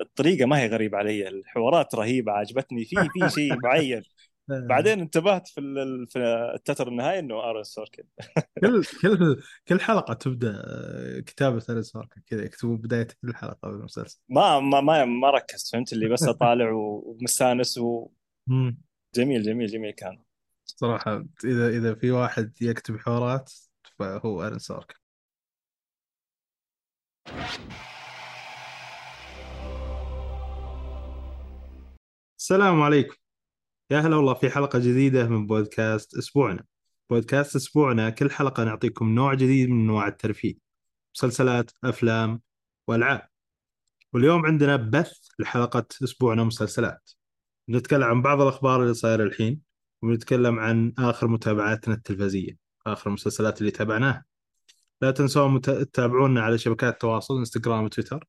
الطريقة ما هي غريبة علي الحوارات رهيبة عجبتني. في في شيء معين. بعدين انتبهت في في التتر النهائي إنه ارون سوركن كل كل كل حلقة تبدأ آه، كتابة ارن سوركن كذا يكتبون بداية كل حلقة بالمسلسل ما ما ما, ما ركزت فهمت؟ اللي بس أطالع ومستأنس وجميل مم. جميل جميل كان. صراحة اذا إذا في واحد يكتب حوارات فهو ارن سوركن السلام عليكم. يا هلا والله في حلقة جديدة من بودكاست أسبوعنا. بودكاست أسبوعنا كل حلقة نعطيكم نوع جديد من أنواع الترفيه. مسلسلات أفلام وألعاب. واليوم عندنا بث لحلقة أسبوعنا مسلسلات. نتكلم عن بعض الأخبار اللي صايرة الحين ونتكلم عن آخر متابعاتنا التلفزية آخر المسلسلات اللي تابعناها. لا تنسون تتابعونا على شبكات التواصل إنستغرام وتويتر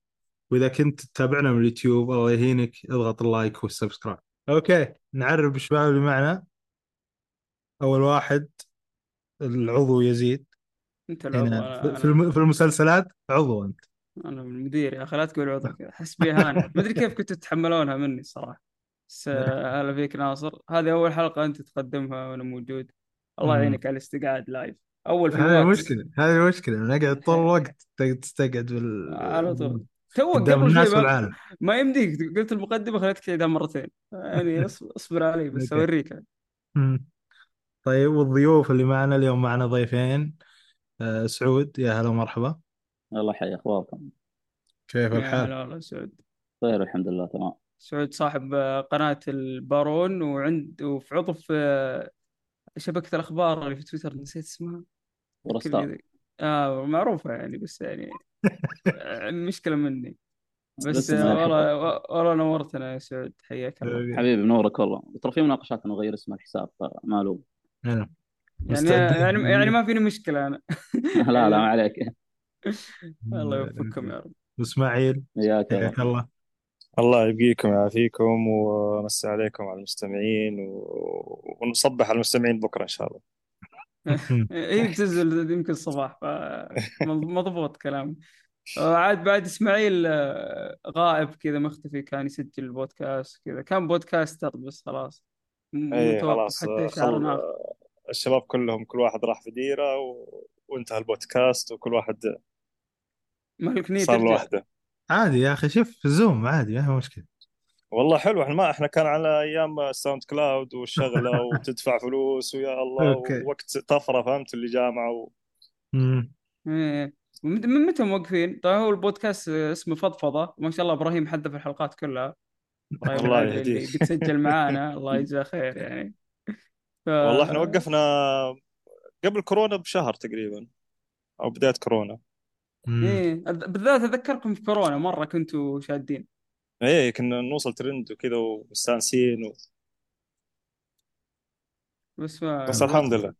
وإذا كنت تتابعنا من اليوتيوب الله يهنيك اضغط ال like وال subscribe. أوكي نعرف بالشباب اللي معنا أول واحد العضو يزيد. أنت العضو هنا أنا في الم- في المسلسلات عضو أنت. أنا المدير يا أخي لا تقول عضو كذا احس باهانه ما أدري كيف كنتوا تتحملونها مني الصراحه بس آه، هلا فيك ناصر. هذه أول حلقة أنت تقدمها وأنا موجود. الله. يعينك على الاستقعاد live أول في هذه المشكلة هذه المشكلة نقعد طول الوقت تستقعد بال على طول. تو قبل الناس والعالم ما يمديك قلت المقدمة خليتك تعيدها مرتين يعني اصبر, اصبر علي بس. أوريك. طيب والضيوف اللي معنا اليوم معنا ضيفين. آه، سعود يا هلا ومرحبا. الله يحيي اخباركم كيف الحال؟ هلا والله سعود. خير الحمد لله تمام. سعود صاحب قناة البارون وعند وفي عضو في آه، شبكة الأخبار اللي في تويتر نسيت اسمها. ورستار آه معروفة يعني بس يعني آه، المشكلة مني. بس آه، ما والله والله نورتنا يا سعود. حياك الله. حبيبي. منورك والله. ترى في مناقشات إنه اغير اسم الحساب فمالوم هلا. يعني مستعدين؟ يعني يعني ما فيني مشكلة أنا. لا لا ما عليك. الله يوفقكم يا رب. إسماعيل حياك. الله. الله. يبقيكم ويعافيكم ومسي عليكم على المستمعين و... ونصبح على المستمعين بكرة إن شاء الله. هي بتنزل يمكن الصباح فمضبوط كلام عاد بعد إسماعيل آه، غائب كذا مختفي كان يسجل البودكاست كذا. كان podcaster بس خلاص. اي خلاص حتى شعر خل... ناخذ الشباب كلهم كل واحد راح في ديرة و... وانتهى البودكاست وكل واحد مالك نية صار لوحده. عادي يا أخي شوف Zoom عادي ما هي مشكلة. والله حلو إحنا ما إحنا كان على أيام SoundCloud والشغلة وتدفع فلوس ويا الله أوكي. ووقت طفرة فهمت؟ اللي جامعة و... إيه. من متى موقفين؟ طيب هو البودكاست اسمه فضفضة. ما شاء الله إبراهيم حذف الحلقات كلها. إبراهيم الله يهديه. بيتسجل معانا. الله يجزاه خير يعني. ف... والله إحنا وقفنا قبل كورونا بشهر تقريبا أو بداية كورونا. إيه. بالذات أذكركم في كورونا مرة كنتوا شادين. إيه كنا نوصل ترند وكذا ومستانسين و... بس ما بس الحمد لله.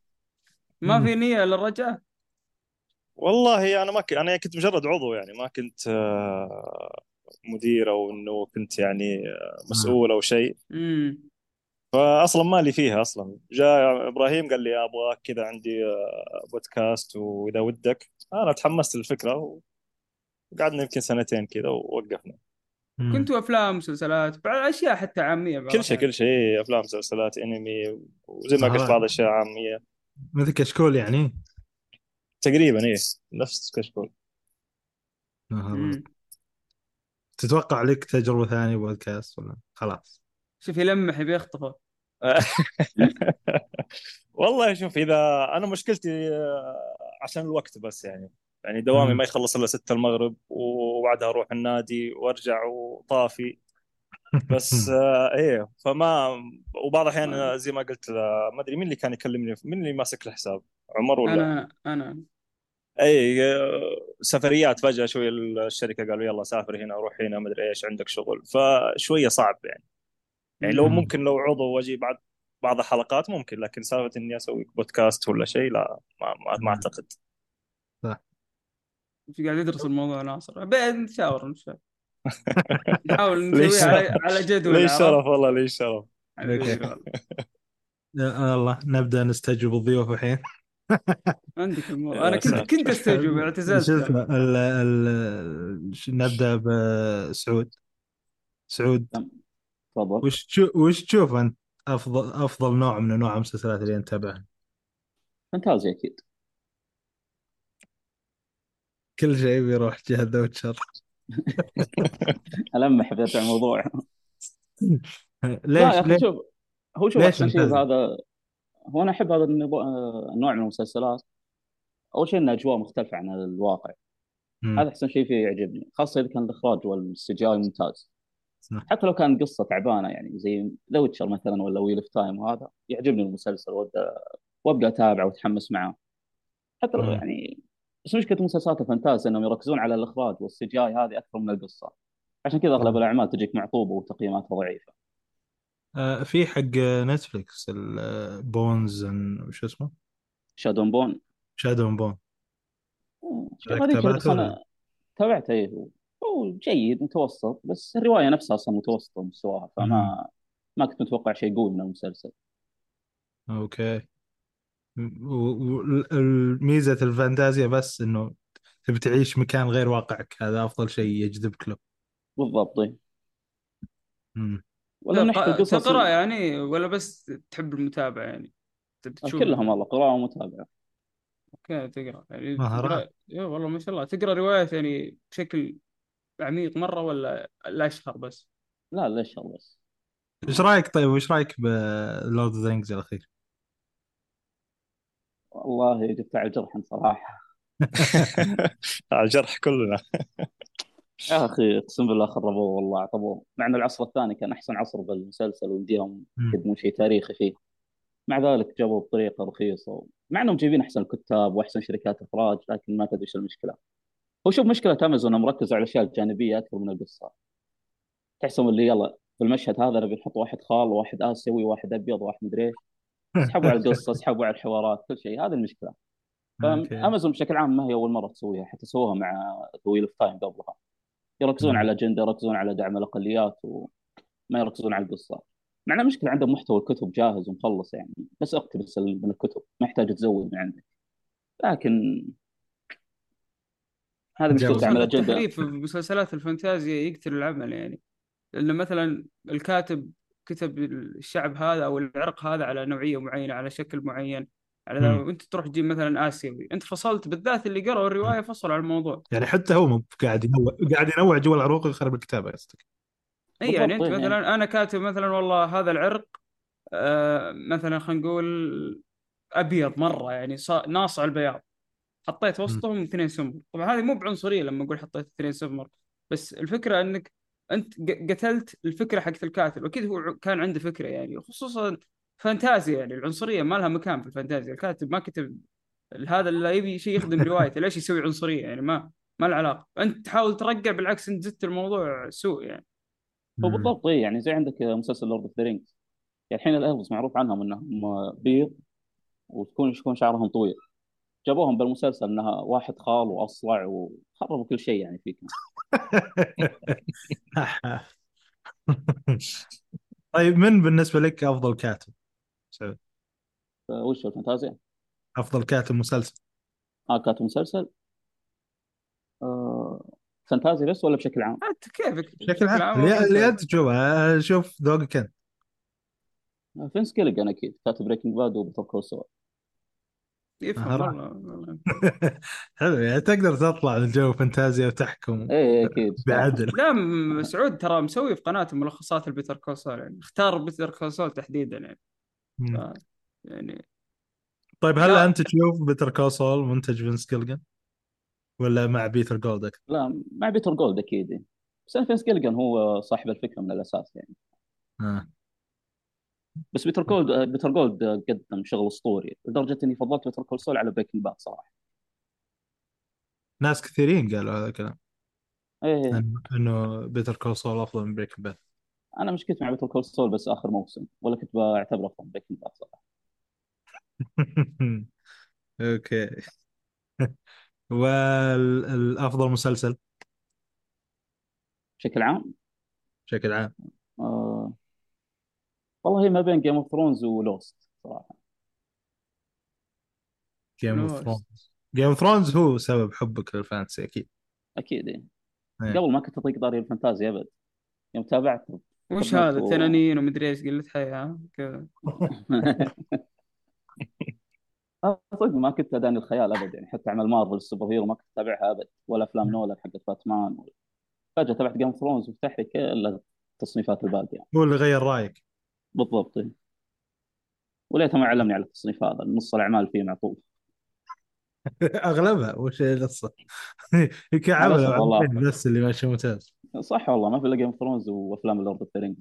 ما في نية للرجعة؟ والله أنا ما ك... أنا كنت مجرد عضو يعني ما كنت آه، مدير أو إنه كنت يعني آه، مسؤول أو شيء. امم فاصلا مالي فيها أصلا. جاء إبراهيم قال لي ابغاك كذا عندي آه، بودكاست وإذا ودك. أنا تحمست للفكرة وقعدنا يمكن سنتين كذا ووقفنا. مم. كنتوا أفلام مسلسلات بعض أشياء حتى عامية كل شيء. كل شيء. أفلام مسلسلات أنمي وزي ما قلت. بعض الاشياء عامية. مثل كشكول يعني؟ تقريبا إيه. نفس كشكول. مم. تتوقع لك تجربة ثانية بودكاست ولا؟ خلاص. شوف يلمح يبي يخطفه. والله شوف إذا أنا مشكلتي آه، عشان الوقت بس يعني. يعني دوامي. ما يخلص إلا 6 المغرب وبعدها أروح النادي وأرجع وطافي. بس آه إيه فما وبعض الأحيان زي ما قلت له، ما أدري مين اللي كان يكلمني مين اللي ماسك الحساب؟ عمر ولا؟ أنا أنا. إي آه، سفريات فجأة شوي الشركة قالوا يلا سافر هنا روح هنا ما أدري إيش عندك شغل. فشوية صعب يعني. يعني لو مم. ممكن لو عضو واجي بعد بعض الحلقات ممكن لكن سالفة إني أسوي بودكاست ولا شيء لا ما ما, ما أعتقد. في قاعد يدرس الموضوع ناصر بعد نتشاور نشوف نحاول ليش نسويها على, على جدول لي عرفت؟ شرف؟ والله لي شرف؟ الله نبدأ نستجوب الضيوف الحين. عندك الموضوع. أنا كنت. كنت استوعب شو اعتزلت. اسمه ال ال ش- نبدأ بسعود. سعود تفضل. وش تشوف وش تشوف أنت؟ افضل أفضل نوع من أنواع المسلسلات اللي أنت تتابعها؟ فانتازيا أكيد. كل شيء بيروح جهة The Witcher ألمح في الموضوع لا ليش يا أخي ليش شوف هو شوف أحسن شيء؟ بهذا هو أنا أحب هذا النوع من المسلسلات أول شيء إن أجواء مختلفة عن الواقع مم. هذا أحسن شيء فيه يعجبني خاصة إذا كان الإخراج وال CG ممتاز صح. حتى لو كان قصة تعبانة يعني زي The Witcher مثلا ولا Wheel of Time وهذا يعجبني المسلسل وابدا وأبدأ أتابعه وأتحمس معاه حتى لو. يعني بس مشكلة مسلسلات ال fantasy إنهم يركزون على الإخراج وال CGI هذه أكثر من القصة عشان كذا أغلب. الأعمال تجيك معطوبه وتقييماتها ضعيفة آه في حق نتفلكس Bones وش اسمه؟ Shadow and Bone Shadow and Bone تابعته ولا؟ أنا تابعته إيه هو جيد متوسط بس الرواية نفسها أصلا متوسطة مستواها. فما ما كنت متوقع شيء قوي من المسلسل أوكي وميزة الفانتازيا بس إنه تبي تعيش مكان غير واقعك هذا أفضل شيء يجذبك له. بالضبط إيه. مم. ولا نحكي ق- القصص تقرا يعني ولا بس تحب المتابعة يعني؟ تبي تشوف؟ كلهم والله قراءة ومتابعة. أوكي تقرأ. يعني مهارات تقرا اي والله ما شاء الله. تقرأ روايات يعني بشكل عميق مرة ولا الاشهر بس؟ لا ليش بس. إيش رأيك طيب وش رأيك ب Lord of the Rings الأخير؟ والله جبت على الجرح صراحة. على الجرح كلنا. يا أخي أقسم بالله خربوه والله عطبوه. مع إن العصر الثاني كان أحسن عصر بالمسلسل ويمديهم مم. يقدمون شيء تاريخي فيه. مع ذلك جابوه بطريقة رخيصة. مع إنهم جايبين أحسن الكتاب وأحسن شركات إخراج لكن ما تدري المشكلة. هو شوف مشكلة أمازون ركزوا على الاشياء الجانبية أكثر من القصة. تحسهم اللي يلا في المشهد هذا نبي نحط واحد خال وواحد آسيوي وواحد أبيض وواحد مدري إيش. أسحبوا على القصة أسحبوا على الحوارات كل شيء هذه المشكلة. فأمازون بشكل عام ما هي أول مرة تسويها حتى سووها مع Wheel of Time قبلها. يركزون. على الأجندة يركزون على دعم الأقليات وما يركزون على القصة. مع ان المشكلة عندهم محتوى الكتب جاهز ومخلص يعني. بس أقتبس من الكتب ما يحتاج تزود من عندك. لكن مشكلة جاوز دعم خصوصا الأجندة. التحريف في مسلسلات الفانتازيا يقتل العمل يعني. لأن مثلا الكاتب كتب الشعب هذا أو العرق هذا على نوعية معينة على شكل معين على. وأنت تروح تجيب مثلا آسيوي. أنت فصلت بالذات اللي قرأوا الرواية فصلوا على الموضوع. يعني حتى هو مو قاعد ينوع قاعد ينوع جوا العروق يخرب الكتابة قصدك اي يعني أنت يعني. مثلا أنا كاتب مثلا والله هذا العرق آه مثلا خلينا نقول أبيض مرة يعني صا- ناصع البياض. حطيت. وسطهم اثنين سمر. طبعا هذه مو بعنصرية لما أقول حطيت اثنين سمر بس الفكرة إنك أنت قتلت الفكرة حقت الكاتب أكيد هو كان عنده فكرة يعني خصوصا فانتازيا يعني العنصرية ما لها مكان في الفانتازيا الكاتب ما كتب هذا اللي يبي شيء يخدم روايته ليش يسوي عنصرية يعني ما ما له علاقة. أنت تحاول ترقع بالعكس أنت زدت الموضوع سوء يعني. هو. بالضبط إيه يعني زي عندك مسلسل Lord of the Rings يعني الحين ال elves معروف عنهم إنهم بيض وتكون يكون شعرهم طويل. جابوهم بالمسلسل إنها واحد خال وأصلع وخربوا كل شيء يعني فيك طيب من بالنسبة لك أفضل كاتب؟ سعود وش الفانتازيا؟ أفضل كاتب مسلسل. آه كاتب مسلسل. آه fantasy بس ولا بشكل عام؟ أنت كيفك؟ بشكل عام. اللي, اللي أنت تشوفه شوف ذوقك أنت. آه، فينس جيليجان أكيد. كاتب Breaking Bad و Better Call Saul يفهم. والله والله. حلو يعني تقدر تطلع من جو فانتازيا وتحكم إيه أكيد صح. بعدل لا سعود ترى مسوي في قناته ملخصات ال Better Call يعني اختار Better Call تحديدا يعني. ف- يعني طيب هل لا. أنت تشوف Better Call Saul منتج فينس جيلجن ولا مع بيتر جولد أكثر؟ لا مع بيتر جولد أكيد إيه. بس فينس جيليجان هو صاحب الفكرة من الأساس يعني آه. بس بيتر جولد آه، بيتر جولد قدم شغل أسطوري. لدرجة إني فضلت Better Call Saul على Breaking Bad صراحة. ناس كثيرين قالوا هذا الكلام. إيه إنه- إنه Better Call Saul أفضل من Breaking Bad أنا مشكلتي مع Better Call Saul بس آخر موسم ولا كنت بعتبره أفضل من Breaking Bad صراحة. أوكي. والافضل مسلسل؟ بشكل عام؟ بشكل عام. آه. والله ما بين Game of Thrones و Lost صراحة. Game of Lost. Thrones Game of Thrones هو سبب حبك لل fantasy أكيد. أكيد إيه. إيه. قبل ما كنت أطيق طاري الفانتازيا أبد. يوم تابعت وش هذا؟ و- تنانين ومدري إيش قلة حي ها؟ كذا آه، صدق ما كنت أداني الخيال أبد يعني حتى اعمال مارفل ال superhero ما كنت أتابعها أبد. ولا أفلام نولان حقت باتمان. فجأة تابعت Game of Thrones وفتح لي كل التصنيفات الباقية. هو اللي غير رأيك. بالضبط إيه. وليته ما علمني على التصنيف هذا نص الأعمال فيه معطوب. أغلبها؟ وش القصة؟ يمكن على عمل بس اللي ماشي ممتاز. صح والله ما في إلا Game of Thrones وأفلام ال Lord of the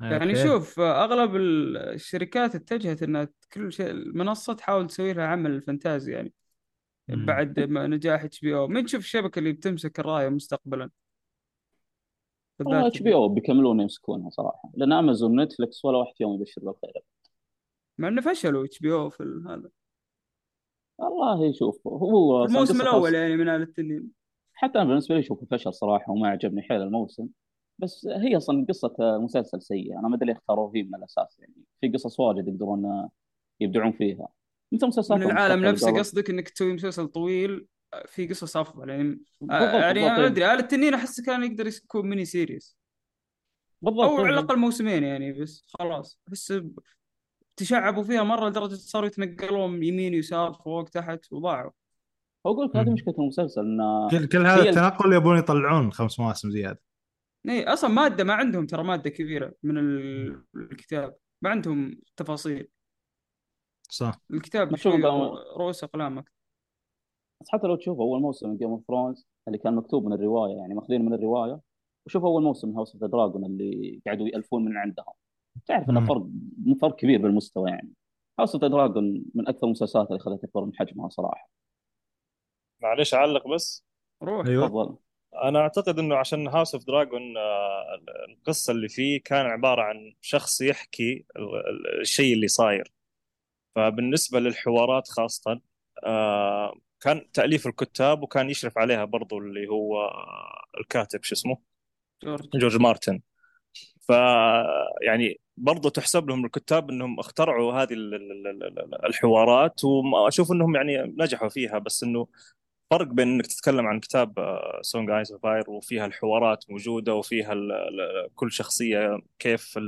يعني. شوف أغلب ال- الشركات اتجهت إنها كل شيء المنصة تحاول تسوي لها عمل fantasy يعني. بعد ما نجاح HBO من تشوف الشبكة اللي بتمسك الراية مستقبلا. والله HBO بيكملون يمسكونها صراحة. لأن امازون نتفلكس ولا واحد فيهم يبشر بالخير. مع إنه فشلوا HBO في ال- هذا. والله شوف هو الموسم الأول يعني من آل التنين حتى أنا بالنسبة لي اشوفه فشل صراحة وما عجبني حيل الموسم. بس هي أصلا قصة مسلسل سيء. أنا ما أدري ليه اختاروا فيه من الأساس يعني. في قصص واجد يقدرون يبدعون فيها. مثل مسلسلات من العالم نفسه. قصدك إنك تسوي مسلسل طويل في قصص افضل يعني بالضبط يعني بالضبط ما أدري آل التنين أحس كان يقدر يكون mini series بالضبط أو على. الأقل موسمين يعني بس خلاص. أحس ب- تشعبوا فيها مرة لدرجة صاروا يتنقلون يمين يسار فوق تحت وضاعوا. هو أقول لك هذه. مشكلة المسلسل انه كل كل هذا ال- التنقل يبون يطلعون خمس مواسم زيادة. إي أصلا مادة ما عندهم ترى مادة كبيرة من ال- الكتاب. ما عندهم تفاصيل. صح. الكتاب رؤوس اقلام أكثر. بس حتى لو تشوف أول موسم من Game of Thrones اللي كان مكتوب من الرواية يعني ماخذين من الرواية وشوف أول موسم من House of the Dragon اللي قعدوا يألفون من عندهم. تعرف إنه. فرق فرق كبير بالمستوى يعني. House of the Dragon من أكثر المسلسلات اللي خذت اكبر من حجمها صراحة. معليش أعلق بس. روح. أيوه. تفضل. أنا أعتقد إنه عشان House of Dragon القصة اللي فيه كان عبارة عن شخص يحكي ال- ال- الشيء اللي صاير. فبالنسبة للحوارات خاصة آه، كان تأليف الكتاب وكان يشرف عليها برضو اللي هو الكاتب شو اسمه؟ جورج. جورج مارتن. ف يعني برضو تحسب لهم الكتاب إنهم اخترعوا هذه ال- ال- ال- ال- الحوارات واشوف إنهم يعني نجحوا فيها بس إنه فرق بين إنك تتكلم عن كتاب Song Ice Fire وفيها الحوارات موجودة وفيها كل شخصية كيف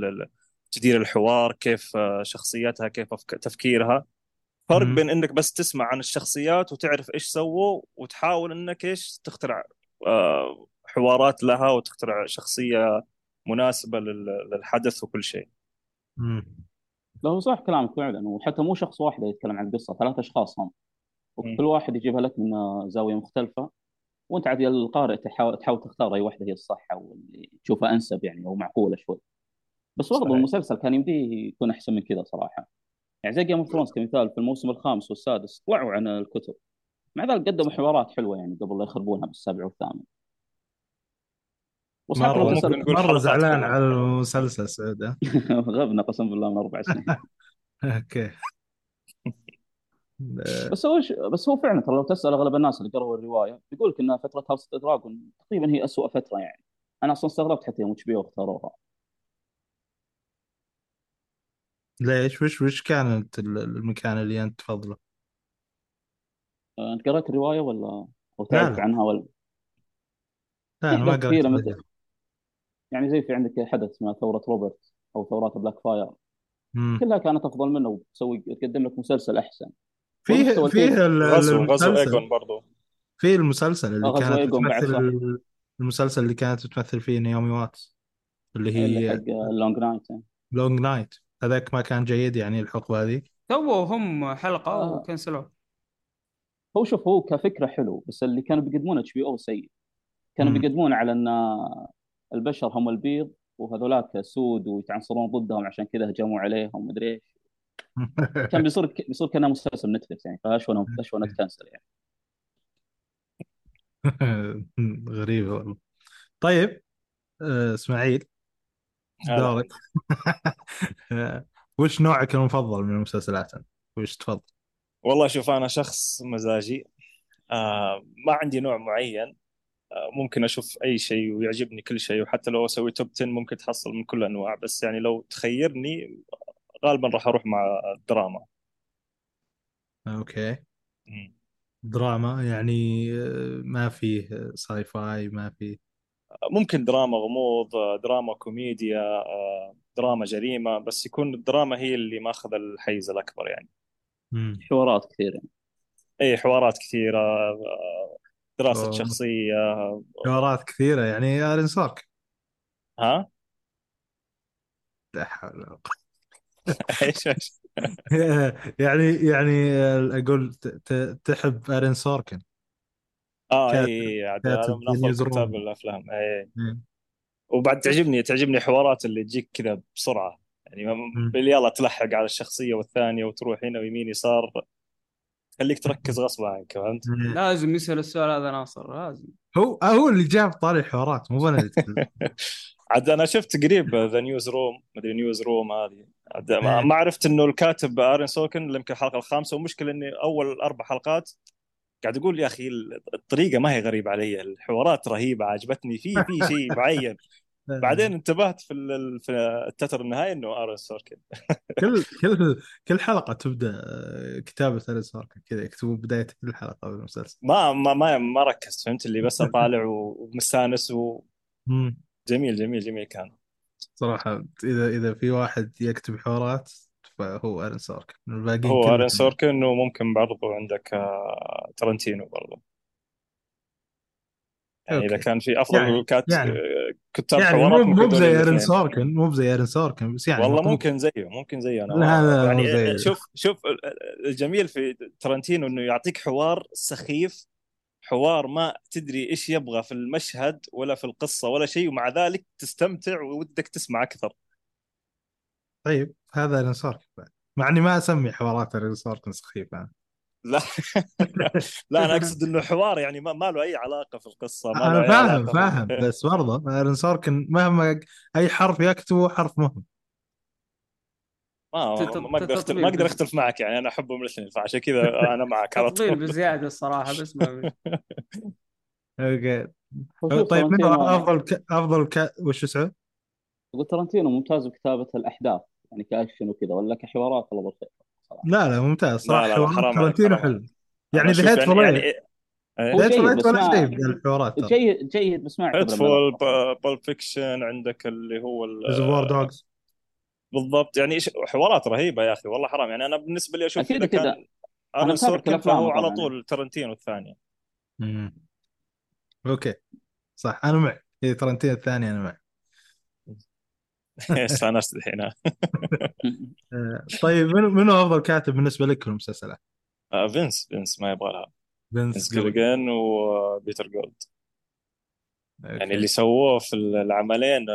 تدير الحوار كيف آه، شخصيتها كيف تفكيرها. فرق. بين إنك بس تسمع عن الشخصيات وتعرف إيش سووا وتحاول إنك إيش تخترع آه، حوارات لها وتخترع شخصية مناسبة لل- للحدث وكل شيء. لا هو صح كلامك فعلا وحتى مو شخص واحد يتكلم عن القصة ثلاث أشخاص هم وكل واحد يجيبها لك من زاوية مختلفة وأنت عاد يا القارئ تحاول تحاول تختار أي واحدة هي الصح أو اللي تشوفها أنسب يعني أو معقولة شوي بس برضو صحيح. المسلسل كان يمديه يكون أحسن من كذا صراحة يعني زي Game of Thrones كمثال في الموسم الخامس والسادس وعدوا عن الكتب. مع ذلك قدموا حوارات حلوة يعني قبل لا يخربونها بالسابع والثامن. مرة حلقات زعلان. على المسلسل سعود؟ غبنا قسم بالله من أربع سنين. أوكي. بس هو ش... بس هو فعلا ترى لو تسأل أغلب الناس اللي قروا الرواية بيقول لك ان فترة House Dragon تقريبا هي أسوأ فترة يعني. أنا أصلا استغربت حتى يوم HBO اختاروها. ليش وش وش كانت ال- المكان اللي أنت تفضله؟ آه، أنت قرأت الرواية ولا أو لا، تعرف لا. عنها ولا لا أنا ما في قريت كثيرة الرواية. مثل يعني زي في عندك حدث اسمه ثورة روبرت أو ثورات Blackfyre مم. كلها كانت أفضل منه وتسوي تقدم لك مسلسل أحسن فيه والمستوى فيه. ال- غزو غزو المسلسل ايجون برضو فيه المسلسل اللي آه، غزو كانت إيجون بعد تمثل صح. ال- المسلسل اللي كانت تمثل فيه نيومي واتس اللي اللي هي حق ال Long Night Long Night هذاك ما كان جيد يعني الحقبة هذه؟ سووا هم حلقة آه. وكنسلوها هو شوف هو كفكرة حلو بس اللي كانوا بيقدمونه HBO سيء. كانوا. بيقدمون على إن البشر هم البيض وهذولاك سود ويتعنصرون ضدهم عشان كذا هجموا عليهم ومدري إيش. كان بيصير بيصير كأنه مسلسل Netflix يعني فأشوى إنه أشوى إنه تكنسل يعني. غريبه والله. طيب آه، إسماعيل. دورك وش نوعك المفضل من المسلسلات؟ وش تفضل؟ والله شوف أنا شخص مزاجي. آه ما عندي نوع معين. آه ممكن أشوف أي شيء ويعجبني كل شيء وحتى لو أسوي top 10 ممكن تحصل من كل الانواع بس يعني لو تخيرني غالبا راح أروح مع الدراما. أوكي. دراما يعني آه، ما فيه sci-fi ما فيه ممكن دراما غموض آه، دراما كوميديا آه، دراما جريمة بس يكون الدراما هي اللي ماخذ الحيز الأكبر يعني. مم. حوارات كثير يعني اي حوارات كثيرة آه، دراسة أوه. شخصية. حوارات كثيرة يعني ارن سارك. ها؟ لا حول ولا إيش يعني يعني أقول ت- ت- تحب ارن سوركن آه إي عاد كاتب هذا من أفضل News كتاب Room. الأفلام إي مم. وبعد تعجبني تعجبني حوارات اللي تجيك كذا بسرعة يعني يلا تلحق على الشخصية والثانية وتروح هنا ويمين يسار خليك تركز غصب عنك فهمت؟ لازم يسأل السؤال هذا ناصر لازم هو هو اللي جاب طاري الحوارات مو أنا اللي. عاد أنا شفت قريب The Newsroom مدري Newsroom هذه عاد ما إيه. ما عرفت إنه الكاتب ارن سوكن اللي يمكن الحلقة الخامسة والمشكلة إني أول أربع حلقات قاعد أقول يا أخي الطريقة ما هي غريبة علي الحوارات رهيبة عجبتني في في شيء معين. بعدين انتبهت في ال- في التتر النهائي إنه ارن سوركن كل كل كل حلقة تبدأ آه، كتابة ارن سوركن كذا يكتبون بداية كل حلقة بالمسلسل ما ما ما, ما ركزت فهمت اللي بس أطالع ومستأنس وجميل مم. جميل جميل كان. صراحة اذا إذا في واحد يكتب حوارات فهو ارن سوركن الباقيين هو ارن سوركن وممكن برضو عندك آه، ترنتينو برضو يعني إذا أوكي. كان في أفضل يعني- كات يعني- آه، كتاب يعني مو مو بزي ارن. سوركن مو بزي ارن سوركن بس يعني والله. ممكن زيه ممكن زيه أنا لا، لا، يعني زيه. شوف شوف الجميل في ترنتينو إنه يعطيك حوار سخيف حوار ما تدري إيش يبغى في المشهد ولا في القصة ولا شيء ومع ذلك تستمتع ودك تسمع أكثر طيب هذا بعد. مع إني ما أسمي حوارات سوركن سخيفه. لا لا أنا أقصد إنه حوار يعني ما, ما له أي علاقة في القصة ما أنا فاهم فاهم. بس برضه ارن سوركن مهما أي حرف يكتبه حرف مهم ما ما أقدر اختلف ما أقدر. أختلف معك يعني أنا احبهم الاثنين فعشان كذا أنا معك على طول بزيادة الصراحة بس ما أوكي طيب ترنتينو- أفضل ك... أفضل ك... وش اسمه؟ يقول ترنتينو ممتاز بكتابة الأحداث يعني كأكشن وكذا ولا كحوارات ولا بالخير لا لا ممتاز لا، صراحة. لا، حوارات حرام ترنتينو حلو. يعني ذا هيت يعني, فور ذا هيت ولا شيء بالحوارات ترى جيد جيد بس ما هيتفول. بالب فيكشن عندك اللي هو ال- ريزرفوار دوجز بالضبط يعني إيش- حوارات رهيبة يا أخي والله حرام. يعني أنا بالنسبة لي أشوف إذا كذا. كان كل سوركن فهو على. طول ترنتينو الثاني. Okay. صح أنا معك. إيه ترنتينو الثاني أنا معك. استانست الحين آه، طيب منو منو أفضل كاتب بالنسبة لك في المسلسلات؟ آه، فينس فينس ما يبغى لها فينس. جيليجان وبيتر جولد okay. يعني اللي سووه في العملين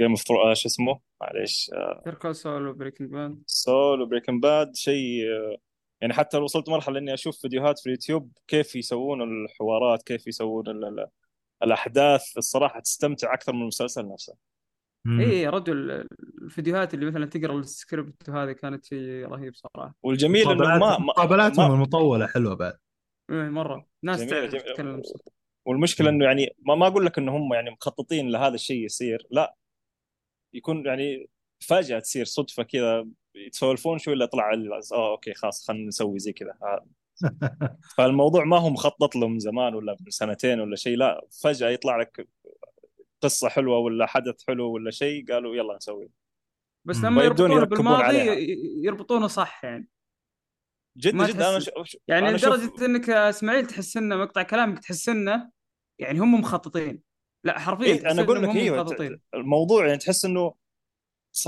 Game of Thro شو اسمه معليش Better Call Saul و Breaking Bad سول و Breaking Bad شيء آه، يعني حتى وصلت مرحلة إني أشوف فيديوهات في اليوتيوب كيف يسوون الحوارات كيف يسوون ال- ال- الأحداث الصراحة تستمتع أكثر من المسلسل نفسه. اي يا رجل الفيديوهات اللي مثلا تقرأ السكريبت وهذه كانت شيء رهيب صراحة. والجميل إنه ما مقابلات- ما, مقابلاتهم المطولة حلوة بعد. إيه، مرة. ناس جميل تعرف جميل. تتكلم. والمشكلة. إنه يعني ما ما أقول لك إنه هم يعني مخططين لهذا الشيء يصير. لا يكون يعني فجأة تصير صدفة كذا يتسولفون شوي إلا طلع ال- آه أوكي خلاص خلينا نسوي زي كذا. آه. فالموضوع ما هو مخطط له من زمان ولا من سنتين ولا شيء. لا فجأة يطلع لك قصة حلوة ولا حدث حلو ولا شيء قالوا يلا نسوي. بس. لما يربطونه يركبون بالماضي عليها. يربطونه صح يعني. جد ما جد أنا ش... يعني أنا لدرجة أشوف- إنك إسماعيل تحس إنه مقطع كلامك تحس إنه يعني هم مخططين. لا حرفيا إيه أنا أقول لك أيوه الموضوع يعني تحس إنه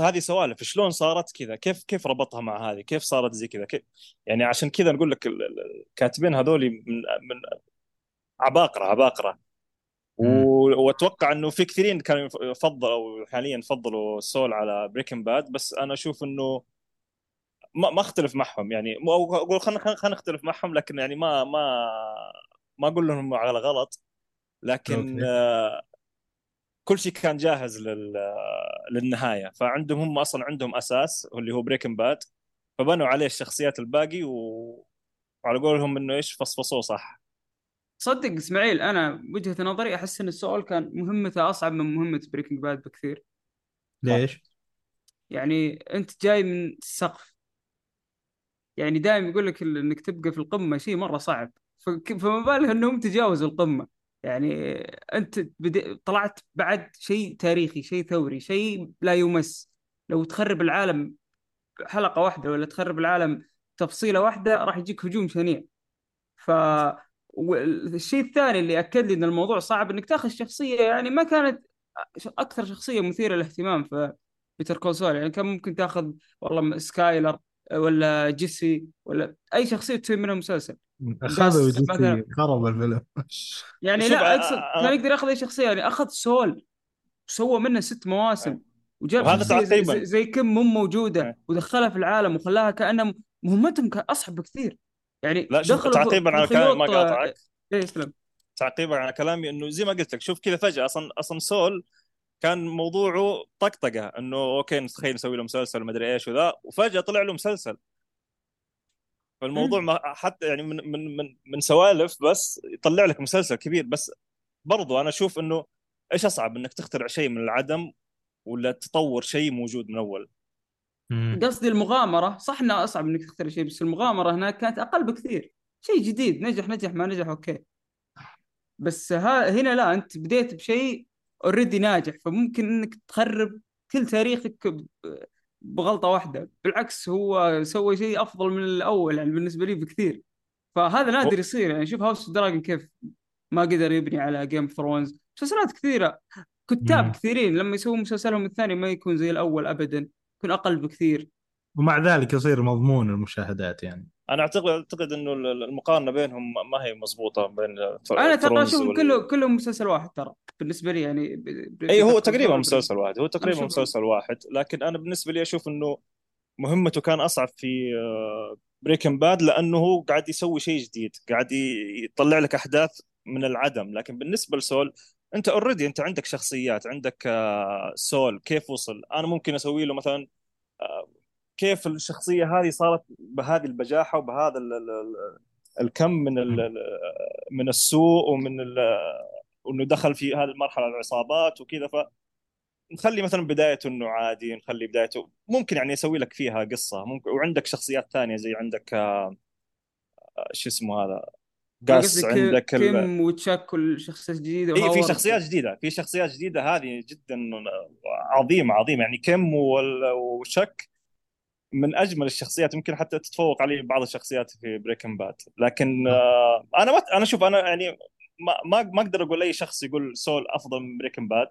هذه سوالف شلون صارت كذا؟ كيف كيف ربطها مع هذه؟ كيف صارت زي كذا؟ كيف يعني عشان كذا نقول لك ال- ال- الكاتبين هذول من من عباقرة عباقرة. واتوقع انه في كثيرين كانوا يف- يفضلوا حاليا يفضلوا سول على بريكن باد بس أنا أشوف انه ما ما اختلف معهم. يعني أو أقول خلينا خلينا نختلف معهم لكن يعني ما ما ما أقول لهم على غلط. لكن. آه، كل شيء كان جاهز لل للنهاية. فعندهم هم أصلا عندهم أساس اللي هو Breaking Bad فبنوا عليه الشخصيات الباقي و... وعلى قولهم إنه إيش فصفصوه صح. صدق اسماعيل أنا وجهة نظري أحس إن سول كان مهمته أصعب من مهمة Breaking Bad بكثير. ليش؟ يعني أنت جاي من السقف يعني دائما يقول لك إنك تبقى في القمة شيء مرة صعب. فما بالك إنهم تجاوزوا القمة. يعني أنت بدي طلعت بعد شيء تاريخي شيء ثوري شيء لا يمس. لو تخرب العالم حلقة واحدة ولا تخرب العالم تفصيلة واحدة راح يجيك هجوم شنيع. ف والشيء الثاني اللي أكد لي إن الموضوع صعب إنك تاخذ شخصية يعني ما كانت أكثر شخصية مثيرة للاهتمام في Better Call Saul يعني كان ممكن تاخذ والله سكايلر ولا جيسي ولا أي شخصية تسوي منها مسلسل اخذوا مثلاً. جيسي خرب الفيلم يعني لا أ- أقصد أ- كان يقدر ياخذ أي شخصية يعني أخذ سول وسوى منه ست مواسم وجاب وهذا زي. زي, زي كيم مو موجودة إيه. ودخلها في العالم وخلاها كأنها مهمتهم كان اصعب بكثير يعني لا شوف تعقيبا على كلامي ما قاطعك. إيه يسلم. تعقيبا على كلامي إنه زي ما قلت لك شوف كذا فجأة أصلا أصلا سول كان موضوعه طقطقة إنه okay نتخيل نسوي له مسلسل ومدري إيش وذا وفجأة طلع له مسلسل. فالموضوع ما حتى يعني من من من من سوالف بس يطلع لك مسلسل كبير. بس برضو أنا أشوف إنه إيش أصعب إنك تخترع شيء من العدم ولا تطور شيء موجود من أول. قصدي المغامرة صح إنها أصعب إنك تختار شيء بس المغامرة هناك كانت أقل بكثير. شيء جديد نجح نجح ما نجح okay. بس ها هنا لا أنت بديت بشيء already ناجح فممكن إنك تخرب كل تاريخك بغلطة واحدة. بالعكس هو سوى شيء أفضل من الأول يعني بالنسبة لي بكثير. فهذا نادر يصير يعني شوف House Dragon كيف ما قدر يبني على Game of Thrones مسلسلات كثيرة كتاب مم. كثيرين لما يسوون مسلسلهم الثاني ما يكون زي الأول ابدا. يكون أقل بكثير. ومع ذلك يصير مضمون المشاهدات يعني. أنا اعتقد أعتقد إنه المقارنة بينهم ما هي مضبوطة بين أنا ترى أشوف وال- كله كلهم مسلسل واحد ترى. بالنسبة لي يعني ب- ب- اي هو تقريبا مسلسل واحد. هو تقريبا مسلسل واحد. لكن أنا بالنسبة لي أشوف إنه مهمته كان أصعب في Breaking Bad لأنه هو قاعد يسوي شيء جديد. قاعد يطلع لك أحداث من العدم. لكن بالنسبة لسول انت already انت عندك شخصيات عندك آه، سول كيف وصل؟ أنا ممكن أسوي له مثلا آه، كيف الشخصية هذه صارت بهذه البجاحة وبهذا ال- ال- ال- الكم من من السوء ومن وإنه دخل في هذه المرحلة العصابات وكذا. ف نخلي مثلا بدايته إنه عادي نخلي بدايته ممكن يعني يسوي لك فيها قصة. ممكن وعندك شخصيات ثانية زي عندك آه، آه، شو اسمه هذا؟ قصدي عندك ال... كيم وتشاك والشخصيات الجديده اي في. شخصيات جديدة في شخصيات جديدة هذه جدا عظيمة عظيمة يعني كيم وتشك من أجمل الشخصيات يمكن حتى تتفوق عليه بعض الشخصيات في Breaking Bad لكن آه، أنا ما أنا شوف أنا يعني ما ما ما أقدر أقول اي شخص يقول سول أفضل من Breaking Bad.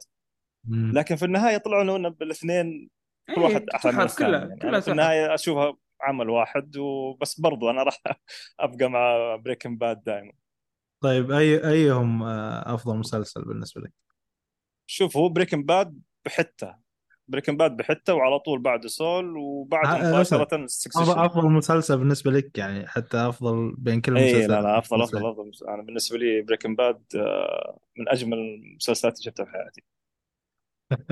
لكن في النهاية طلعوا لنا بالاثنين كل إيه، واحد أحلى من الثاني كلها يعني كلها في. النهاية أشوفها عمل واحد وبس برضو أنا راح أبقى مع Breaking Bad دائما طيب أي أيهم آه، أفضل مسلسل بالنسبة لك؟ شوف هو Breaking Bad بحتة. Breaking Bad بحتة وعلى طول بعده سول وبعده آه، مباشرة Succession أفضل مسلسل بالنسبة لك يعني حتى أفضل بين كل اي المسلسلات لا لا أفضل افضل أفضل. أنا بالنسبة لي Breaking Bad من أجمل المسلسلات اللي شفتها في حياتي.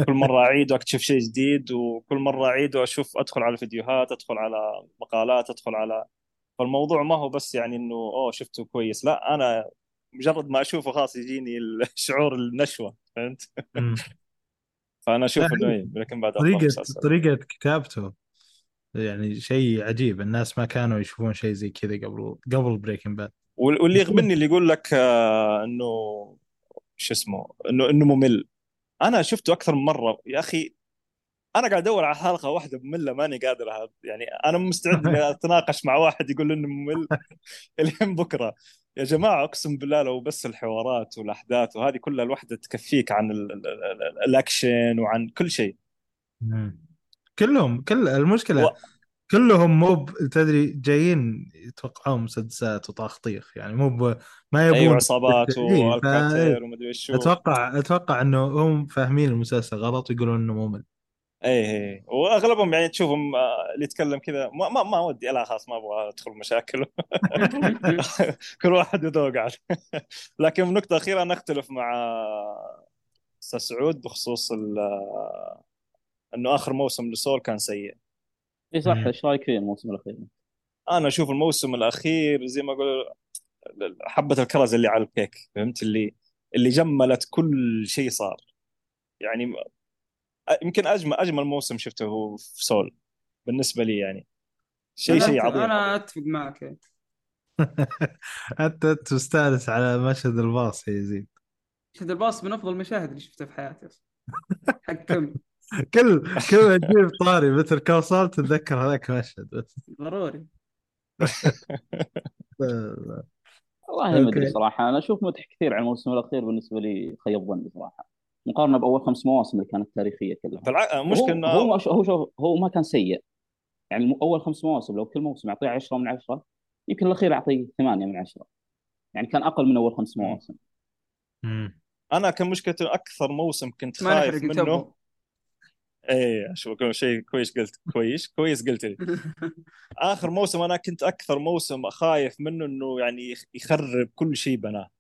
كل مرة أعيد وأكتشف شيء جديد وكل مرة أعيد وأشوف أدخل على فيديوهات أدخل على مقالات أدخل على فالموضوع ما هو بس يعني إنه أوه شفته كويس لا أنا مجرد ما أشوفه خلاص يجيني الشعور النشوة فهمت. فأنا أشوف انه Breaking Bad افضل طريقة طريقة كتابته يعني شيء عجيب الناس ما كانوا يشوفون شيء زي كذا قبل قبل Breaking Bad وال- واللي يغبني اللي يقول لك آه، إنه شو اسمه إنه إنه ممل. أنا شفته أكثر من مرة. يا أخي أنا قاعد أدور على حلقة واحدة مملة ماني قادر. يعني أنا مستعد أتناقش مع واحد يقول إنه ممل إلين بكرة. يا جماعة أقسم بالله لو بس الحوارات والأحداث وهذه كلها الوحده تكفيك عن ال ال ال الأكشن وعن كل شيء. كلهم كل المشكلة و- كلهم مو تدري جايين يتوقعون مسدسات وطاخطيخ يعني مو ب- ما يبون أيوه عصابات إيه، ف- والكاتير ومدري إيش شو أتوقع أتوقع إنه هم فاهمين المسلسل غلط ويقولون إنه ممل إيه إيه وأغلبهم يعني تشوفهم آه، اللي يتكلم كذا ما ما, ما ودي لا خلاص ما أبغى أدخل مشاكل. كل واحد يذوق عليه لكن نقطة أخيرة أنا أختلف مع أستاذ سعود بخصوص ال- أنه آخر موسم لسول كان سيء. اي صح. إيش رأيك فيه الموسم الأخير؟ أنا أشوف الموسم الأخير زي ما أقول حبة الكرز اللي على الكيك فهمت؟ اللي اللي جملت كل شيء صار. يعني يمكن أجمل أجمل موسم شفته هو في سول بالنسبة لي يعني. شيء شيء عظيم. أنا. أتفق معك. أنت تستانس على مشهد الباص يا يزيد. شد الباص من أفضل المشاهد اللي شفتها في حياتي. أصلا حق كم كل كل ما تجيب طاري مثل كوصل تتذكر هذاك المشهد. بس ضروري والله ما أدري. صراحة. أنا أشوف مدح كثير على الموسم الأخير بالنسبة لي خيب ظني صراحة. مقارنة بأول خمس مواسم اللي كانت تاريخية كلها. بالع... هو مشكلة هو انه هو شوف هو ما كان سيء. يعني أول خمس مواسم لو كل موسم اعطيه 10 من 10 يمكن الأخير اعطيه 8 من 10 يعني كان أقل من أول خمس. مواسم. مم. أنا كان مشكلته أكثر موسم كنت خايف منه إيه شوف كل شيء كويس قلت كويس كويس قلت لي. آخر موسم أنا كنت أكثر موسم خايف منه إنه يعني يخرب كل شيء بناه.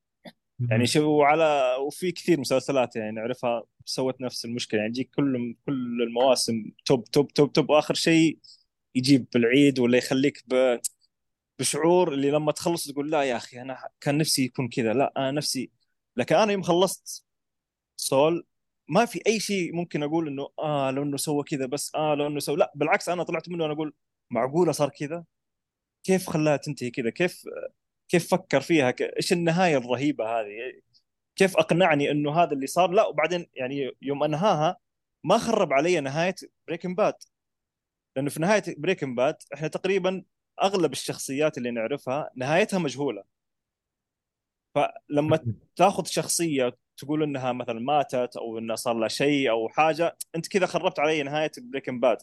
يعني شو على وفي كثير مسلسلات يعني نعرفها سوت نفس المشكلة. يعني يجيك كل كل المواسم توب توب توب توب وآخر شيء يجيب بالعيد ولا يخليك ب... بشعور اللي لما تخلص تقول لا يا أخي أنا كان نفسي يكون كذا. لا أنا نفسي لكن أنا يوم خلصت سول ما في أي شيء ممكن أقول إنه آه لو إنه سوى كذا بس آه لو إنه سوى لا بالعكس أنا طلعت منه أنا أقول معقولة صار كذا؟ كيف خلاها تنتهي كذا؟ كيف كيف فكر فيها. إيش النهاية الرهيبة هذه؟ كيف أقنعني إنه هذا اللي صار؟ لا وبعدين يعني يوم أنهاها ما خرب علي نهاية Breaking Bad لأنه في نهاية Breaking Bad إحنا تقريبا أغلب الشخصيات اللي نعرفها نهايتها مجهولة. فلما تاخذ شخصية تقول إنها مثلا ماتت أو انها صار لها شيء أو حاجة أنت كذا خربت علي نهاية Breaking Bad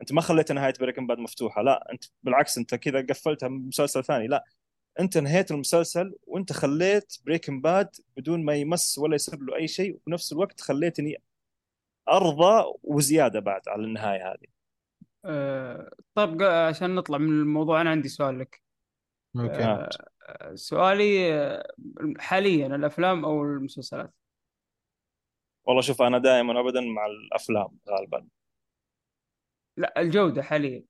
أنت ما خليت نهاية Breaking Bad مفتوحة لا. أنت بالعكس أنت كذا قفلتها بمسلسل ثاني لا. أنت نهيت المسلسل وأنت خليت Breaking Bad بدون ما يمس ولا يصير له أي شيء وفي نفس الوقت خليتني أرضى وزيادة بعد على النهاية هذه. آه، طيب قا- عشان نطلع من الموضوع أنا عندي سؤال لك. أوكي. آه. سؤالي حاليا الأفلام أو المسلسلات؟ والله شوف أنا دائما ابدا مع الأفلام غالبا. لا الجودة حاليا.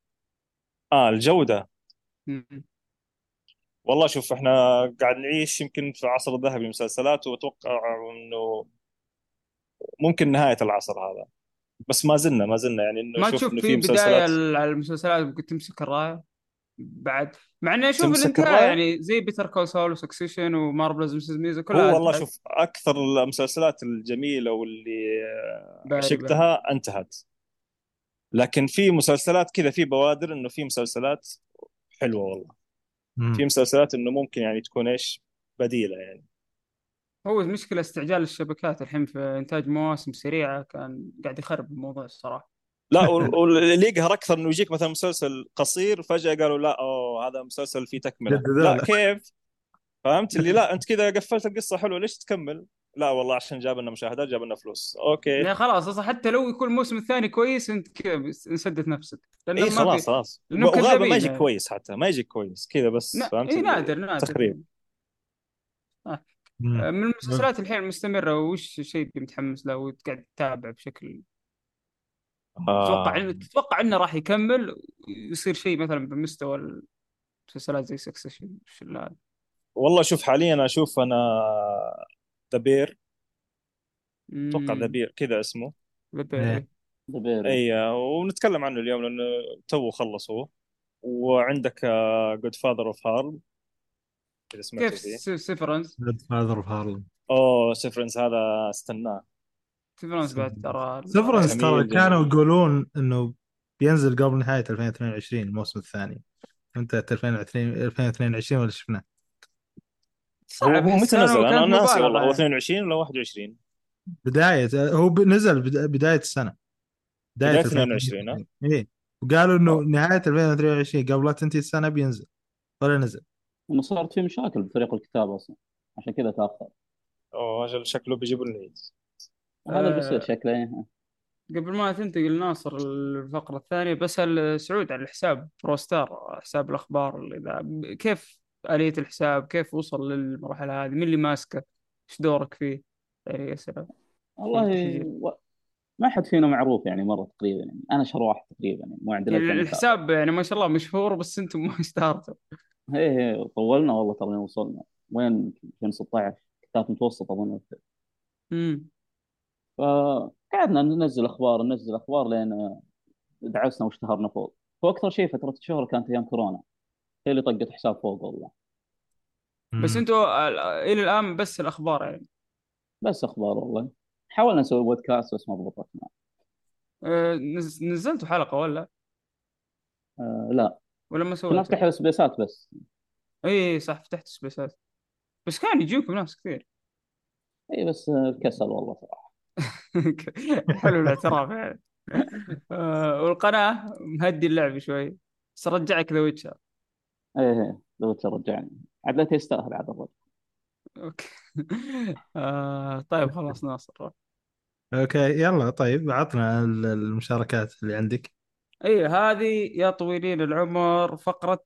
آه الجودة. والله شوف إحنا قاعد نعيش يمكن في عصر الذهبي للمسلسلات وأتوقع إنه ممكن نهاية العصر هذا. بس ما زلنا ما زلنا يعني إنه ما شوف تشوف إنه في مسلسلات. على المسلسلات ممكن تمسك الراية؟ بعد مع إني أشوف الإنتهاء؟ يعني زي Better Call Saul و Succession و Marvelous Mrs. Maisel كلها هو والله شوف أكثر المسلسلات الجميلة واللي آه،. عشقتها انتهت لكن في مسلسلات كذا في بوادر إنه في مسلسلات حلوة والله مم. في مسلسلات إنه ممكن يعني تكون إيش بديلة يعني هو المشكلة استعجال الشبكات الحين في إنتاج مواسم سريعة كان قاعد يخرب الموضوع الصراحة لا وال- واللي يقهر أكثر انه يجيك مثلا مسلسل قصير فجأة قالوا لا أوه هذا مسلسل فيه تكملة. لا. كيف؟ فهمت اللي؟ لا أنت كذا قفلت القصة حلوة ليش تكمل؟ لا والله عشان جاب لنا مشاهدات جاب لنا فلوس. أوكي. يعني خلاص أصلا حتى لو يكون الموسم الثاني كويس أنت كذا نفسك. لأنه اي ما خلاص في خلاص. وغالبا ما يجيك يعني. كويس حتى ما يجيك كويس كذا بس نا... فهمت اي نادر نادر. تخريب. مم. من المسلسلات الحين المستمرة وش الشيء اللي متحمس له وقاعد تتابع بشكل تتوقع آه. تتوقع إنه راح يكمل ويصير شيء مثلا بمستوى المسلسلات زي Succession والله شوف حاليا أشوف أنا The Bear أتوقع. The Bear كذا اسمه. إيه. The Bear. اي ونتكلم عنه اليوم لأنه تو خلص هو. وعندك Godfather of سمعت كيف Severance God father of Harlem أوه Severance هذا استناه. Severance بعد ترى Severance جميل، ترى. كانوا يقولون إنه بينزل قبل نهاية 2022 الموسم الثاني. انتهت 2022 2022 ولا شفناه؟ هو صعب متى نزل؟ أنا ناسي والله. هو يعني. 22 ولا 21 بداية هو نزل بدا- بداية السنة. بداية 22 ها؟ إيه. وقالوا إنه نهاية 2023 قبل لا تنتهي السنة بينزل. ولا نزل. إنه صارت في مشاكل بطريقة الكتابه أصلا. عشان كذا تأخر. أوه أجل شكله بيجيبوا العيد هذا اللي آه. بيصير شكله إيه. قبل ما تنتقل ناصر الفقرة الثانية بسأل سعود على الحساب بروستار حساب الأخبار اللي ذا كيف آلية الحساب؟ كيف وصل للمرحلة هذه؟ مين اللي ماسكه؟ إيش دورك فيه؟ يعني أسئلة والله. ما حد فينا معروف يعني مرة تقريبا يعني. أنا شرواح تقريبا يعني مو عندنا يعني الحساب يعني ما شاء الله مشهور بس أنتم ما اشتهرتوا. هي هي طولنا والله ترى وصلنا. وين؟ 2016 كتاب متوسط أظن. امم فقعدنا ننزل أخبار ننزل أخبار لين دعسنا واشتهرنا فوق. وأكثر شيء فترة الشهره كانت أيام كورونا. هي اللي طقت حساب فوق والله. بس. أنتوا ال- إلى الآن بس الأخبار يعني؟ بس أخبار والله. حاولنا نسوي بودكاست بس ما ضبطت معنا نز- نزلتوا حلقة ولا؟ آه لا. ولا ما كنا سويتوا؟ نفتح سبيسات بس. إي صح فتحت سبيسات. بس كان يجيكم ناس كثير. إي بس آه، كسل والله صراحة. حلو الاعتراف. يعني والقناة مهدي اللعب شوي. بس رجعك ذا ويتشر إيه إيه لو ترجعني عاد لا يستاهل عاد الرجل okay. آه، طيب خلاص ناصر. okay يلا طيب عطنا ال- المشاركات اللي عندك. إي هذه يا طويلين العمر فقرة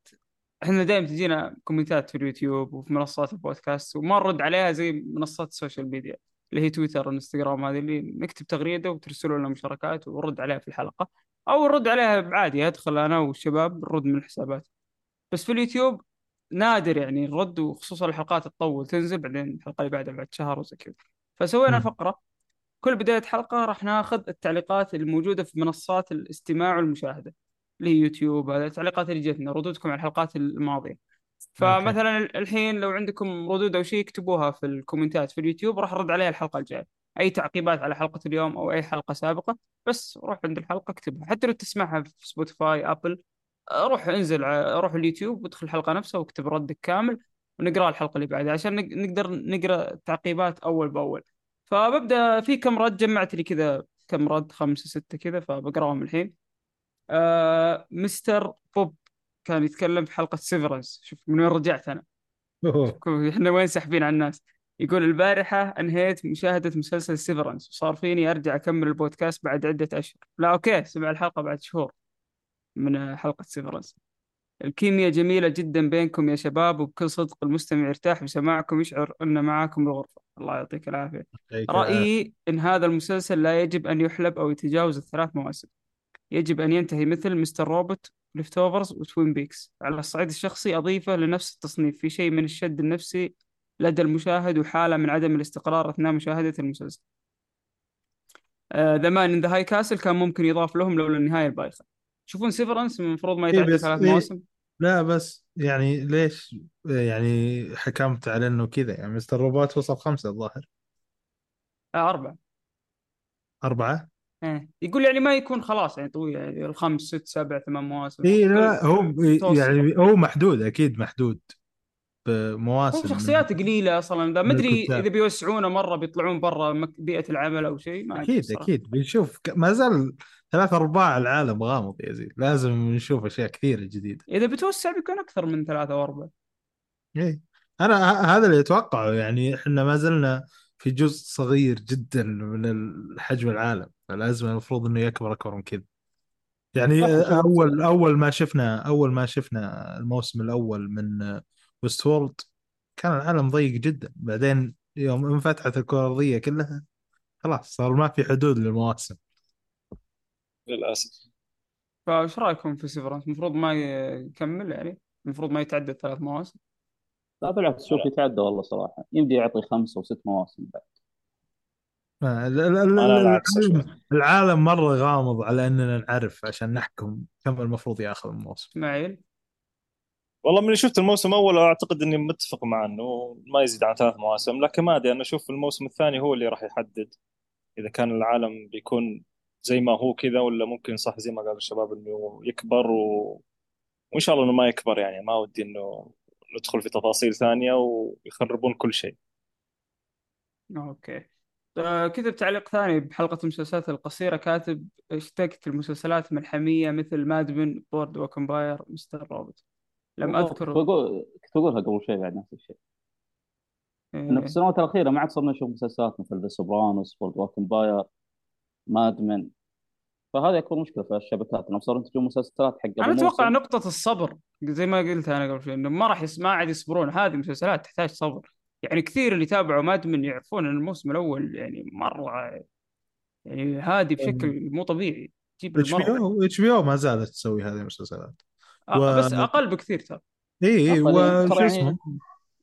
إحنا دائما تجينا كومنتات في اليوتيوب وفي منصات البودكاست وما نرد عليها زي منصات ال social media. اللي هي تويتر وإنستغرام هذه اللي نكتب تغريدة وترسلوا لنا مشاركات ونرد عليها في الحلقة أو نرد عليها عادي أدخل أنا والشباب نرد من الحسابات. بس في اليوتيوب نادر يعني نرد وخصوصا الحلقات تطول تنزل بعدين الحلقة اللي بعدها بعد شهر وزي كذا. فسوينا مم. فقرة كل بداية حلقة راح ناخذ التعليقات الموجودة في منصات الاستماع والمشاهدة اللي هي يوتيوب هذا التعليقات اللي جتنا ردودكم على الحلقات الماضية. فمثلا الحين لو عندكم ردود أو شيء اكتبوها في الكومنتات في اليوتيوب راح أرد عليها الحلقة الجاية. أي تعقيبات على حلقة اليوم أو أي حلقة سابقة بس روح عند الحلقة اكتبها. حتى لو تسمعها في سبوتيفاي ابل روح انزل روح اليوتيوب وادخل الحلقة نفسها واكتب ردك كامل ونقرأ الحلقة اللي بعدها عشان نق- نقدر نقرأ التعقيبات أول بأول. فببدأ في كم رد جمعت لي كذا كم رد خمسة ستة كذا فبقرأهم الحين. آه مستر بوب كان يتكلم في حلقة Severance شوف من وين رجعت. شوف إحنا وين ساحبين على الناس. يقول البارحة أنهيت مشاهدة مسلسل Severance وصار فيني أرجع أكمل البودكاست بعد عدة أشهر. لا okay سمع الحلقة بعد شهور من حلقة Severance الكيمياء جميلة جدا بينكم يا شباب وبكل صدق المستمع يرتاح بسماعكم يشعر أن معاكم الغرفة. الله يعطيك العافية. رأيي إن هذا المسلسل لا يجب أن يحلب أو يتجاوز الثلاث مواسم. يجب أن ينتهي مثل Mr. Robot Leftovers و Twin Peaks. على الصعيد الشخصي أضيفه لنفس التصنيف في شيء من الشد النفسي لدى المشاهد وحالة من عدم الاستقرار أثناء مشاهدة المسلسل. The Man in the High Castle كان ممكن يضاف لهم لولا النهاية البايخة. تشوفون Severance المفروض ما إيه يتعدى بس ثلاث إيه مواسم؟ لا بس يعني ليش؟ يعني حكمت على إنه كذا. يعني Mr. Robot وصل خمسة الظاهر. آه أربعة. أربعة؟ إيه. يقول يعني ما يكون خلاص يعني طويل يعني الخمس ست سبع ثمان مواسم اي لا هو. يعني هو محدود أكيد محدود بمواسم شخصيات قليلة أصلا ذا من ما الكتاب. إذا بيوسعونه مرة بيطلعون برا بيئة العمل أو شيء ما أكيد. أكيد بنشوف ما زال ثلاث أرباع العالم غامض يا زين لازم نشوف أشياء كثيرة جديدة إذا بتوسع بيكون أكثر من ثلاثة أو أربعة إيه أنا هذا اللي أتوقعه يعني إحنا ما زلنا في جزء صغير جدا من حجم العالم فلازم المفروض إنه يكبر أكبر من كذا. يعني. أول أول ما شفنا أول ما شفنا الموسم الأول من ويست وورلد كان العالم ضيق جدا. بعدين يوم انفتحت الكرة الأرضية كلها خلاص صار ما في حدود للمواسم. للأسف. فايش رأيكم في سيفرنس؟ المفروض ما يكمل يعني؟ المفروض ما يتعدى ثلاث مواسم؟ لا بالعكس شوف يتعدى والله صراحة. يمدي يعطي خمسة وست مواسم بعد ما- ال- ال- ال- أنا العكس العالم العالم مره غامض على اننا نعرف عشان نحكم كم المفروض ياخذ الموسم اسماعيل والله من شفت الموسم الأول اعتقد اني متفق مع انه ما يزيد عن ثلاث مواسم لكن ما ادري أنا أشوف الموسم الثاني هو اللي راح يحدد اذا كان العالم بيكون زي ما هو كذا ولا ممكن صح زي ما قال الشباب انه يكبر و... وان شاء الله انه ما يكبر يعني ما ودي انه ندخل في تفاصيل ثانية ويخربون كل شيء okay كتب تعليق ثاني بحلقة المسلسلات القصيرة كاتب اشتقت المسلسلات الملحمية مثل Mad Men Boardwalk Empire Mr. Robot. لم بقول كنت بقولها قبل شوي بعد نفس الشيء. انه في إيه. السنوات الأخيرة ما عاد صرنا نشوف مسلسلات مثل The Sopranos Boardwalk Empire Mad Men فهذه أكبر مشكلة في الشبكات إنهم صاروا ينتجون مسلسلات حق أتوقع موسم نقطة الصبر زي ما قلت أنا قبل شوي إنه ما راح. ما عاد يصبرون. هذه مسلسلات تحتاج صبر. يعني كثير اللي تابعوا Mad Men يعرفون أن الموسم الأول يعني مرة يعني هادي بشكل مو طبيعي. تجيب HBO HBO ما زالت تسوي هذه المسلسلات. آه، و- بس أقل بكثير ترى. إي إي أقل يعني، ترى اسمه يعني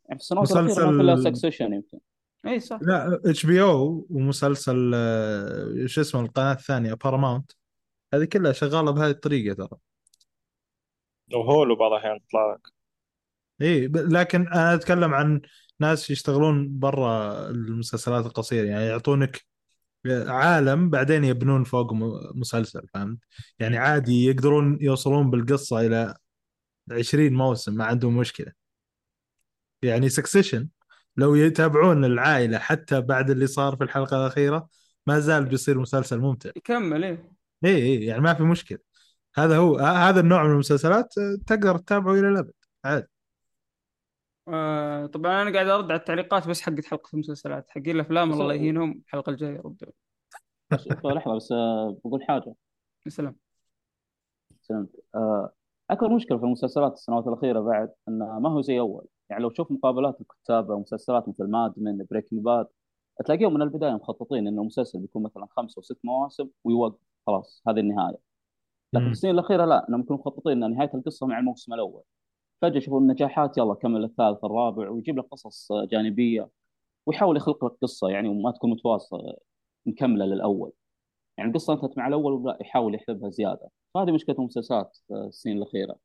يعني في السنوات مسلسل- كلها Succession يمكن. إي صح. لا HBO ومسلسل آه، شو اسمه القناة الثانية باراماونت هذه كلها شغالة بهذه الطريقة ترى. وهولو بعض الأحيان تطلع لك. إي لكن أنا أتكلم عن ناس يشتغلون برا المسلسلات القصيرة يعني يعطونك عالم بعدين يبنون فوق مسلسل فهمت؟ يعني عادي يقدرون يوصلون بالقصة إلى 20 موسم ما عندهم مشكلة. يعني سكسيشن لو يتابعون العائلة حتى بعد اللي صار في الحلقة الأخيرة ما زال بيصير مسلسل ممتع. يكمل إيه. اي اي يعني ما في مشكلة. هذا هو هذا النوع من المسلسلات تقدر تتابعه إلى الأبد عادي. آه طبعا أنا قاعد أرد على التعليقات بس حقت حلقة المسلسلات. حقين الأفلام الله يهينهم الحلقة الجاية ردوا شوف لحظة بس آه، بقول حاجة. سلام. سلمت آه، أكبر مشكلة في المسلسلات السنوات الأخيرة بعد انه ما هو زي أول. يعني لو تشوف مقابلات الكتاب أو مسلسلات مثل Mad Men Breaking Bad تلاقيهم من البداية مخططين إنه المسلسل بيكون مثلا خمسة أو ست مواسم ويوقف. خلاص هذه النهاية. لكن. السنين الأخيرة لا إنهم يكونوا مخططين إن نهاية القصة مع الموسم الأول. فجأة يشوفون النجاحات يلا كمل الثالث الرابع ويجيب لك قصص جانبية ويحاول يخلق لك قصة يعني وما تكون متواصلة مكملة للأول. يعني القصة انتهت مع الأول ولا يحاول يحلبها زيادة. فهذه مشكلة المسلسلات السنين الأخيرة.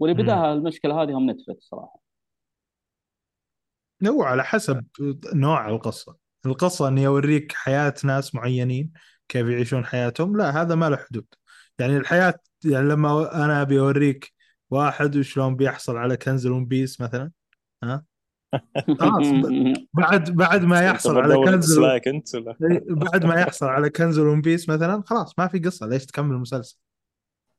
واللي. بداها المشكلة هذه هم نتفلكس صراحة. هو على حسب نوع القصة. القصة اني اوريك حياة ناس معينين كيف يعيشون حياتهم لا هذا ما له حدود. يعني الحياة يعني لما أنا أبي أوريك واحد وشلون بيحصل على كنز ال One Piece مثلا؟ ها؟ خلاص بعد بعد ما يحصل على كنز أنت بعد ما يحصل على كنز ال One Piece مثلا خلاص ما في قصة ليش تكمل المسلسل؟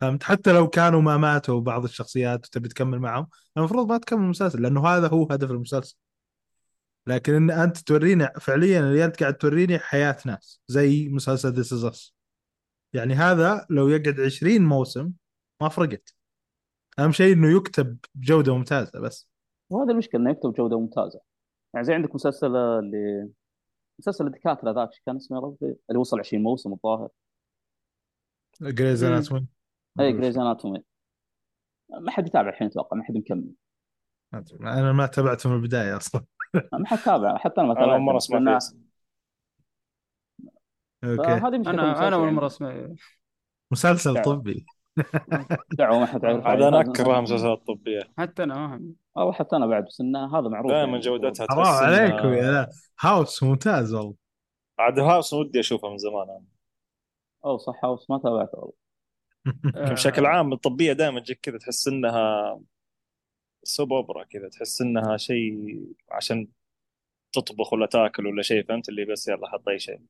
فهمت؟ حتى لو كانوا ما ماتوا بعض الشخصيات وتبي تكمل معهم المفروض ما تكمل المسلسل لأنه هذا هو هدف المسلسل. لكن إن أنت توريني فعليا اللي أنت قاعد توريني حياة ناس زي مسلسل This Is Us يعني هذا لو يقعد 20 موسم ما فرقت. أهم شيء إنه يكتب بجودة ممتازة بس. وهذا المشكلة إنه يكتب جودة ممتازة. يعني زي عندك مسلسل اللي مسلسل الدكاترة ذاك كان اسمه يا ربي؟ اللي وصل 20 موسم الظاهر. جريز. اناتومي اي جريز اناتومي ما حد يتابع الحين أتوقع ما حد مكمل. أنا ما تابعته من البداية أصلا. ما حد تابع حتى أنا ما أنا أول تابعته. مرة أسمع okay. مشكلة أنا أنا أول يعني. مرة أسمع مسلسل. طبي. دعوة ما حد يعرف عاد. أنا هذا- اكره مسلسلات طبية. حتى أنا ما. أو حتى أنا بعد بس انه هذا معروف دائما يعني. جودتها حرام تحس عليكم يا لا. هاوس ممتاز والله. عاد هاوس ودي أشوفها من زمان أنا. أو صح هاوس ما تابعته والله. بشكل عام الطبية دائما تجيك كذا تحس إنها soap opera كذا تحس إنها شيء عشان تطبخ ولا تاكل ولا شيء فهمت اللي بس يلا حط أي شيء.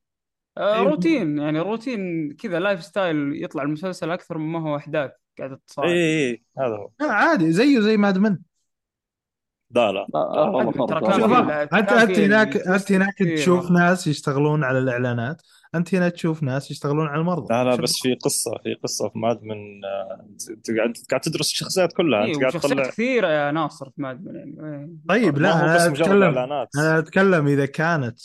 آه أيوة. روتين يعني روتين كذا lifestyle يطلع المسلسل أكثر مما هو أحداث قاعدة اي تصارع اي إي، هذا هو. لا، عادي زيه زي Mad Men لا لا. والله ترى كان انت أنت هناك أنت هناك تشوف. ناس يشتغلون على الإعلانات. أنت هنا تشوف ناس يشتغلون على المرضى. لا لا بس في قصة في قصة في ماد من آه، أنت قاعد تدرس الشخصيات كلها. أنت اي قاعد تطلع كثيرة يا ناصر في ماد من يعني. إيه. طيب لا أنا اتكلم أنا أتكلم إذا كانت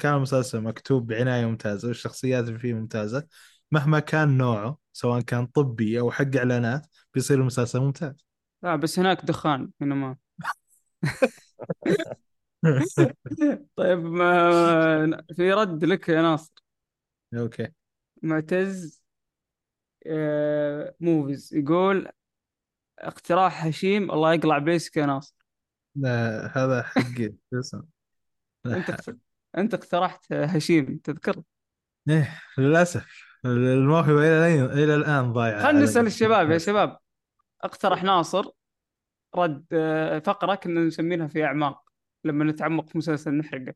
كان المسلسل مكتوب بعناية ممتازة والشخصيات اللي فيه ممتازة مهما كان نوعه سواء كان طبي أو حق إعلانات بيصير المسلسل ممتاز. لا بس هناك دخان هنا ما. طيب ما في رد لك يا ناصر. أوكي. معتز آه موفيز يقول اقتراح هشيم الله يقلع بيسك يا ناصر. لا هذا حقي؟ انت انت اقترحت هشيم تذكر؟ إيه للأسف. الموهبة إلى الان إلى الآن ضايعة خلينا. نسأل الشباب يا شباب. اقترح ناصر رد آه، فقرة كنا نسمينها في أعماق لما نتعمق في مسلسل نحرقه.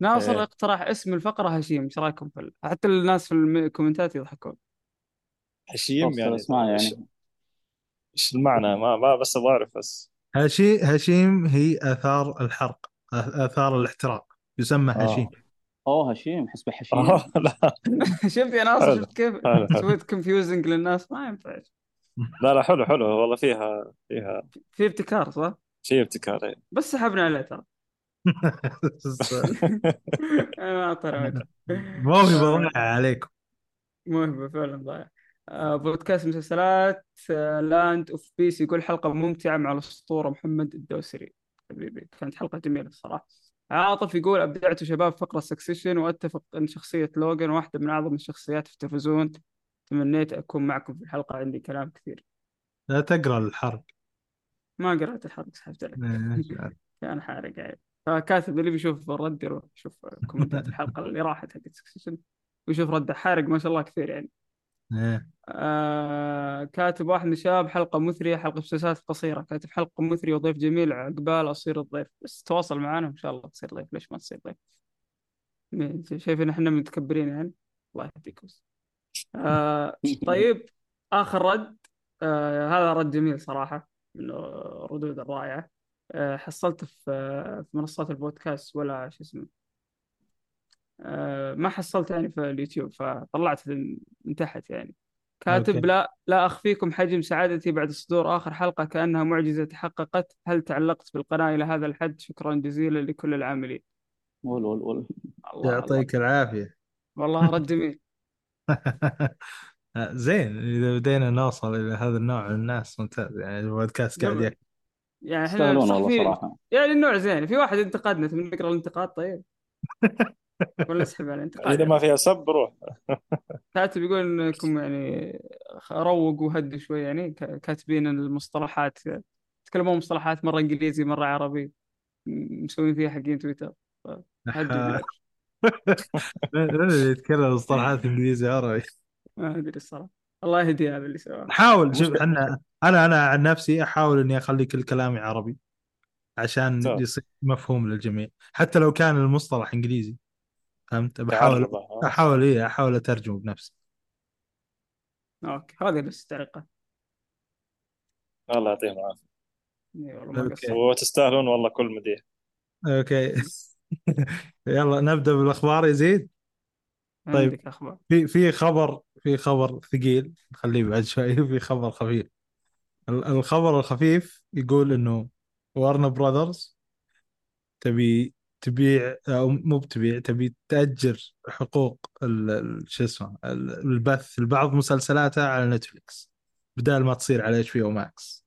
ناصر إيه. اقترح اسم الفقرة هشيم إيش رأيكم في حتى الناس في الكومنتات يضحكون. خلاص يعني اسمع إيش يعني إيش المعنى؟ ما ما بس أبغى أعرف بس. هشي هشيم هي آثار الحرق. آثار الاحتراق يسمى آه. هشيم أوه هشيم حسبه حشيم آه لا شفت يا ناصر حلو. شفت كيف. سويت confusing للناس ما ينفع لا لا حلو حلو والله فيها فيها في ابتكار صح؟ شيء ابتكار إيه. بس سحبنا عليه ترى ما موهبة ضايعه عليكم موهبة فعلا ضايع آه، بودكاست مسلسلات Land of Peace يقول حلقة ممتعة مع الأسطورة محمد الدوسري حبيبي. كانت حلقة جميلة الصراحة. عاطف يقول أبدعتوا شباب فقرة Succession وأتفق أن شخصية لوغان واحدة من أعظم الشخصيات في التلفزيون. تمنيت أكون معكم في الحلقة عندي كلام كثير. لا تقرأ الحرق. ما قرأت الحلقة سحبت عليك. كان حارق يعني. فكاتب اللي بيشوف الرد يروح يشوف comment ات الحلقة اللي راحت حقت Succession ويشوف رده حارق ما شاء الله كثير يعني. إيه. آه كاتب واحد من الشباب حلقة مثرية حلقة مسلسلات قصيرة. كاتب حلقة مثرية وضيف جميل عقبال أصير الضيف. بس تواصل معنا إن شاء الله تصير ضيف. ليش ما تصير ضيف؟ شايف إن إحنا متكبرين يعني؟ الله يهديكم آه طيب آخر رد. آه هذا رد جميل صراحة من الردود الرائعة. آه حصلته في في منصات البودكاست ولا شو اسمه؟ آه ما حصلت يعني في اليوتيوب فطلعت من تحت يعني. كاتب أوكي. لا لا أخفيكم حجم سعادتي بعد صدور آخر حلقة كأنها معجزة تحققت. هل تعلقت بالقناة إلى هذا الحد؟ شكرا جزيلا لكل العاملين. ول ول ول الله الله. يعطيك العافية. والله رد جميل. زين إذا بدينا نوصل إلى هذا النوع من الناس ممتاز. يعني البودكاست قاعد يعني إحنا صراحة. يعني النوع زين. في واحد انتقدنا تبي نقرأ الانتقاد؟ طيب. ولا اسحب على الانتقاد إذا ما فيها سب روح. كاتب يقول إنكم يعني روقوا وهدوا شوي يعني ك- كاتبين المصطلحات تكلمون مصطلحات مرة إنجليزي مرة عربي مسوين فيها حقين تويتر. هدوا يتكلم مصطلحات إنجليزي عربي. ما أدري الصراحة. الله يهدي هذا اللي سواه. نحاول شوف. إحنا أنا أنا عن نفسي أحاول إني أخلي كل كلامي عربي عشان طيب. يصير مفهوم للجميع. حتى لو كان المصطلح إنجليزي. فهمت؟ بحاول آه. أحاول إيه أحاول أترجمه بنفسي. okay هذه بس تعليقات الله يعطيهم العافية. إي والله ما okay. قصر وتستاهلون والله كل مديح. okay. يلا نبدأ بالأخبار يزيد طيب. عندك أخبار. في في خبر في خبر ثقيل. نخليه بعد شوي. في خبر خفيف. ال- الخبر الخفيف يقول إنه Warner Brothers تبي تبيع أو مو بتبيع تبي تأجر حقوق شو اسمه ال- البث لبعض مسلسلاتها على Netflix بدال ما تصير على HBO Max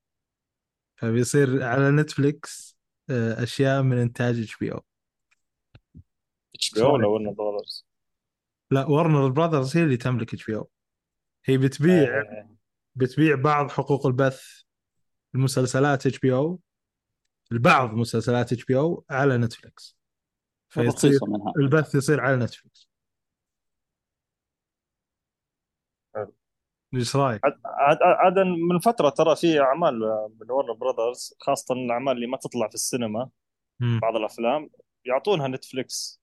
فبيصير على Netflix آه، أشياء من إنتاج HBO. HBO ولا Warner Brothers لا Warner Brothers هي اللي تملك HBO. هي بتبيع بتبيع بعض حقوق البث المسلسلات HBO البعض مسلسلات HBO على Netflix فيصير منها البث يصير على Netflix حلو. إيش رأيك؟ عاد عاد من فترة ترى في أعمال من Warner Brothers خاصة الأعمال اللي ما تطلع في السينما مم. بعض الأفلام يعطونها نتفليكس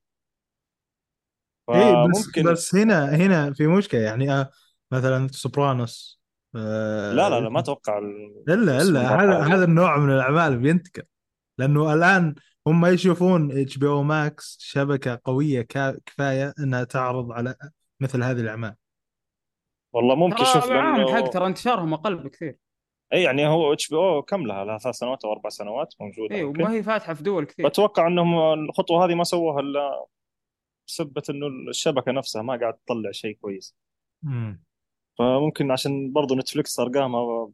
اي بس بس هنا هنا في مشكلة يعني آه مثلا Sopranos آه لا لا لا ما أتوقع ال- الا إلا هذا. هذا النوع من الأعمال بينتقل لأنه الآن هم يشوفون HBO Max شبكة قوية كفاية إنها تعرض على مثل هذه الأعمال. والله ممكن شوف ترى معاهم لأنه حق ترى انتشارهم أقل بكثير. إي يعني هو HBO كم لها؟ لها ثلاث سنوات أو أربع سنوات موجودة إي وما هي فاتحة في دول كثير. بتوقع إنهم الخطوة هذه ما سووها إلا بسبة إنه الشبكة نفسها ما قاعد تطلع شيء كويس. مم. فممكن عشان برضو Netflix أرقامها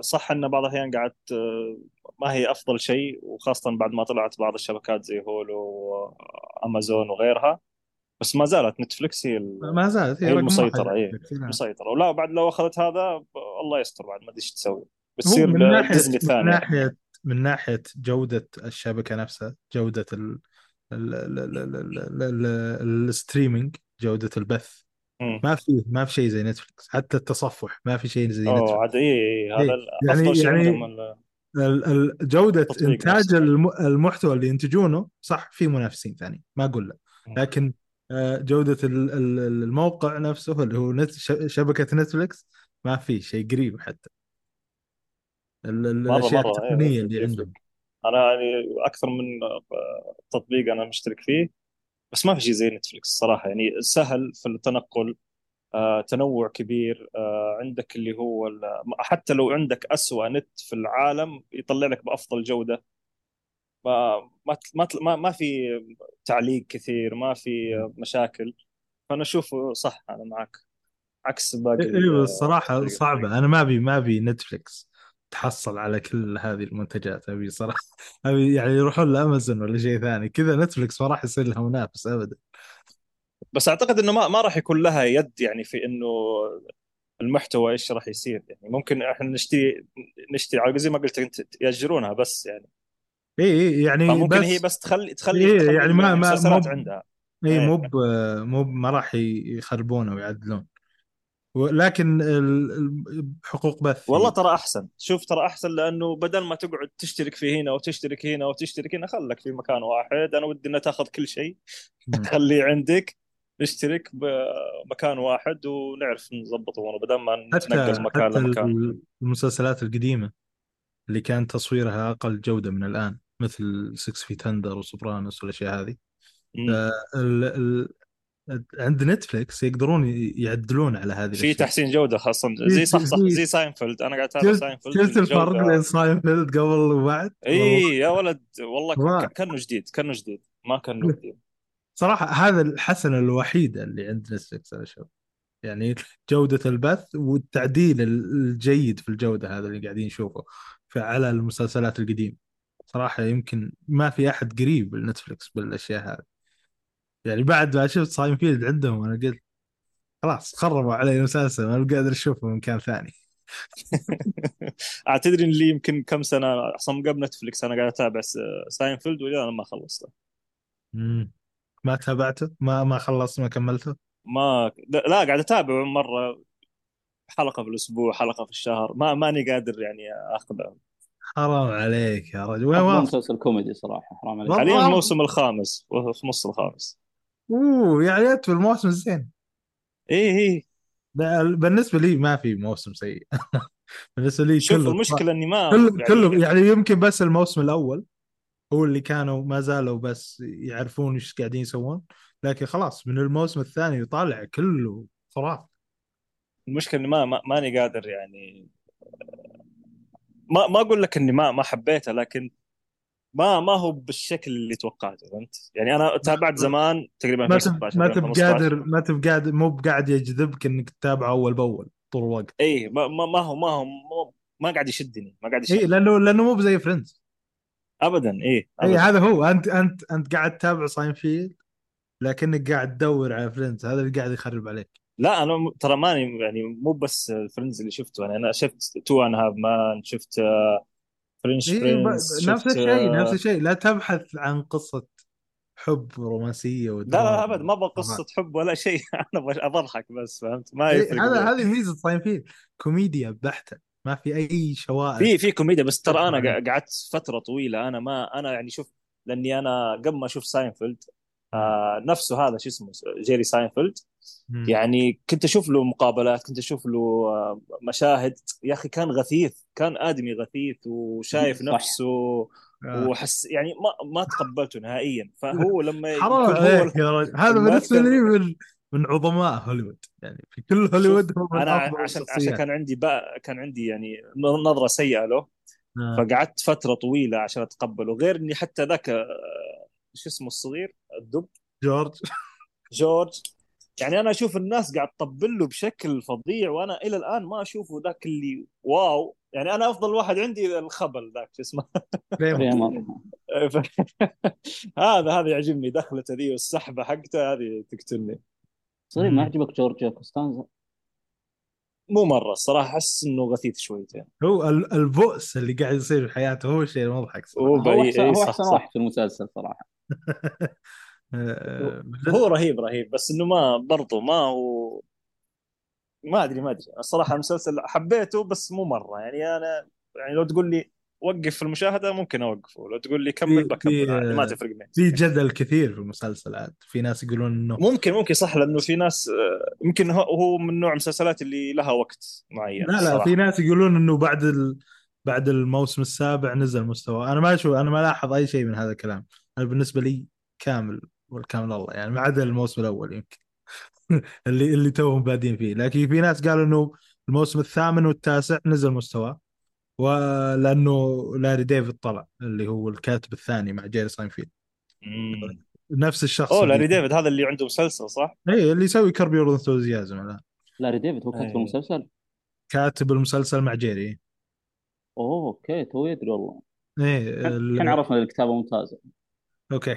صح ان بعض الاحيان قاعد آه، ما هي افضل شيء وخاصه بعد ما طلعت بعض الشبكات زي Hulu و Amazon وغيرها بس ما زالت Netflix هي ما زالت هي هي. إيه. نعم. مسيطره ولا بعد لو اخذت هذا الله يستر بعد ما ادري إيش تسوي بتصير من ناحيه ديزني من الثانية ناحيه من ناحيه جوده الشبكه نفسها جوده ال ال- ال- ال- ال- ال- ال- ال- ال streaming جوده البث مم. ما في ما في شيء زي Netflix حتى التصفح ما في شيء زي أوه Netflix عاد اي هذا يعني- يعني- عندهم ال- ال- ال- جودة تطبيق إنتاج المحتوى اللي ينتجونه صح في منافسين ثانيين ما أقول لا. لكن آه، ال- الموقع نفسه اللي هو نت ش- شبكة Netflix ما في شيء قريب حتى الأشياء مرة، إيه، التقنية يفرق- اللي. عندهم أنا يعني أكثر من آه، تطبيق أنا مشترك فيه بس ما في شيء زي نتفلكس الصراحة. يعني سهل في التنقل آه، تنوع كبير آه، عندك اللي هو حتى لو عندك أسوأ نت في العالم يطلع لك بأفضل جودة. ما ما ما ما, في تعليق كثير ما في مشاكل. فأنا أشوفه صح أنا معك. عكس باقي أيوه الصراحة. صعبة. أنا ما ابي ما أبي نتفلكس تحصل على كل هذه المنتجات. أبي صراحة أبي يعني يروحون لأمازون ولا شيء ثاني. كذا نتفلكس ما راح يصير لها منافس ابدا. بس أعتقد إنه ما ما راح يكون لها يد يعني في إنه المحتوى إيش راح يصير. يعني ممكن إحنا نشتري نشتري على زي ما قلت أنت ياجرونها بس يعني. إي يعني فممكن بس هي بس تخلي تخلي إيه، تخلي يعني ما- ما- مو- عندها. إي إيه. مو مو ما راح يخربونه ويعدلون ولكن حقوق بث والله ترى أحسن. شوف ترى أحسن لأنه بدل ما تقعد تشترك في هنا وتشترك هنا وتشترك هنا خلك في مكان واحد. أنا ودي إنها تأخذ كل شيء. تخليه عندك نشترك بمكان واحد ونعرف نظبط اموره بدل ما نتنقل مكان حتى لمكان. المسلسلات القديمة اللي كان تصويرها أقل جودة من الآن مثل 6 فيت أندر وسوبرانوس والأشياء هذه. عند Netflix يقدرون يعدلون على هذه في تحسين جودة خاصة. زي صح صح. زي ساينفيلد. أنا قاعد أتابع ساينفيلد شفت الفرق بين ساينفيلد قبل وبعد؟ إي يا ولد. والله كأنه جديد. كأنه جديد. ما كأنه جديد. صراحة هذا الحسنة الوحيدة اللي عند Netflix أنا أشوف يعني جودة البث والتعديل الجيد في الجودة هذا اللي قاعدين نشوفه على المسلسلات القديمة. صراحة يمكن ما في أحد قريب ل Netflix بالأشياء هذه. يعني بعد ما شفت ساينفيلد عندهم أنا قلت خلاص خربوا علي المسلسل ما قادر أشوفه من مكان ثاني. اعتذر إن لي يمكن كم سنة أصلا قبل نتفلكس أنا قاعد أتابع ساينفيلد وإلى الآن ما خلصته. مم. ما تابعته؟ ما ما خلصت ما كملته؟ ما لا قاعد أتابع مرة حلقة في الأسبوع حلقة في الشهر ما ماني قادر يعني اخذه حرام عليك يا رجل. وين مسلسل كوميدي صراحة حرام عليك. حاليا الموسم الخامس وفي نص الخامس. أوه يعني في الموسم الزين إيه إيه. لا، بالنسبة لي ما في موسم سيء. بالنسبة لي شوف كله المشكلة إني ما كله يعني كله يعني. يمكن بس الموسم الأول هو اللي كانوا ما زالوا بس يعرفون إيش قاعدين يسوون. لكن خلاص من الموسم الثاني وطالع كله خرافي المشكلة إني ما ما- ماني قادر يعني. ما ما أقول لك إني ما ما حبيته لكن ما ما هو بالشكل اللي توقعته فهمت؟ يعني أنا تابعت زمان تقريبا ما 2016 تب ما تب 2015 قادر ما تب قادر مو بقاعد يجذبك إنك تتابعه أول بأول طول الوقت. إي ما, ما ما هو ما هو ما, قاعد يشدني ما قاعد إي يشدني. لأنه لأنه مو بزي Friends ابدا إي إي. هذا هو. انت انت أنت قاعد تتابع ساينفيلد لكنك قاعد تدور على Friends هذا اللي قاعد يخرب عليك. لا أنا ترى ماني يعني مو بس ال Friends اللي شفته. يعني أنا شفت Two and a Half Men شفت Fresh إيه Prince ب- نفس الشيء آه، نفس الشيء. لا تبحث عن قصة حب رومانسية لا لا أبد ما أبغى قصة حب ولا شيء. أنا أبغى أضحك بس فهمت؟ ما إيه يفرق هذا. هذه ميزة ساينفيلد كوميديا بحتة. ما في أي شوائب في في كوميديا بس ترى أنا قعدت فترة طويلة. أنا ما أنا يعني شوف لأني أنا قبل ما أشوف ساينفيلد آه نفسه هذا شو اسمه جيري ساينفيلد. يعني كنت أشوف له مقابلات كنت أشوف له آه، مشاهد. يا أخي كان غثيث كان آدمي غثيث وشايف. نفسه آه. وحس يعني ما ما تقبلته نهائيا. فهو لما حرام عليك يا رجل. هذا المؤثر- لي من من عظماء هوليوود. يعني في كل هوليوود هو أنا عشان عشان. كان عندي بقى كان عندي يعني نظرة سيئة له. آه. فقعدت فترة طويلة عشان أتقبله. غير إني حتى ذاك آه، شو اسمه الصغير؟ الدب. جورج. جورج. يعني أنا أشوف الناس قاعد تطبل له بشكل فظيع وأنا إلى الآن ما أشوفه ذاك اللي واو. يعني أنا أفضل واحد عندي الخبل ذاك شو اسمه؟ هذا هذا يعجبني دخلته ذي والسحبة حقته هذه تقتلني. صدق مم. ما عجبك جورج كوستانزا؟ مو مرة الصراحة أحس إنه غثيث شويتين. هو ال- البؤس اللي قاعد يصير في حياته هو الشيء المضحك صراحة. هو احسن إيه، هو صح أحسن صح. واحد في المسلسل صراحة. هو رهيب رهيب بس إنه ما برضه ما هو ما أدري ما أدري. الصراحه المسلسل حبيته بس مو مرة. يعني أنا يعني لو تقول لي وقف في المشاهدة ممكن أوقفه. لو تقول لي كمل بكمل ما تفرق معي. في جدل كثير في المسلسلات في ناس يقولون إنه ممكن ممكن صح لأنه في ناس آه، يمكن هو- هو من نوع المسلسلات اللي لها وقت معين لا لا الصراحة. في ناس يقولون إنه بعد ال... بعد الموسم السابع نزل مستوى. أنا ما أشوف أنا ما لاحظ أي شيء من هذا الكلام. أنا بالنسبة لي كامل. والكامل الله يعني ما عدا الموسم الأول يمكن. اللي اللي توهم بادين فيه. لكن في ناس قالوا إنه الموسم الثامن والتاسع نزل مستوى ولأنه لاري ديفيد طلع اللي هو الكاتب الثاني مع جيري ساينفيلد. نفس الشخص أوه لاري ديفيد هذا اللي عنده مسلسل صح؟ اي اللي يسوي Curb Your Enthusiasm الآن. لاري ديفيد هو كاتب أي. المسلسل؟ كاتب المسلسل مع جيري. أوه okay توي أدري والله. إيه ال- كان عرفنا الكتابه ممتازه okay.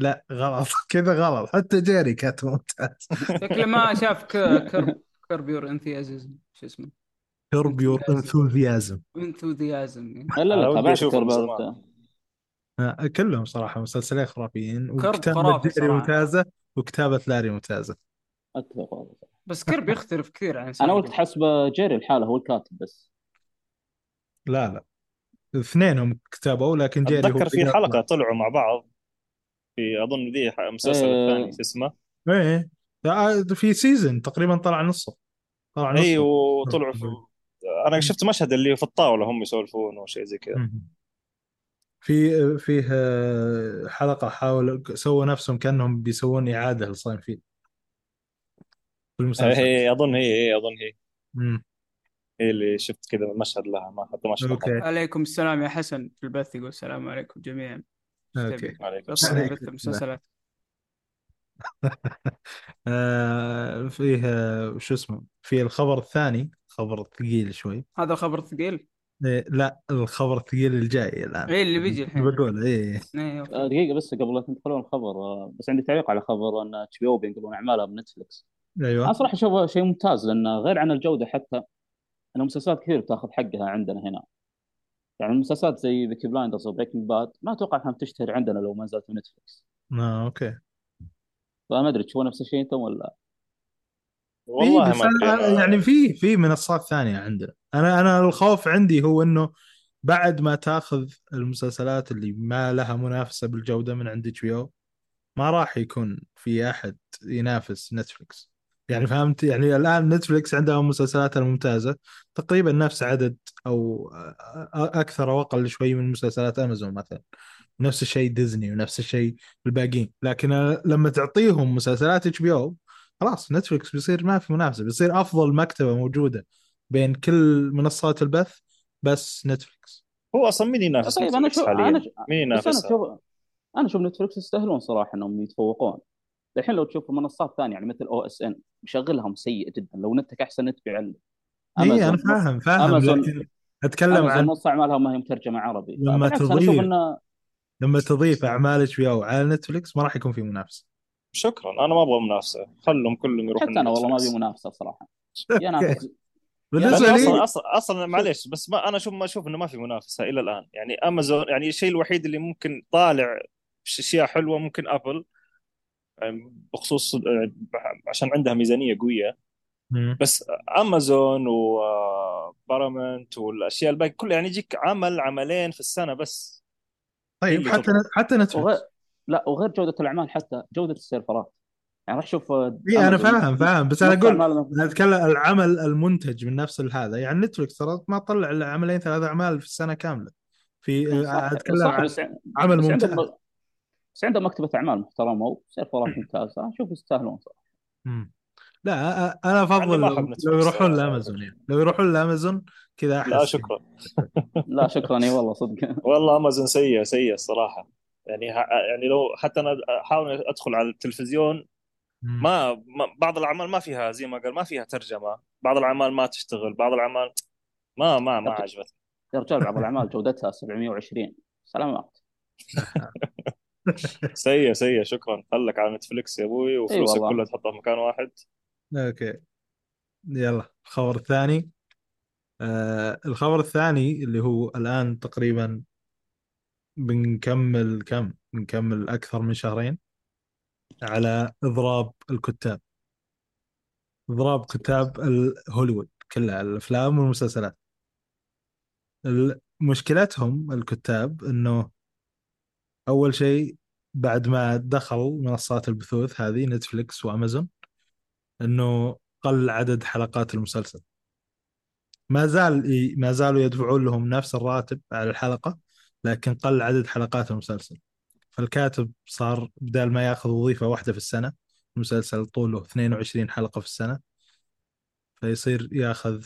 لا غلط. كذا غلط. حتى جيري كاتب ممتاز شكله ما شاف Curb Curb Your Enthusiasm شو اسمه؟ Curb Your Enthusiasm Enthusiasm لا لا تابعت. آه، كلهم صراحة مسلسلين خرافيين. Curb وكتابة جيري. ممتازة وكتابة لاري ممتازة. أتفق والله. بس Curb يختلف كثير عن أنا. قلت أحسب جيري لحاله هو الكاتب بس. لا لا. اثنينهم كتابوا لكن جيري أتذكر في حلقة طلعوا مع بعض. في أظن ذي المسلسل إيه. الثاني شو اسمه؟ إيه. آه، في season تقريبا طلع نصه. طلع نصه. اي وطلعوا في أنا شفت مشهد اللي في الطاولة هم يسولفون وشيء زي كذا. في فيه آه، حلقة حاولوا سووا نفسهم كأنهم بيسوون إعادة لساينفيلد في المسلسل. هي أظن هي هي أظن هي. مم. هي اللي شفت كذا مشهد لها ما حتى ما شفت okay. عليكم السلام يا حسن في البث يقول السلام عليكم جميعا. okay. بس المسلسلات. آه فيه آه، شو اسمه في الخبر الثاني خبر ثقيل شوي. هذا خبر ثقيل؟ إيه لا الخبر الثقيل الجاي الآن. إيه اللي بيجي الحين. بقول إيه. إيه. آه، دقيقة بس قبل لا تنتقلون الخبر. آه، بس عندي تعليق على خبر إن HBO بينقلون أعمالها بنتفلكس أنا أيوه. صراحة اشوفه شيء ممتاز لأن غير عن الجودة حتى أن مسلسلات كثير بتاخذ حقها عندنا هنا. يعني المسلسلات زي Peaky Blinders و Breaking Bad ما أتوقع إنها بتشتهر عندنا لو ما نزلت في نتفلكس آه okay. فما أدري تشوفون نفس الشيء أنتم ولا؟ والله إيه بس ما أنا أنا- يعني في في منصات ثانية عندنا. أنا أنا الخوف عندي هو إنه بعد ما تأخذ المسلسلات اللي ما لها منافسة بالجودة من عند HBO ما راح يكون في أحد ينافس نتفلكس يعني فهمت؟ يعني الآن نتفلكس عندها مسلسلاتها الممتازة. تقريبا نفس عدد أو أكثر أو أقل شوي من مسلسلات أمازون مثلا. نفس الشيء ديزني ونفس الشيء الباقيين. لكن لما تعطيهم مسلسلات HBO خلاص نتفلكس بيصير ما في منافسة بيصير أفضل مكتبة موجودة بين كل منصات البث بس نتفلكس هو أصلا مين ينافس طيب أنا شوف حاليا؟ أنا مين بس أنا؟ أشوف أنا أشوف نتفلكس يستاهلون صراحة إنهم يتفوقون. الحين لو تشوف منصات ثانية يعني مثل OSN مشغلهم سيء جدا لو نتك أحسن نت بيعلق اي أنا امازون فاهم فاهم أمازون- لكن أتكلم امازون عن نص أعمالها ما هي مترجمة عربي. لما تضيف- إنه لما تضيف اعمال HBO على نتفلكس ما راح يكون في منافسة. شكرا أنا ما أبغى منافسة. خلهم كلهم يروحون حتى أنا والله ما. أبي منافسة صراحة. ينافس بالنسبة لي أصلا أصلا أصلا معليش بس ما أنا أشوف ما أشوف إنه ما في منافسة إلى الآن. يعني امازون يعني الشيء الوحيد اللي ممكن طالع أشياء حلوة ممكن Apple بخصوص يعني عشان عندها ميزانية قوية. مم. بس امازون وبارامنت والأشياء الباقي كلها يعني يجيك عمل عملين في السنة بس. طيب حتى تبغى. حتى وغير نتفلكس لا وغير جودة الأعمال حتى جودة السيرفرات. يعني راح شوف اي أنا أمازون فاهم فاهم. بس أنا أقول أنا أتكلم العمل المنتج من نفس هذا. يعني نتفلكس ترى ما تطلع إلا عملين ثلاث أعمال في السنة كاملة. في صح أتكلم صح عن عمل بس ممتاز بس عندهم مكتبة أعمال محترمة وسيرفرات ممتازة. أشوف يستاهلون صراحة. مم. لا أنا أفضل يعني لو, يروحون. لامازون يعني. لو يروحون لامازون كذا أحس لا شكرا. لا شكرا. إي والله صدق. والله أمازون سيئة سيئة الصراحة. يعني ه- يعني لو حتى أنا أحاول أدخل على التلفزيون. ما, ما بعض الأعمال ما فيها زي ما قال ما فيها ترجمة. بعض الأعمال ما تشتغل. بعض الأعمال ما ما ما عجبتني. يا رجال بعض الأعمال جودتها 720 سلامات. سيئة سيئة. شكرا. خلك على Netflix يا أبوي وفلوسك والله. كلها تحطها في مكان واحد. okay. يلا الخبر الثاني. آه الخبر الثاني اللي هو الآن تقريبا بنكمل كم؟ بنكمل أكثر من شهرين على إضراب الكتاب. إضراب كتاب هوليوود كلها الأفلام والمسلسلات. ال- مشكلتهم الكتاب إنه أول شيء بعد ما دخل منصات البثوث هذه نتفليكس وأمازون إنه قل عدد حلقات المسلسل. ما زال ما زالوا يدفعون لهم نفس الراتب على الحلقة لكن قل عدد حلقات المسلسل. فالكاتب صار بدال ما يأخذ وظيفة واحدة في السنة المسلسل طوله 22 حلقة في السنة فيصير يأخذ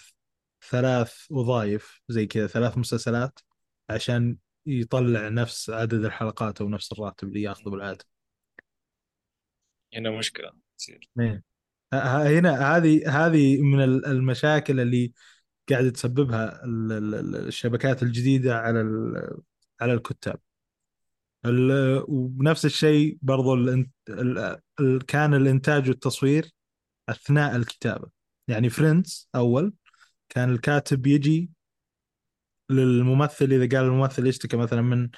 ثلاث وظائف زي كذا ثلاث مسلسلات عشان يطلع نفس عدد الحلقات أو نفس الراتب اللي ياخذه بالعادة. هنا مشكلة تصير إيه. هنا هذه هذه من ال- المشاكل اللي قاعدة تسببها ال- ال- ال- الشبكات الجديدة على على الكتاب. ال- وبنفس الشيء برضو الانت- ال- ال- كان الإنتاج والتصوير أثناء الكتابة. يعني فريندز أول كان الكاتب يجي للممثل إذا قال الممثل يشتكي مثلا من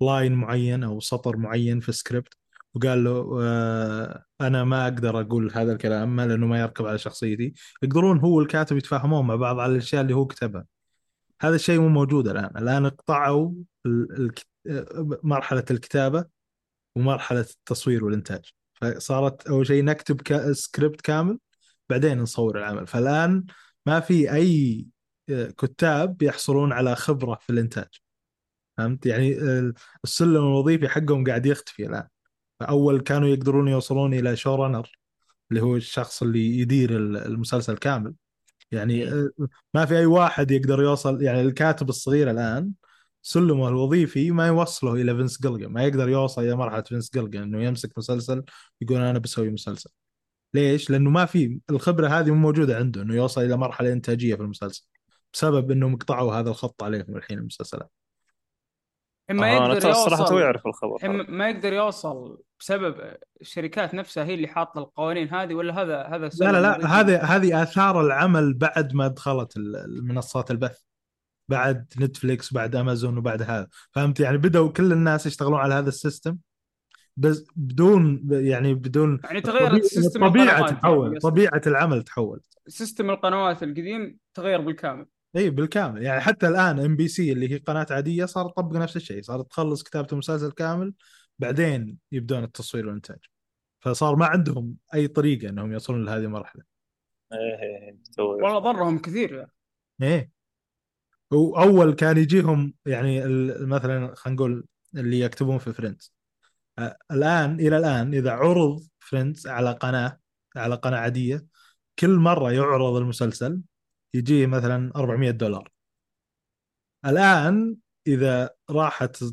line معين أو سطر معين في السكريبت وقال له آه أنا ما أقدر أقول هذا الكلام ما لأنه ما يركب على شخصيتي يقدرون هو والكاتب يتفاهمون مع بعض على الأشياء اللي هو كتبها. هذا الشيء مو موجود الآن. الآن قطعوا ال- الك- آه، مرحلة الكتابة ومرحلة التصوير والإنتاج. فصارت أول شيء نكتب سكريبت كامل بعدين نصور العمل. فالآن ما في أي كتاب يحصلون على خبرة في الإنتاج. فهمت؟ يعني السلم الوظيفي حقهم قاعد يختفي الآن. فأول كانوا يقدرون يوصلون إلى showrunner اللي هو الشخص اللي يدير ال- المسلسل كامل. يعني آه، ما في أي واحد يقدر يوصل يعني الكاتب الصغير الآن سلمه الوظيفي ما يوصله إلى Vince Gilligan ما يقدر يوصل إلى مرحلة Vince Gilligan إنه يمسك مسلسل يقول أنا بسوي مسلسل. ليش؟ لأنه ما في الخبرة هذه مو موجودة عنده إنه يوصل إلى مرحلة إنتاجية في المسلسل. بسبب إنهم قطعوا هذا الخط عليهم الحين المسلسلات. ما آه أنا يقدر يوصل تو يعرف الخبر هذا. ما يقدر يوصل بسبب الشركات نفسها هي اللي حاطة القوانين هذه ولا هذا هذا لا لا لا؟ هذه هذه آثار العمل بعد ما دخلت ال- المنصات البث. بعد Netflix بعد أمازون وبعد هذا. فهمت؟ يعني بدأوا كل الناس يشتغلون على هذا ال system. بس بدون يعني بدون يعني تغيرت طبيعة- system الطبيعه القنوات يعني تتحول قصدك. طبيعة العمل تحول. system القنوات القديم تغير بالكامل. إي بالكامل. يعني حتى الآن MBC اللي هي قناة عادية صارت تطبق نفس الشيء صارت تخلص كتابة المسلسل كامل بعدين يبدون التصوير والإنتاج. فصار ما عندهم أي طريقة إنهم يوصلون لهذه المرحلة. إيه. والله ضرهم كثير. يعني. إيه وأول كان يجيهم يعني ال- مثلا خلينا نقول اللي يكتبون في Friends الآن إلى الآن إذا عرض Friends على قناة على قناة عادية كل مرة يعرض المسلسل يجيه مثلا 400 دولار. الآن إذا راحت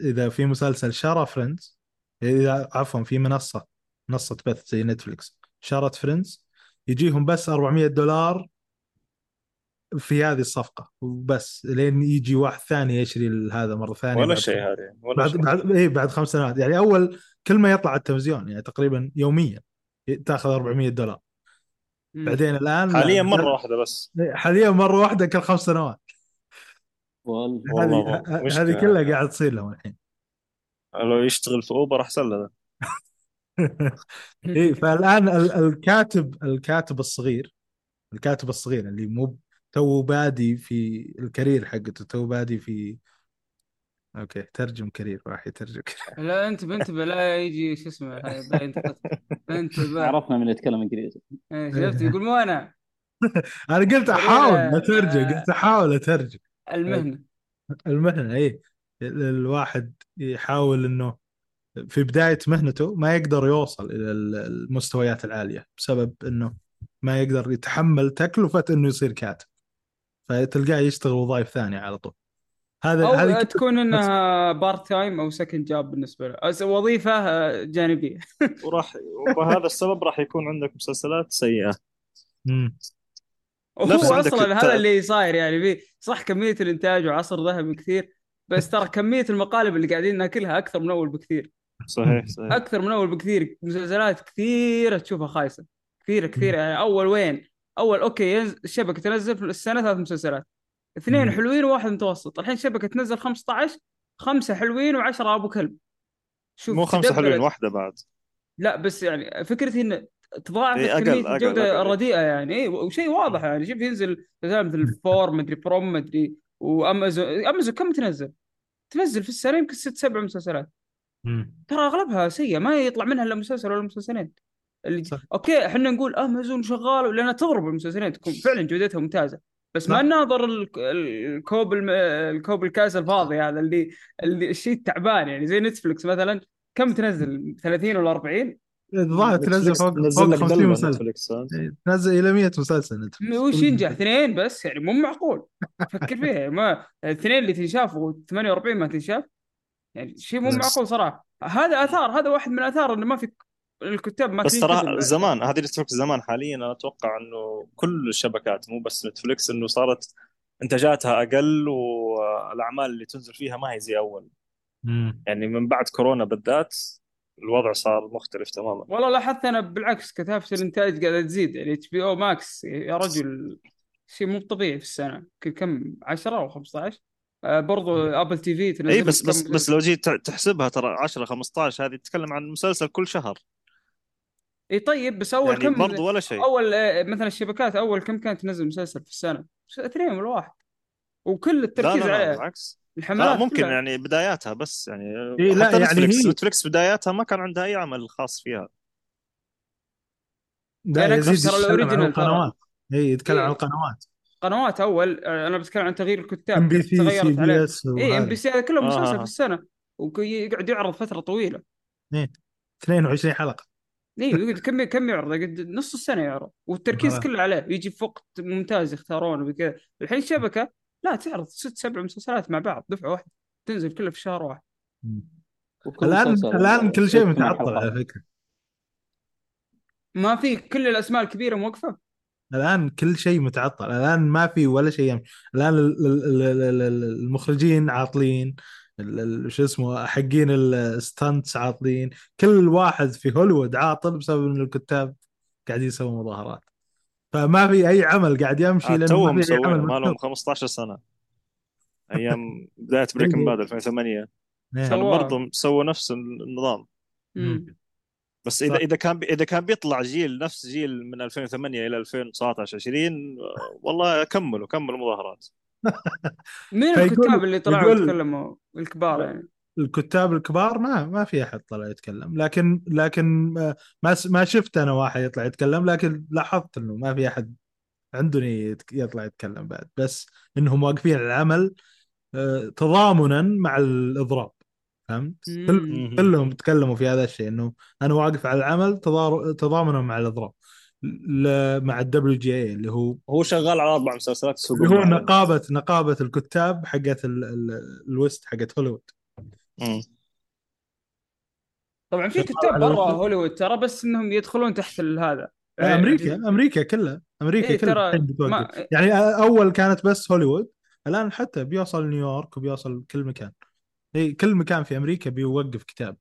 إذا في مسلسل شرى Friends إذا عفوا في منصة منصة بث زي Netflix شرت Friends يجيهم بس 400 دولار في هذه الصفقة وبس لين يجي واحد ثاني يشري هذا مرة ثانية. ولا شيء هذه ولا بعد شيء. بعد اي بعد خمس سنوات. يعني أول كل ما يطلع على التلفزيون يعني تقريبا يوميا تأخذ 400 دولار. بعدين الآن لا، حاليا مرة واحدة بس. حاليا مرة واحدة كل خمس سنوات. وال- والله هذه كلها قاعد تصير لهم الحين. لو يشتغل في أوبر أحسن له اي فالآن ال- الكاتب الكاتب الصغير الكاتب الصغير اللي مو تو بادي في ال career حقته تو بادي في okay ترجم career واحد يترجم career. لا انتبه انتبه لا يجي شو اسمه لا ينتقد انتبه عرفنا من اللي يتكلم إنجليزي. إيه، شفت؟ يقول مو أنا. أنا قلت أحاول اترجم. قلت أحاول أترجم. المهنة. المهنة اي ال- الواحد يحاول إنه في بداية مهنته ما يقدر يوصل إلى ال- المستويات العالية بسبب إنه ما يقدر يتحمل تكلفة إنه يصير كاتب. فتلقاه يشتغل وظائف ثانية على طول. هذا أو هذه تكون إنها part time أو second job بالنسبة له. أو وظيفة آه، جانبية. وراح وبهذا السبب راح يكون عندك مسلسلات سيئة. مم. نفس وهو عندك أصلا الت- هذا اللي صاير يعني في صح كمية الإنتاج وعصر ذهبي كثير بس ترى كمية المقالب اللي قاعدين ناكلها أكثر من أول بكثير. صحيح صحيح. أكثر من أول بكثير. مسلسلات كثيرة تشوفها خايسة. كثيرة كثيرة. يعني أول وين؟ أول okay الشبكة تنزل في السنة ثلاث مسلسلات. اثنين. حلوين وواحد متوسط. الحين الشبكه تنزل 15 خمسة حلوين وعشرة أبو كلب. شوف مو خمسة حلوين واحدة بعد. لا بس يعني فكرتي إن تضاعفت إيه، كميه أقل- الجودة أقل. الرديئة يعني. إي وشيء واضح يعني. شوف ينزل مثل فور مدري From مدري و Amazon. Amazon كم تنزل؟ تنزل في السنة يمكن ست سبع مسلسلات. ترى أغلبها سيئة. ما يطلع منها إلا مسلسل ولا مسلسلين. اللي صح. okay إحنا نقول أمازون شغال لأنها تضرب المسلسلين. تكون فعلا جودتها ممتازة. بس ما ال- الكوب الم... الكوب الكاس الفاضي هذا اللي, اللي الشيء التعبان يعني. زي Netflix مثلا كم تنزل؟ 30 ولا 40 الظاهر تنزل فوق فوق لك 50 دلة مسلسل؟ إيه، تنزل إلى 100 مسلسل Netflix. وش ينجح اثنين بس يعني مو معقول. فكر فيها ما الاثنين اللي تنشاف و48 ما تنشاف يعني شيء مو معقول صراحة. هذا آثار هذا واحد من الاثار انه ما في الكتاب ما بس. ترى زمان هذه Netflix زمان حاليا أنا أتوقع إنه كل الشبكات مو بس Netflix إنه صارت إنتاجاتها أقل والأعمال اللي تنزل فيها ما هي زي أول. مم. يعني من بعد كورونا بالذات الوضع صار مختلف تماما. والله لاحظت أنا بالعكس كثافة الإنتاج قاعدة تزيد. يعني HBO Max يا رجل شيء مو طبيعي في السنة. يمكن كم؟ 10 أو 15 آه، برضو Apple TV إي بس بس بس. لو جيت تحسبها ترى 10 15 هذه تتكلم عن مسلسل كل شهر. اي طيب بس أول يعني كم برضو ولا شيء. أول آه، مثلا الشبكات أول كم كانت تنزل مسلسل في السنة؟ أثنين ولا واحد. وكل لا التركيز لا لا عليه بالعكس. الحملات لا ممكن كلها. يعني بداياتها بس يعني إيه، لا، حتى يعني Netflix هي- Netflix بداياتها ما كان عندها أي عمل خاص فيها. لا يعني ترى يتكلم عن original ترى. القنوات. اي يتكلم إيه. عن القنوات. قنوات أول آه، أنا بتكلم عن تغيير الكتاب إم بي سي سي بي إس اي إم بي سي هذا كله آه، مسلسل آه. في السنة ويقعد يعرض فترة طويلة. 22 حلقة. اي يقعد كم كم يعرض؟ نص السنة يعرض. والتركيز آه. كله عليه. يجي في وقت ممتاز يختارونه وكذا الحين الشبكه لا تعرض ست سبع مسلسلات مع بعض دفعة واحدة. تنزل كلها في شهر واحد. الان الآن كل شيء متعطل. على فكرة. ما في كل الأسماء الكبيرة موقفة؟ الآن كل شيء متعطل. الآن ما في ولا شيء الآن ال- ال- ال- ال- ال- المخرجين عاطلين. شو اسمه حقين ال stunts عاطلين. كل واحد في هوليوود عاطل بسبب إن الكتاب قاعدين يسوون مظاهرات. فما في أي عمل قاعد يمشي عاد لأنه توهم ما في أي مسوينه عمل ما لهم مكتوب. 15 سنة. أيام بداية بريكنج باد 2008 إيه. سوى- كانوا برضه سووا نفس النظام. مم. بس إذا صح. إذا كان إذا كان بيطلع جيل نفس جيل من 2008 إلى 2019 20 والله كملوا كملوا مظاهرات. مين الكتاب اللي طلعوا يقول- يتكلموا؟ الكبار يعني. الكتاب الكبار ما ما في أحد طلع يتكلم لكن لكن ما ما- شفت أنا واحد يطلع يتكلم لكن لاحظت إنه ما في أحد يتك- يطلع يتكلم بعد بس إنهم واقفين على العمل آه، تضامنا مع الإضراب فهمت؟ كلهم تكلموا في هذا الشيء إنه أنا واقف على العمل تضار- تضامنا مع الإضراب. مع ال WGA اللي هو هو شغال على أربع مسلسلات اللي هو. نقابه نقابة الكتاب حقت ال- ال- ال West حقت هوليوود. طبعا في كتاب برا هوليوود ترى بس إنهم يدخلون تحت ال- هذا يعني أمريكا أمريكا كلها أمريكا إيه كلها. ما يعني أول كانت بس هوليوود الآن حتى بيوصل نيويورك وبيوصل كل مكان اي كل مكان في أمريكا بيوقف كتاب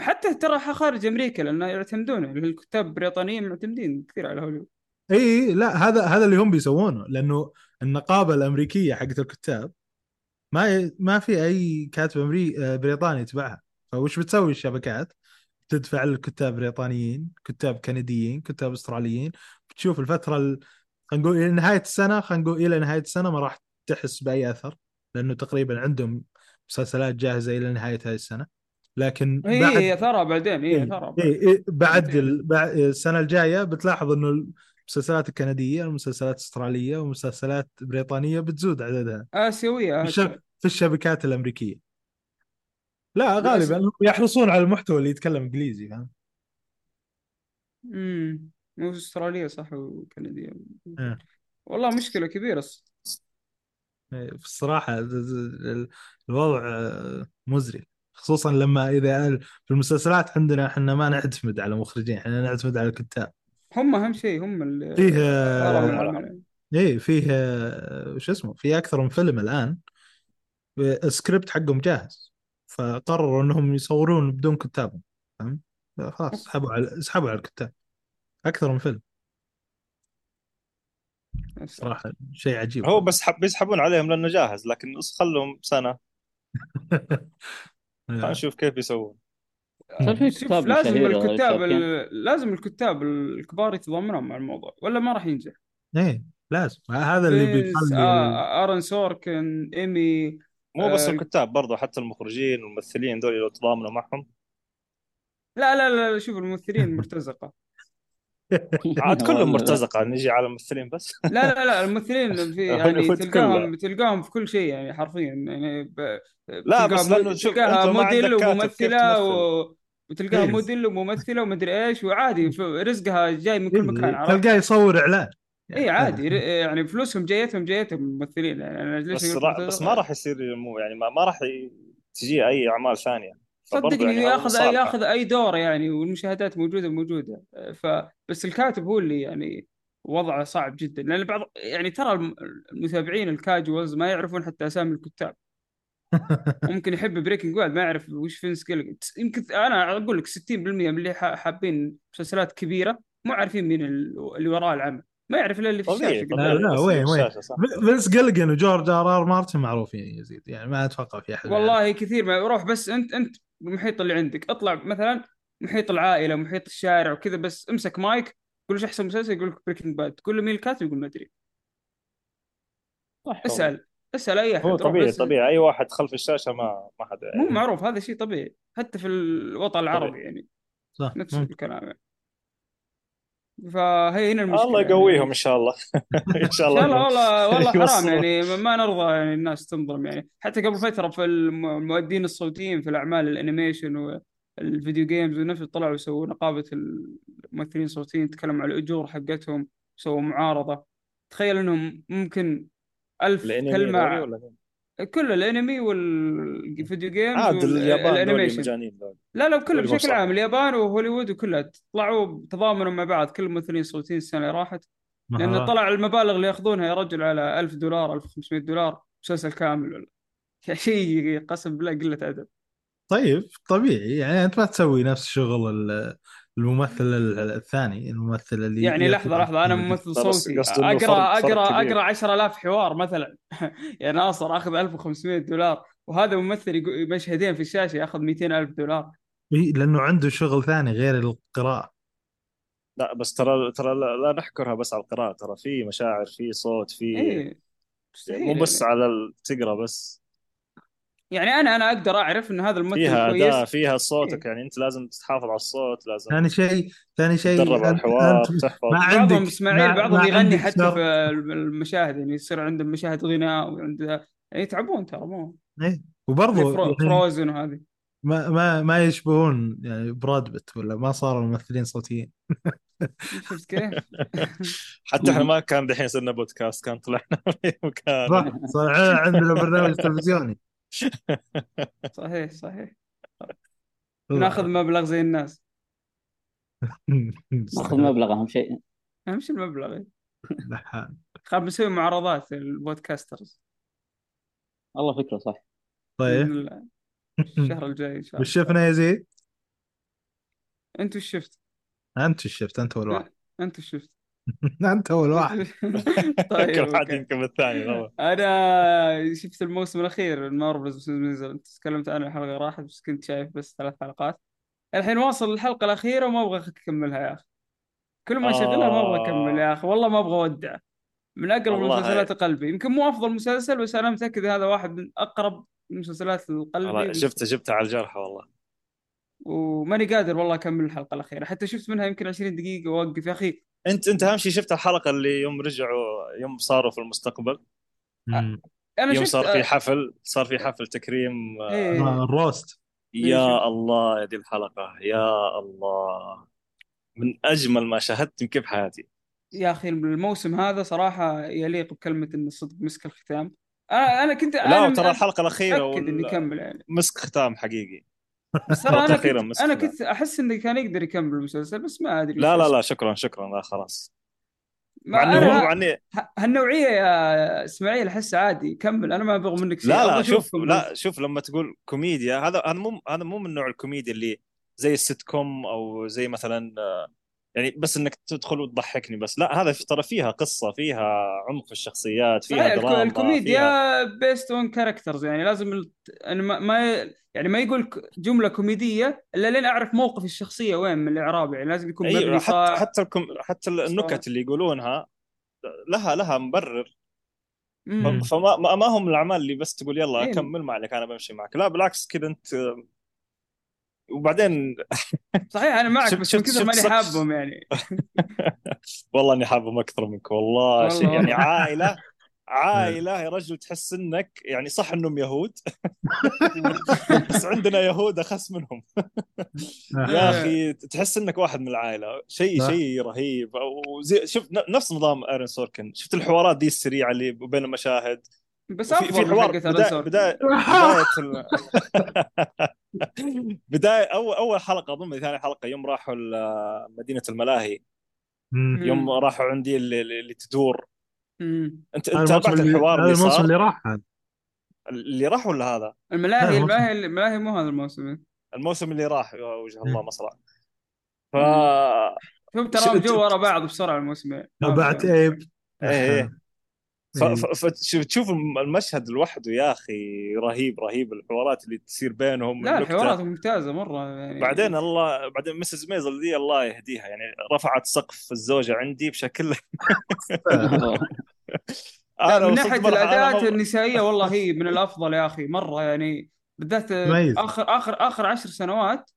حتى ترى خارج أمريكا لأنه يعتمدون الكتاب البريطانيين معتمدين كثير على هوليوود. إي لا هذا هذا اللي هم بيسوونه لأنه النقابة الأمريكية حقت الكتاب ما ما في أي كاتب امري بريطاني يتبعها. فوش بتسوي الشبكات؟ تدفع للكتاب بريطانيين، كتاب كنديين، كتاب أستراليين، بتشوف الفترة ال... خلينا نقول إلى نهاية السنة خلينا نقول إلى نهاية السنة ما راح تحس بأي أثر لأنه تقريبا عندهم مسلسلات جاهزة إلى نهاية هذه السنة. لكن هي بعد هي ثرى بعدين هي إيه ثرى إيه إيه بعد ال... بعد السنة الجاية بتلاحظ إنه المسلسلات الكندية والمسلسلات الأسترالية والمسلسلات البريطانيه بتزود عددها آسيوية في, الشبكات الأمريكية. لا بس- غالبا هم يحرصون على المحتوى اللي يتكلم إنجليزي فاهم؟ امم استراليه صح وكندية. إيه. والله مشكلة كبيرة. إيه، في الصراحه ال- ال- الوضع مزري. خصوصا لما إذا في المسلسلات عندنا إحنا ما نعتمد على مخرجين إحنا نعتمد على الكتاب. هم أهم شيء هم اللي فيه آه، إيه فيه آه، شو اسمه في أكثر من فيلم الآن السكريبت حقهم جاهز. فقرروا إنهم يصورون بدون كتابهم فاهم؟ خلاص سحبوا على سحبوا على الكتاب. أكثر من فيلم صراحة شيء عجيب. هو بس حب يسحبون عليهم لأنه جاهز لكن خلهم سنة. خلينا نشوف كيف في شوف كتاب لازم الكتاب. لازم الكتاب الكبار يتضامنون مع الموضوع ولا ما راح ينجح إيه لازم. هذا اللي بيخلي آه آرون سوركن إيمي مو بس آه، الكتاب برضو حتى المخرجين والممثلين دول لو تضامنوا معهم. لا لا لا, لا شوف الممثلين مرتزقة. عاد كلهم. مرتزقة نجي على الممثلين بس لا لا لا الممثلين في يعني تلقاهم تلقاهم في كل شيء يعني حرفيا يعني ب... لا، بس تلقاها لأنه شوف، تلقاها ما موديل وممثلة؟ و... وتلقاها إيه. موديل وممثلة ومدري إيش وعادي رزقها جاي من كل مكان عرفت؟ تلقاه يصور إعلان اي عادي ر- يعني فلوسهم جايتهم جايتهم الممثلين يعني بس. بس؟ ما راح يصير مو يعني ما, ما راح تجي أي أعمال ثانية صدقني يعني ياخذ مصالحة. ياخذ أي دور يعني والمشاهدات موجودة موجوده فبس الكاتب هو اللي يعني وضعه صعب جدا. لأن بعض يعني ترى الم- المتابعين الكاجوالز ما يعرفون حتى أسامي الكتاب. ممكن يحب بريكنج باد ما يعرف وش فينس جيليجان يمكن أنا أقول لك 60% من اللي حابين مسلسلات كبيرة مو عارفين مين ال- اللي وراء العمل. ما يعرف إلا اللي في طبيعي الشاشة طبيعي. لا، لا، وين- وين؟ فينس جيليجان وجورج آر آر مارتن معروفين يا يزيد يعني ما أتوقع في أحد والله كثير ما روح بس أنت أنت المحيط اللي عندك. اطلع مثلا محيط العائلة محيط الشارع وكذا بس امسك مايك قول إيش أحسن مسلسل؟ يقول لك بريكنج باد تقول له مين الكاتب يقول ما أدري. صح اسأل اسأل أي أحد هو طبيعي بس- طبيعي. أي واحد خلف الشاشة ما ما حد مو معروف هذا شيء طبيعي حتى في الوطن العربي يعني. صح نفس ممكن. الكلام. يعني. فهي هنا المشكلة الله يعني. يقويهم إن شاء الله إن شاء الله والله والله حرام. يعني ما- نرضى يعني الناس تنظلم يعني حتى قبل فترة في الم- المؤدين الصوتيين في الأعمال ال animation وال video games ونفس طلعوا سووا نقابة الممثلين الصوتيين تكلموا على الأجور حقتهم سووا معارضة تخيل إنهم ممكن ألف كلمة ولا مين؟ كل الانمي والفيديو جيمز عاد اليابان لا لا بكل دول بشكل. عام اليابان وهوليوود وكلها طلعوا تضامنوا مع بعض كل الممثلين الصوتيين السنة اللي راحت لأن. طلع المبالغ اللي ياخذونها يا رجل على 1000 دولار 1500 دولار مسلسل كامل ولا شيء قسم بالله قلة أدب طيب طبيعي يعني أنت ما تسوي نفس شغل ال- الممثل ال- الثاني الممثل اللي يعني لحظة لحظة أنا ممثل صوتي اقرا اقرا. أقرأ 10000 حوار مثلا. يا ناصر أخذ 1500 دولار وهذا ممثل مشهدين في الشاشة يأخذ 200000 دولار. إيه، لأنه عنده شغل ثاني غير القراءة. لا بس ترى ترى لا, لا نحكرها بس على القراءة ترى في مشاعر في صوت في مستحيل مو بس يعني. على تقرأ بس. يعني أنا أنا أقدر أعرف إن هذا الممثل فيها كويس اداء فيها صوتك إيه. يعني أنت لازم تحافظ على الصوت لازم ثاني شيء ثاني شيء تدرب على الحوار أنت تحفظ ما عندك بعضهم إسماعيل ما- بعضهم يغني حتى شغل. في المشاهد يعني يصير عندهم مشاهد غناء وعند يعني يتعبون ترى مو إيه. زي وبرضه فرو... يعني فروزن وهذه ما ما ما يشبهون يعني براد بيت ولا ما صاروا ممثلين صوتيين شفت كيف؟ حتى إحنا ما كان دحين صرنا بودكاست كان طلعنا في مكان صح صار عندنا برنامج تلفزيوني صحيح صحيح. ناخذ مبلغ زي الناس. ناخذ مبلغ أهم شيء. أهم شيء المبلغ. خل نسوي معارضات ال podcasters والله فكره صح. طيب. الشهر الجاي إن شاء وش الله شفنا يا زيد؟ أنت وش شفت؟ أنت وش شفت؟ أنت اول واحد أنت وش شفت؟ أنت اول واحد طيب كل واحد أوكي. يمكن بالثاني طبعا أنا شفت الموسم الأخير المارفلز نزل أنت تكلمت عنه الحلقة راحت بس كنت شايف بس ثلاث حلقات. الحين واصل الحلقة الأخيرة وما أبغى اكملها يا أخي. كل ما أشغلها ما أبغى أكمل يا أخي. والله ما أبغى أودع. من أقرب والله. المسلسلات لقلبي يمكن مو أفضل مسلسل بس أنا متأكد هذا واحد من أقرب المسلسلات والله لقلبي شفته جبته على الجرح والله. وماني قادر والله أكمل الحلقة الأخيرة. حتى شفت منها يمكن 20 دقيقة وأوقف. يا أخي انت انت اهم شيء شفت الحلقة اللي يوم رجعوا يوم صاروا في المستقبل؟ مم. أنا يوم شفت صار في حفل صار في حفل تكريم آه، إيه. آه، الروست. يا الله يا دي الحلقة. يا الله. من أجمل ما شاهدت يمكن في حياتي. يا أخي الموسم هذا صراحة يليق بكلمة إن الصدق مسك الختام. أنا أنا كنت لا ترى الحلقة الأخيرة متاكد إني وال- يكمل يعني. مسك ختام حقيقي. بس ترى أنا كنت أنا. كنت أحس إنه كان يقدر يكمل المسلسل بس ما أدري لا لا. لا شكرا شكرا لا خلاص مع إنه أنا مع اني هالنوعية يا إسماعيل احس عادي كمل أنا ما أبغى منك شيء لا لا شوف لا. شوف لما تقول كوميديا هذا هذا مو هذا مو من نوع الكوميديا اللي زي السيت كوم أو زي مثلا آه، يعني بس إنك تدخل وتضحكني بس لا هذا في- ترى فيها قصة فيها عمق في الشخصيات فيها دراما فيها الكوميديا based on characters يعني لازم ال... أنا ما... يعني ما يقول جملة كوميدية إلا لين أعرف موقف الشخصية وين من الإعراب يعني لازم يكون مبني حتى حتى الكم حتى. النكت اللي يقولونها لها لها مبرر مم. فما ما ما هم الأعمال اللي بس تقول يلا إيه. أكمل ما عليك أنا بمشي معك لا بالعكس كذا أنت وبعدين صحيح أنا معك بس من كثر ماني حابهم يعني. والله إني حابهم أكثر منك والله والله. شيء يعني. عائلة عائلة يا رجل تحس إنك يعني صح إنهم يهود. بس عندنا يهود أخس منهم. يا أخي تحس إنك واحد من العائلة. شيء. شيء رهيب. وزي شوف نفس نظام ايرون سوركن. شفت الحوارات دي السريعة اللي بين المشاهد؟ بس في, افضل في حوار. بدايه بدايه ال... بدايه اول أول حلقة أظن ثاني حلقة يوم راحوا مدينة الملاهي. يوم. راحوا عندي اللي, اللي تدور. انت أنت الموسم تابعت الحوار اللي الموسم صار؟ اللي راح اللي راح ولا هذا؟ الملاهي لا، الملاهي الملاهي مو هذا الموسم. الموسم اللي راح يا وجه الله. مصرع ف شوف تراهم شفت- جو ورا بعض بسرعة بعد في- ايب إيه، إيه. ف- إيه. ف- فتشوف تشوف المشهد لوحده يا أخي رهيب رهيب الحوارات اللي تصير بينهم لا. الحوارات ممتازة مرة يعني بعدين الله بعدين مسز ميزل دي الله يهديها يعني رفعت سقف الجودة عندي بشكل من ناحية الاداءات النسائية والله هي من الأفضل يا أخي مرة يعني بالذات. آخر آخر آخر عشر سنوات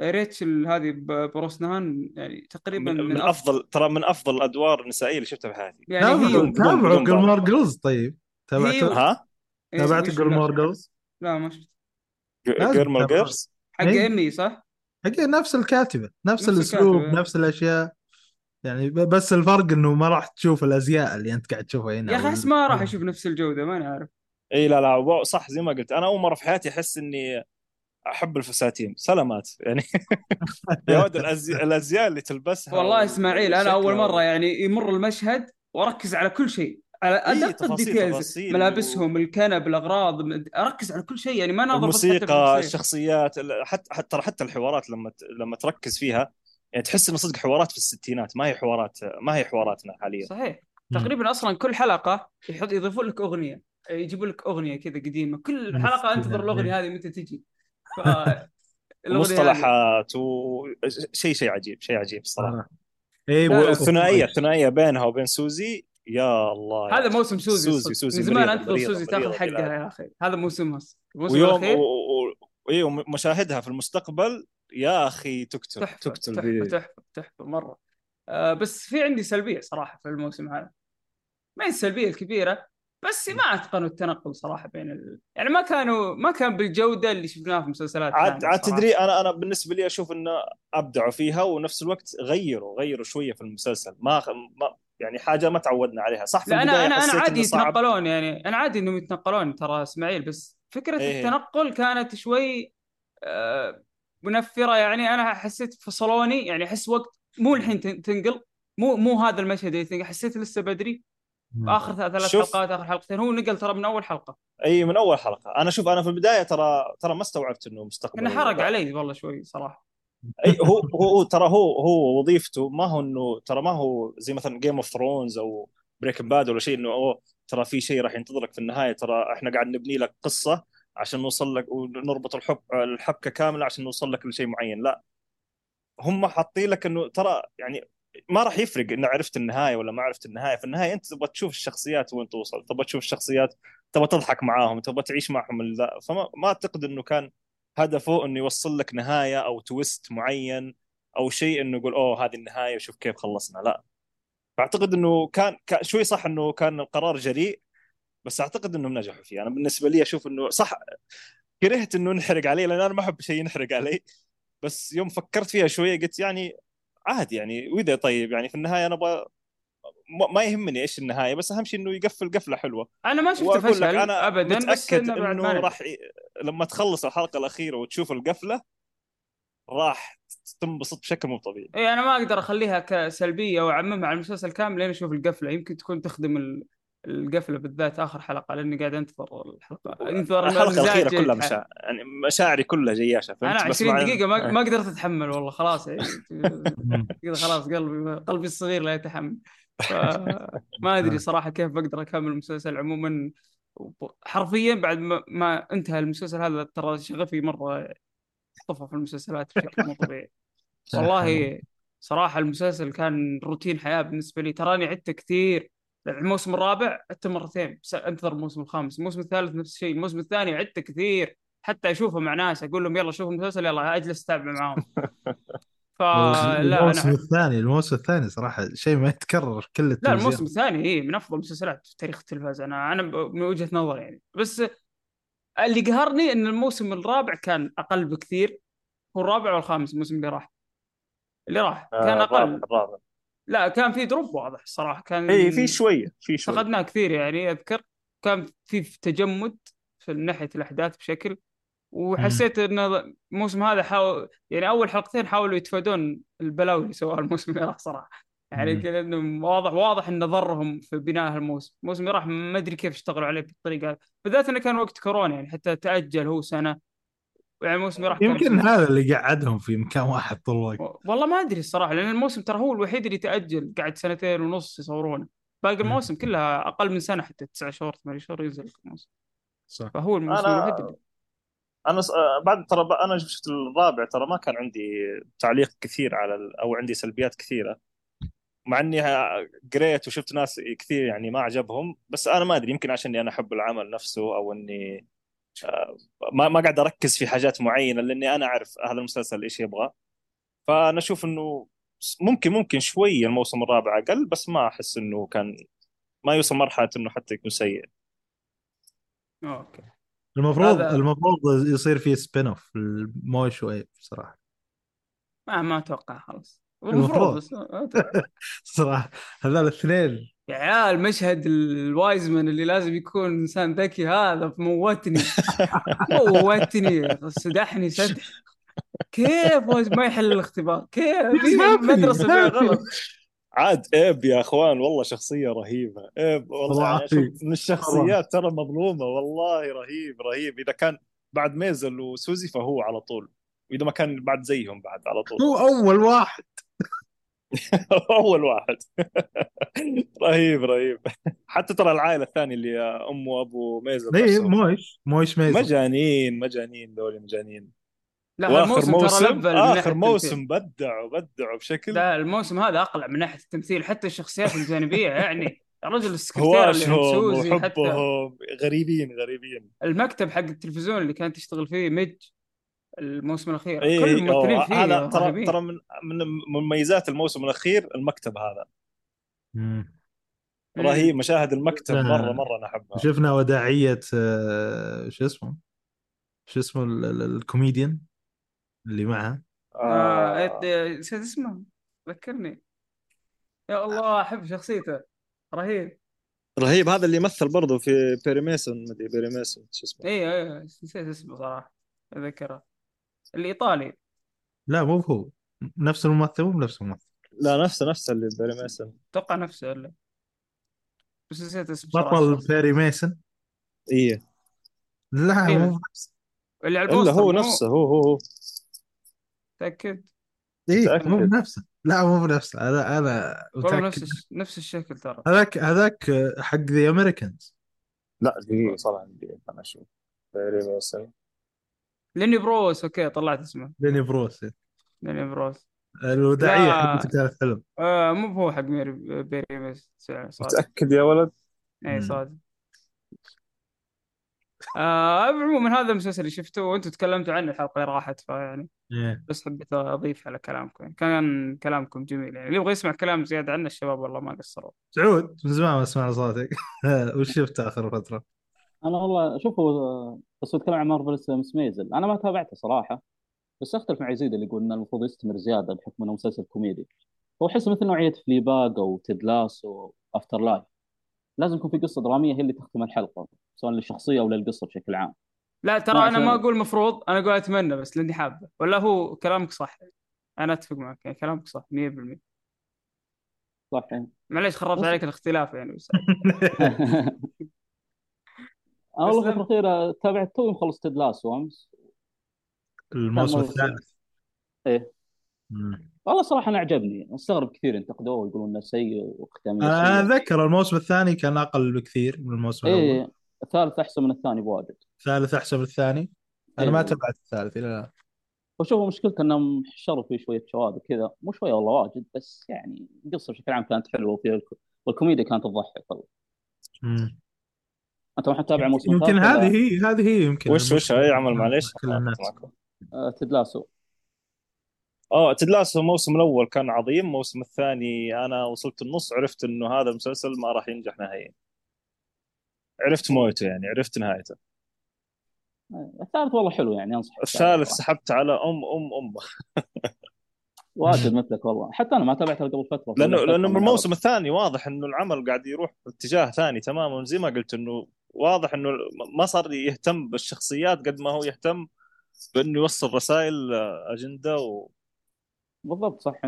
ريتشل هذه بروسنهان يعني تقريبا من, من, أفضل ترى من أفضل الادوار النسائية اللي شفتها في حياتي. يعني تابعوا جيلمور. جيرلز طيب. تابعتوا ها؟ إيه، تابعتوا وش- جيلمور لا, جيرلز لا ما شفت تتابع. جيرلز حق إيه. ايمي صح؟ حقيقة نفس الكاتبة نفس, نفس الأسلوب الكاتبة. نفس الأشياء. يعني بس الفرق إنه ما راح تشوف الأزياء اللي أنت قاعد تشوفها هنا. يا أخي أحس ما راح أشوف نفس الجودة ماني عارف. إي لا لا صح زي ما قلت. أنا أول مرة في حياتي أحس إني أحب الفساتين. سلامات. يعني يا ولد الأزي... الأزياء اللي تلبسها والله إسماعيل أنا أول مرة يعني يمر المشهد وأركز على كل شيء. على إيه، أدق ال details ملابسهم الكنب الأغراض أركز على كل شيء. يعني ما ناظر الموسيقى. الشخصيات ال- حتى حتى ترى حتى الحوارات لما ت... لما تركز فيها يعني تحس إنه صدق حوارات في الستينات. ما هي حوارات ما هي حواراتنا حاليا. صحيح. تقريبا أصلا كل حلقة يحط يضيفون لك أغنية. يجيبون لك أغنية كذا قديمة. كل حلقة أنتظر الأغنية. هذه متى تجي. ومصطلحات وشيء شيء عجيب شيء عجيب الصراحه آه. إيه لا، لا، والثنائيه الثنائيه بينها وبين سوزي. يا الله. يا هذا. موسم سوزي, سوزي. سوزي من زمان انتظر سوزي تاخذ حقها. يا أخي. هذا موسمها الموسم ويوم. أيوه مشاهدها في المستقبل. يا أخي تقتل تحفة تقتل تحفة تحفة مرة. آه بس في عندي سلبية صراحة في الموسم هذا. ما هي السلبية الكبيرة؟ بس ما أتقنوا التنقل صراحة بين ال... يعني ما كانوا ما كان بالجودة اللي شفناها في مسلسلات عاد عاد. تدري أنا أنا بالنسبة لي أشوف إنه أبدعوا فيها ونفس الوقت غيروا غيروا شوية في المسلسل. ما, ما يعني حاجة ما تعودنا عليها. صح في لا أنا أنا أنا عادي يتنقلون يعني أنا عادي إنهم يتنقلون ترى إسماعيل بس فكرة إيه. التنقل كانت شوي آه منفرة. يعني أنا حسيت فصلوني يعني أحس وقت مو الحين تن- تنقل مو مو هذا المشهد اللي حسيت لسه بدري. آخر ثلاث شوف. حلقات آخر حلقتين هو نقل ترى من أول حلقة. إي من أول حلقة. أنا شوف أنا في البداية ترى ترى ما استوعبت إنه مستقبل. إنه حرق. علي والله شوي صراحة. إي هو هو ترى هو هو وظيفته ما هو إنه ترى ما هو زي مثلا جيم أوف ثرونز أو بريكنج باد ولا شيء إنه أوه ترى في شيء راح ينتظرك في النهاية. ترى إحنا قاعد نبني لك قصة عشان نوصل لك ونربط الحب الحبكة كاملة عشان نوصل لك لشيء معين. لا. هم حاطين لك إنه ترى يعني ما راح يفرق ان عرفت النهاية ولا ما عرفت النهاية. في النهاية أنت تبغى تشوف الشخصيات وين توصل تبغى تشوف الشخصيات تبغى تضحك معاهم تبغى تعيش معهم فما ما أعتقد إنه كان هدفه إنه يوصل لك نهاية أو تويست معين أو شيء إنه يقول أوه هذه النهاية وشوف كيف خلصنا. لا. فأعتقد إنه كان كان- شوي صح إنه كان القرار جريء بس أعتقد إنهم نجحوا فيه. أنا بالنسبة لي أشوف إنه صح كرهت إنه نحرق علي لأن أنا ما أحب شيء ينحرق علي. بس يوم فكرت فيها شوية قلت يعني عادي يعني وإذا طيب يعني في النهاية أنا أبغى ما- يهمني إيش النهاية بس أهم شيء إنه يقفل قفلة حلوة. أنا ما لك فشل أنا ابدا متأكد إنه ما راح ي... لما تخلص الحلقة الأخيرة وتشوف القفلة راح تنبسط بشكل مو طبيعي. اي أنا ما أقدر أخليها كسلبية وأعممها على المسلسل كامل لين أشوف القفلة. يمكن تكون تخدم ال- القفلة بالذات آخر حلقة لأني قاعد أنتظر الحلقة أنتظر الحلقة الأخيرة. كلها مشاعر يعني مشاعري كلها جياشة فهمت؟ أنا بس 20 مع- دقيقة ما, إيه. ما قدرت أتحمل والله خلاص يعني. كذا خلاص قلبي قلبي الصغير لا يتحمل. فما أدري صراحة كيف بقدر أكمل المسلسل عموما. حرفيا بعد ما, ما انتهى المسلسل هذا ترى شغفي مرة طفى في المسلسلات بشكل مو طبيعي. والله صراحة المسلسل كان روتين حياة بالنسبة لي تراني عدته كثير. الموسم الرابع عدته مرتين. أنتظر الموسم الخامس. الموسم الثالث نفس الشيء. الموسم الثاني عدته كثير. حتى أشوفه مع ناس. أقول لهم يلا شوفوا المسلسل يلا أجلس أتابع معاهم. فلا الموسم أنا الثاني الموسم الثاني صراحة شيء ما يتكرر في كل لا التلفزيون. الموسم الثاني إيه من أفضل المسلسلات في تاريخ التلفاز. أنا أنا من وجهة نظري يعني. بس اللي قهرني إن الموسم الرابع كان أقل بكثير. هو الرابع والخامس الموسم اللي راح. اللي راح كان آه، أقل. الرابع الرابع. لا كان في دروب واضح الصراحه كان اي في شوية في شوية. فقدناه كثير يعني أذكر كان في تجمد في ناحية الأحداث بشكل وحسيت ان الموسم هذا حاول يعني أول حلقتين حاولوا يتفادون البلاوي اللي سواها الموسم اللي راح صراحة. يعني مم. كذا إنه واضح واضح انه ضرهم في بناء الموسم، الموسم اللي راح ما أدري كيف اشتغلوا عليه بالطريقة هذه، بالذات إنه كان وقت كورونا يعني حتى تأجل هو سنة يعني الموسم راح يمكن. هذا اللي قعدهم في مكان واحد طول الوقت. والله ما أدري الصراحة لأن الموسم ترى هو الوحيد اللي تأجل قعد سنتين ونص يصورونه. باقي المواسم كلها أقل من سنة حتى تسع شهور ثمان شهور ينزل الموسم. صح. فهو الموسم الوحيد اللي- أنا آه، بعد ترى أنا شفت الرابع ترى ما كان عندي تعليق كثير على ال- أو عندي سلبيات كثيرة. مع إني قريت وشفت ناس كثير يعني ما عجبهم بس أنا ما أدري يمكن عشان أنا أحب العمل نفسه أو إني ما ما قاعد أركز في حاجات معينة لأني أنا أعرف هذا المسلسل إيش يبغى. فأنا أشوف إنه ممكن ممكن شوي الموسم الرابع أقل بس ما أحس إنه كان ما يوصل مرحلة إنه حتى يكون سيء. أوكي. المفروض هذا- المفروض يصير فيه spin-off مو شوي بصراحة. ما ما أتوقع خلاص. المفروض. المفروض. صراحة. هذول الاثنين يا عيال مشهد الوايزمان اللي لازم يكون إنسان ذكي هذا موتني. موتني سدحني سدح كيف ما يحل الاختبار. كيف؟ مدرسة. غلط. عاد إيب يا إخوان والله شخصية رهيبة. إيب والله يعني من الشخصيات ترى مظلومة. والله رهيب رهيب. إذا كان بعد ميزل وسوزي فهو على طول. وإذا ما كان بعد زيهم بعد على طول. هو أول واحد. اول واحد. رهيب رهيب. حتى ترى العائلة الثانية اللي ام وابو ميزل اي نفسهم. موش موش ميزل مجانين مجانين دول مجانين. لا وآخر الموسم موسم ترى آخر. موسم بدعوا بدعوا بشكل. لا الموسم هذا أقلع من ناحية التمثيل. حتى الشخصيات الجانبية يعني الرجل السكرتير اللي سوزي حتى. غريبين غريبين. المكتب حق التلفزيون اللي كانت تشتغل فيه مج الموسم الأخير. اي كل الممثلين فيه هذا ترى رهيبين. ترى من من مميزات الموسم الأخير المكتب هذا. مم. مم. رهيب مشاهد المكتب. مره مرة أنا احبها شفنا وداعية آه، شو اسمه؟ شو اسمه ال- ال- الكوميديان اللي معها آه آه. إيه، نسيت اسمه. ذكرني. يا الله أحب شخصيته. رهيب. رهيب. هذا اللي يمثل برضه في Perry Mason مدري Perry Mason شو اسمه؟ اي اي نسيت اسمه صراحة. أتذكره. الإيطالي. لا مو هو. نفس الممثل مو بنفس الممثل. لا نفسه نفسه اللي Perry Mason أتوقع نفسه ولا بس نسيت اسمه بطل. Perry Mason إيه. لا إيه. مو. بنفسه اللي على إلا ال poster هو مو- نفسه هو هو هو. إيه متأكد. مو بنفسه. لا مو بنفسه. أنا أنا والله نفس متاكد الش... نفس الشكل ترى. هذاك هذاك حق ذا امريكانز لا دقيقة صار عندي أنا أشوف بيري ميسون ليني بروس أوكي طلعت اسمه. ليني بروس ليني بروس. الوداعية كانت حلم آه مو هو حق ميري بيري بس صادق متأكد يا ولد؟ اي. صادق. آه عموما هذا المسلسل اللي شفته وأنتم تكلمتوا عنه الحلقة اللي راحت فيعني إيه. بس حبيت أضيف على كلامكم. كان كلامكم جميل يعني. اللي يبغى يسمع كلام زيادة عنه الشباب والله ما قصروا. سعود من زمان ما سمعنا صوتك. وش شفت آخر فترة؟ أنا والله شوفوا بس بتكلم عن Marvelous Mrs. Maisel أنا ما تابعته صراحة بس أختلف مع يزيد اللي يقول انه المفروض يستمر زيادة بحكم إنه مسلسل كوميدي. هو احس مثل نوعية Fleabag أو Ted Lasso و After Life لازم يكون في قصة درامية هي اللي تختم الحلقة سواء للشخصية أو للقصة بشكل عام. لا ترى ما أنا ما أقول مفروض أنا أقول أتمنى بس لأني حابه. ولا هو كلامك صح؟ أنا أتفق معك يعني كلامك صح 100% صح. يعني معليش خربت عليك الاختلاف يعني بس. أنا والله الفترة الأخيرة تابعت توي مخلص تيد لاس امس الموسم الثالث. إيه. مم. والله صراحة أنا عجبني. أستغرب كثير انتقدوه ويقولون إنه سيء وختاميه أنا سيئة. اتذكر الموسم الثاني كان أقل بكثير من الموسم الأول. إيه الثالث أحسن من الثاني بواجد. الثالث أحسن من الثاني؟ أنا ما إيه. تابعت الثالث إلى الآن. وشوفوا مشكلته إنهم حشروا فيه شوية شواذ كذا. مو شوية والله واجد بس يعني القصة بشكل عام كانت حلوة وفيها الك- والكوميديا كانت تضحك والله. مم. أنت ما حتتابع موسم يمكن هذه هي هذه هي يمكن. وش وش؟ أي عمل معليش. آه، تيد لاسو آه تدلاسو. الموسم الأول كان عظيم الموسم الثاني أنا وصلت النص عرفت إنه هذا المسلسل ما راح ينجح نهائيا. عرفت موته يعني عرفت نهايته. آه، الثالث والله حلو يعني انصح الثالث صراحة. سحبت على أم أم أم. واجد مثلك والله. حتى أنا ما تابعته قبل فترة. لأنه فترة لأنه من من الموسم الثاني واضح إنه العمل قاعد يروح في اتجاه ثاني تماما زي ما قلت إنه واضح إنه ما صار يهتم بالشخصيات قد ما هو يهتم بإنه يوصل رسائل أجندة و... بالضبط صح.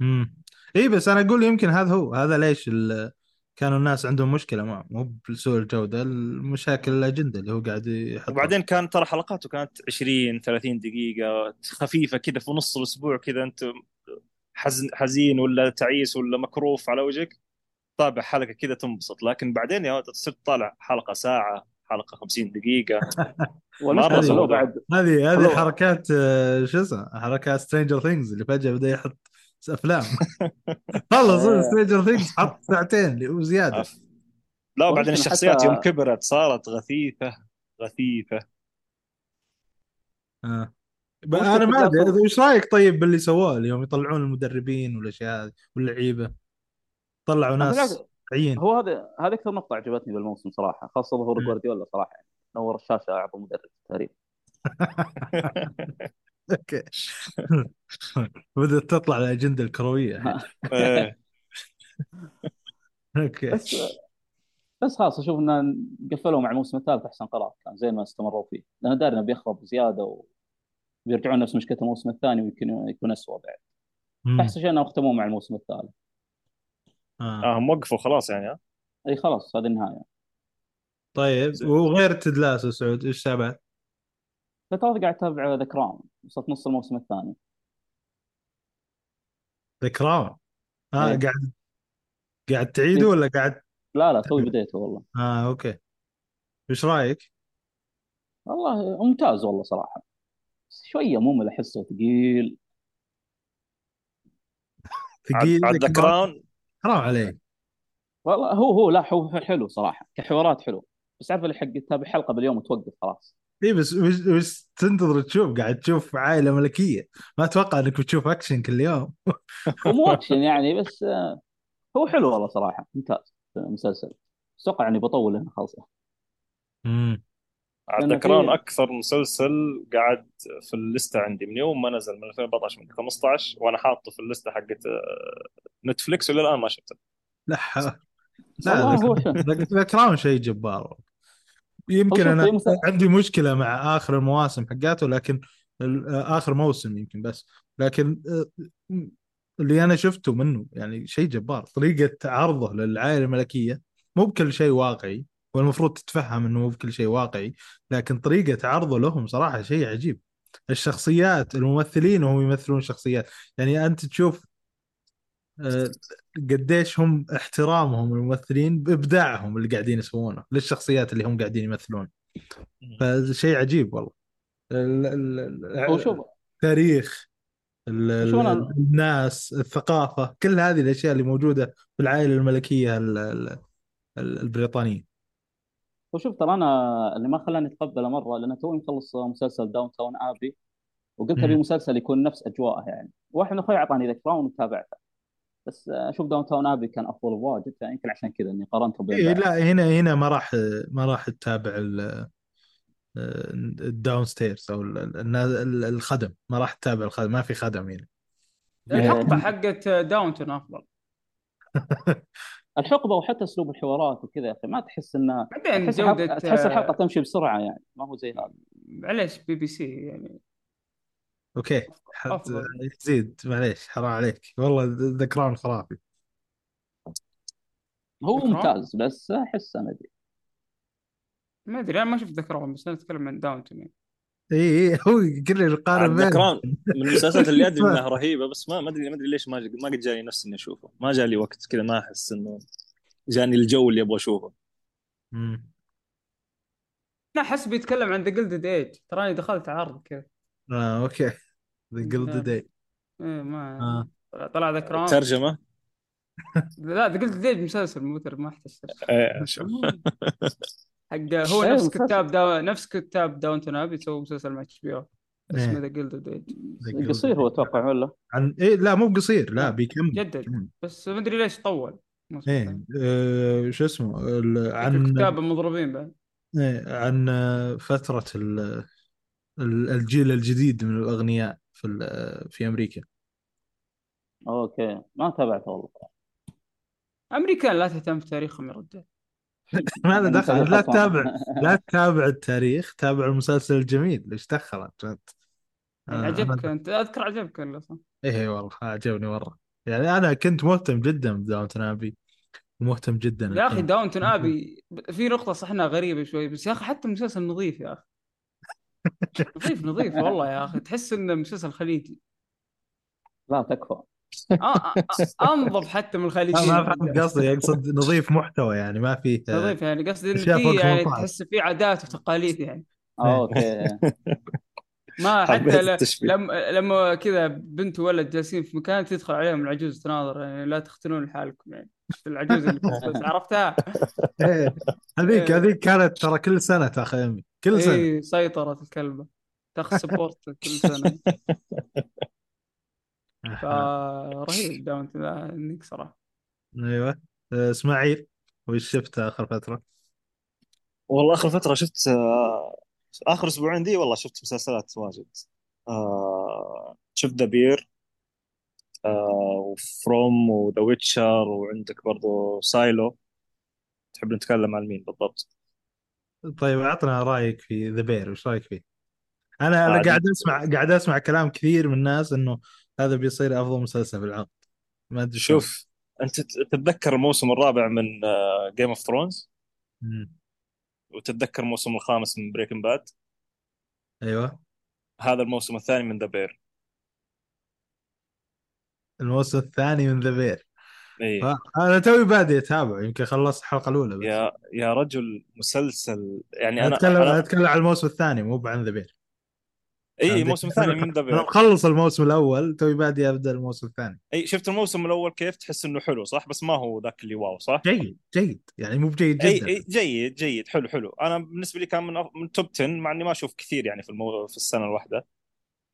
امم إي بس أنا أقول يمكن هذا هو. هذا ليش ال- كانوا الناس عندهم مشكلة معه مو بسوء الجودة المشاكل الأجندة اللي هو قاعد يحطها. وبعدين كان ترى حلقاته كانت 20 30 دقيقة خفيفة كذا في نص الأسبوع كذا أنت حزن حزين ولا تعيس ولا مكروف على وجهك. طابع حلقة كذا تنبسط لكن بعدين يا تصير طالع حلقة ساعة حلقة 50 دقيقة والمشكلة مرة خلوه سوداء. بعد هذه هذه. حركات آه، شو اسمه حركات Stranger Things اللي فجأة بدأ يحط أفلام خلص آه. Stranger Things حط ساعتين وزياده أف. لا وبعدين الشخصيات حتى- يوم كبرت صارت غثيثة غثيثة آه. أنا ما أدري. وش رأيك طيب باللي سووه اليوم يطلعون المدربين والأشياء هذه واللعيبة طلعوا ناس عين هو هذا هذا أكثر نقطة عجبتني بالموسم صراحة خاصة ظهور. جوارديولا صراحة يعني نور الشاشة أعظم مدرب في التاريخ okay بدأت تطلع الأجندة الكروية. okay بس بس خلاص أشوف إن قفلوا مع الموسم الثالث أحسن قرار كان زي ما استمروا فيه لأن داري انه بيخرب زيادة وبيرجعون نفس مشكلة الموسم الثاني ويمكن يكون اسوء بعد. أحسن شيء إنهم ختموا مع الموسم الثالث. آه. هم وقفوا خلاص يعني ها؟ إي خلاص هذه النهاية. طيب. وغير Ted Lasso سعود إيش تابعت؟ فترة قاعد أتابع The Crown وصلت نص الموسم الثاني. The Crown آه إيه. قاعد قاعد تعيده ولا قاعد؟ لا لا توي بديته والله. آه okay. إيش رأيك؟ والله ممتاز والله صراحة. بس شوية ممل احسه ثقيل. ثقيل عاد The Crown حرام عليك. والله هو هو لا هو حلو صراحة كحوارات حلو. بس عارف اللي حق تتابع حلقة باليوم وتوقف خلاص. اي بس وش تنتظر تشوف قاعد تشوف عائلة ملكية. ما أتوقع إنك بتشوف أكشن كل يوم. مو أكشن يعني بس هو حلو والله صراحة. ممتاز مسلسل أتوقع إني بطول هنا خلصه امم في- أكثر مسلسل قاعد في الليسته عندي من يوم ما نزل من 2014 من 15 وأنا حاطه في الليسته حقت آه، نتفليكس والى الان ما شفته لا لا ذا- كراون شيء جبار يمكن أنا عندي مشكله مع اخر المواسم حقاته لكن ال- اخر موسم يمكن بس لكن آه، اللي أنا شفته منه يعني شيء جبار طريقه عرضه للعائله الملكيه مو بكل شيء واقعي والمفروض تتفهم إنه مو بكل شيء واقعي لكن طريقة عرضه لهم صراحة شيء عجيب. الشخصيات الممثلين وهم يمثلون شخصيات. يعني أنت تشوف آه، قديش هم احترامهم الممثلين بإبداعهم اللي قاعدين يسوونه للشخصيات اللي هم قاعدين يمثلون. فشيء عجيب والله. ال- شوف التاريخ ال- الناس الثقافة كل هذه الأشياء اللي موجودة في العائلة الملكية ال- ال- ال- البريطانية. وشوف ترى أنا اللي ما خلاني أتقبله مرة لأن توي مخلص مسلسل داون تاون ابي وقلت أبي. مسلسل يكون نفس أجواءه يعني. واحد من أخوي أعطاني The Crown وتابعته بس أشوف Downton Abbey كان أفضل بواجد فيمكن عشان كذا إني قارنته بين إيه. لا هنا هنا ما راح ما راح تتابع ال- ال downstairs أو ال- ال- ال- الخدم. ما راح تتابع الخدم ما في خدم هنا الحقبة حقت Downton أفضل. الحقبة وحتى أسلوب الحوارات وكذا يا أخي ما تحس إنه بعدين تحس جوده تحس الحلقة تمشي بسرعة يعني ما هو زي هذا معليش بي بي سي يعني okay حد أفضل. زيد معليش حرام عليك والله The Crown خرافي هو؟ ممتاز بس أحس ما أدري ما أدري أنا ما شفت ذكرهم بس أنا أتكلم عن Downton يعني. اي اي هو كل The Crown من المسلسلات اللي ادري إنها رهيبة بس ما ما ادري ما أدري ليش ما ما قد جاني نفسي إني أشوفه. ما جالي وقت كذا ما أحس إنه جاني الجو اللي أبغى أشوفه. مم. أنا أحس بيتكلم عن ذا جلدد ايج تراني دخلت عرض كذا. آه أوكي. ذا جلد داي إيه ما آه. طلع ذا كراون ترجمة؟ لا ذا جلدد ايج مسلسل مو ما أحتاج ترجمة. إيه. حق هو إيه، نفس مسلسل. كتاب دا... نفس كتاب داونتون ابي يسوي مسلسل مع اتش بي أو اسمه إيه. ذا جلدد ايج The Gilded قصير هو. أتوقع ولا عن إيه لا مو بقصير لا لا، بيكمل جدد. كمل. بس ما أدري ليش طول إيه آه، شو اسمه ال- عن الكتاب المضروبين بعد إيه عن آه، فترة ال- ال- الجيل الجديد من الأغنياء في ال- في أمريكا أوكي ما تابعته والله امريكان لا تهتم في تاريخهم يا رجال ما له أنا دخل. لا. تتابع لا تتابع التاريخ تابع المسلسل الجميل. إيش دخلت؟ انت؟ آه، عجبك أنت؟ أذكر عجبك ولا صح؟ إيه والله عجبني مرة. يعني أنا كنت مهتم جدا بداونتون ابي ومهتم جدا يا أخي داونتون أبي في نقطة صح انها غريبة شوي بس يا أخي حتى المسلسل نظيف يا أخي. نظيف نظيف والله يا أخي. تحس إنه مسلسل خليجي. لا تكفى. أنظف حتى من الخليجيين ما فهمت قصدي يقصد نظيف محتوى يعني ما فيه نظيف يعني قصدي في يعني 18. تحس في عادات وتقاليد يعني آه، أوكي ما حتى. لما لما كذا بنت وولد جالسين في مكان تدخل عليهم العجوز تناظر يعني لا تختنون لحالكم يعني العجوز اللي بس عرفتها إيه. هذيك إيه. هذيك كانت ترى كل سنة تاخذ امي كل سنة اي سيطرة الكلبة تاخذ سبورت كل سنة فرهيب داونت إنك صراحة أيوه آه، إسماعيل وش شفت آخر فترة؟ والله آخر فترة شفت آه، آخر أسبوعين دي والله شفت مسلسلات واجد آه، شفت The Bear و From و The Witcher وعندك برضو Silo تحب نتكلم عن مين بالضبط؟ طيب اعطنا رأيك في The Bear وش رأيك فيه؟ أنا أنا. قاعد أسمع قاعد أسمع كلام كثير من الناس إنه هذا بيصير أفضل مسلسل في العقد ما أدري. شوف أنت تتذكر الموسم الرابع من Game of Thrones. وتتذكر الموسم الخامس من Breaking Bad أيوه. هذا الموسم الثاني من The Bear الموسم الثاني من The Bear اي أنا توي بادي اتابع يمكن خلصت الحلقة الأولى بس. يا يا رجل مسلسل يعني أنا أنا أتكلم أنا أتكلم عن الموسم الثاني مو عن The Bear اي الموسم الثاني من The Bear مخلص الموسم الأول توي بادي أبدأ الموسم الثاني. اي شفت الموسم الأول كيف؟ تحس إنه حلو صح؟ بس ما هو ذاك اللي واو صح؟ جيد جيد. يعني مو بجيد اي جدا. اي جيد جيد. حلو حلو. أنا بالنسبة لي كان من أف... من top 10 مع إني ما أشوف كثير يعني في المو... في السنة الواحدة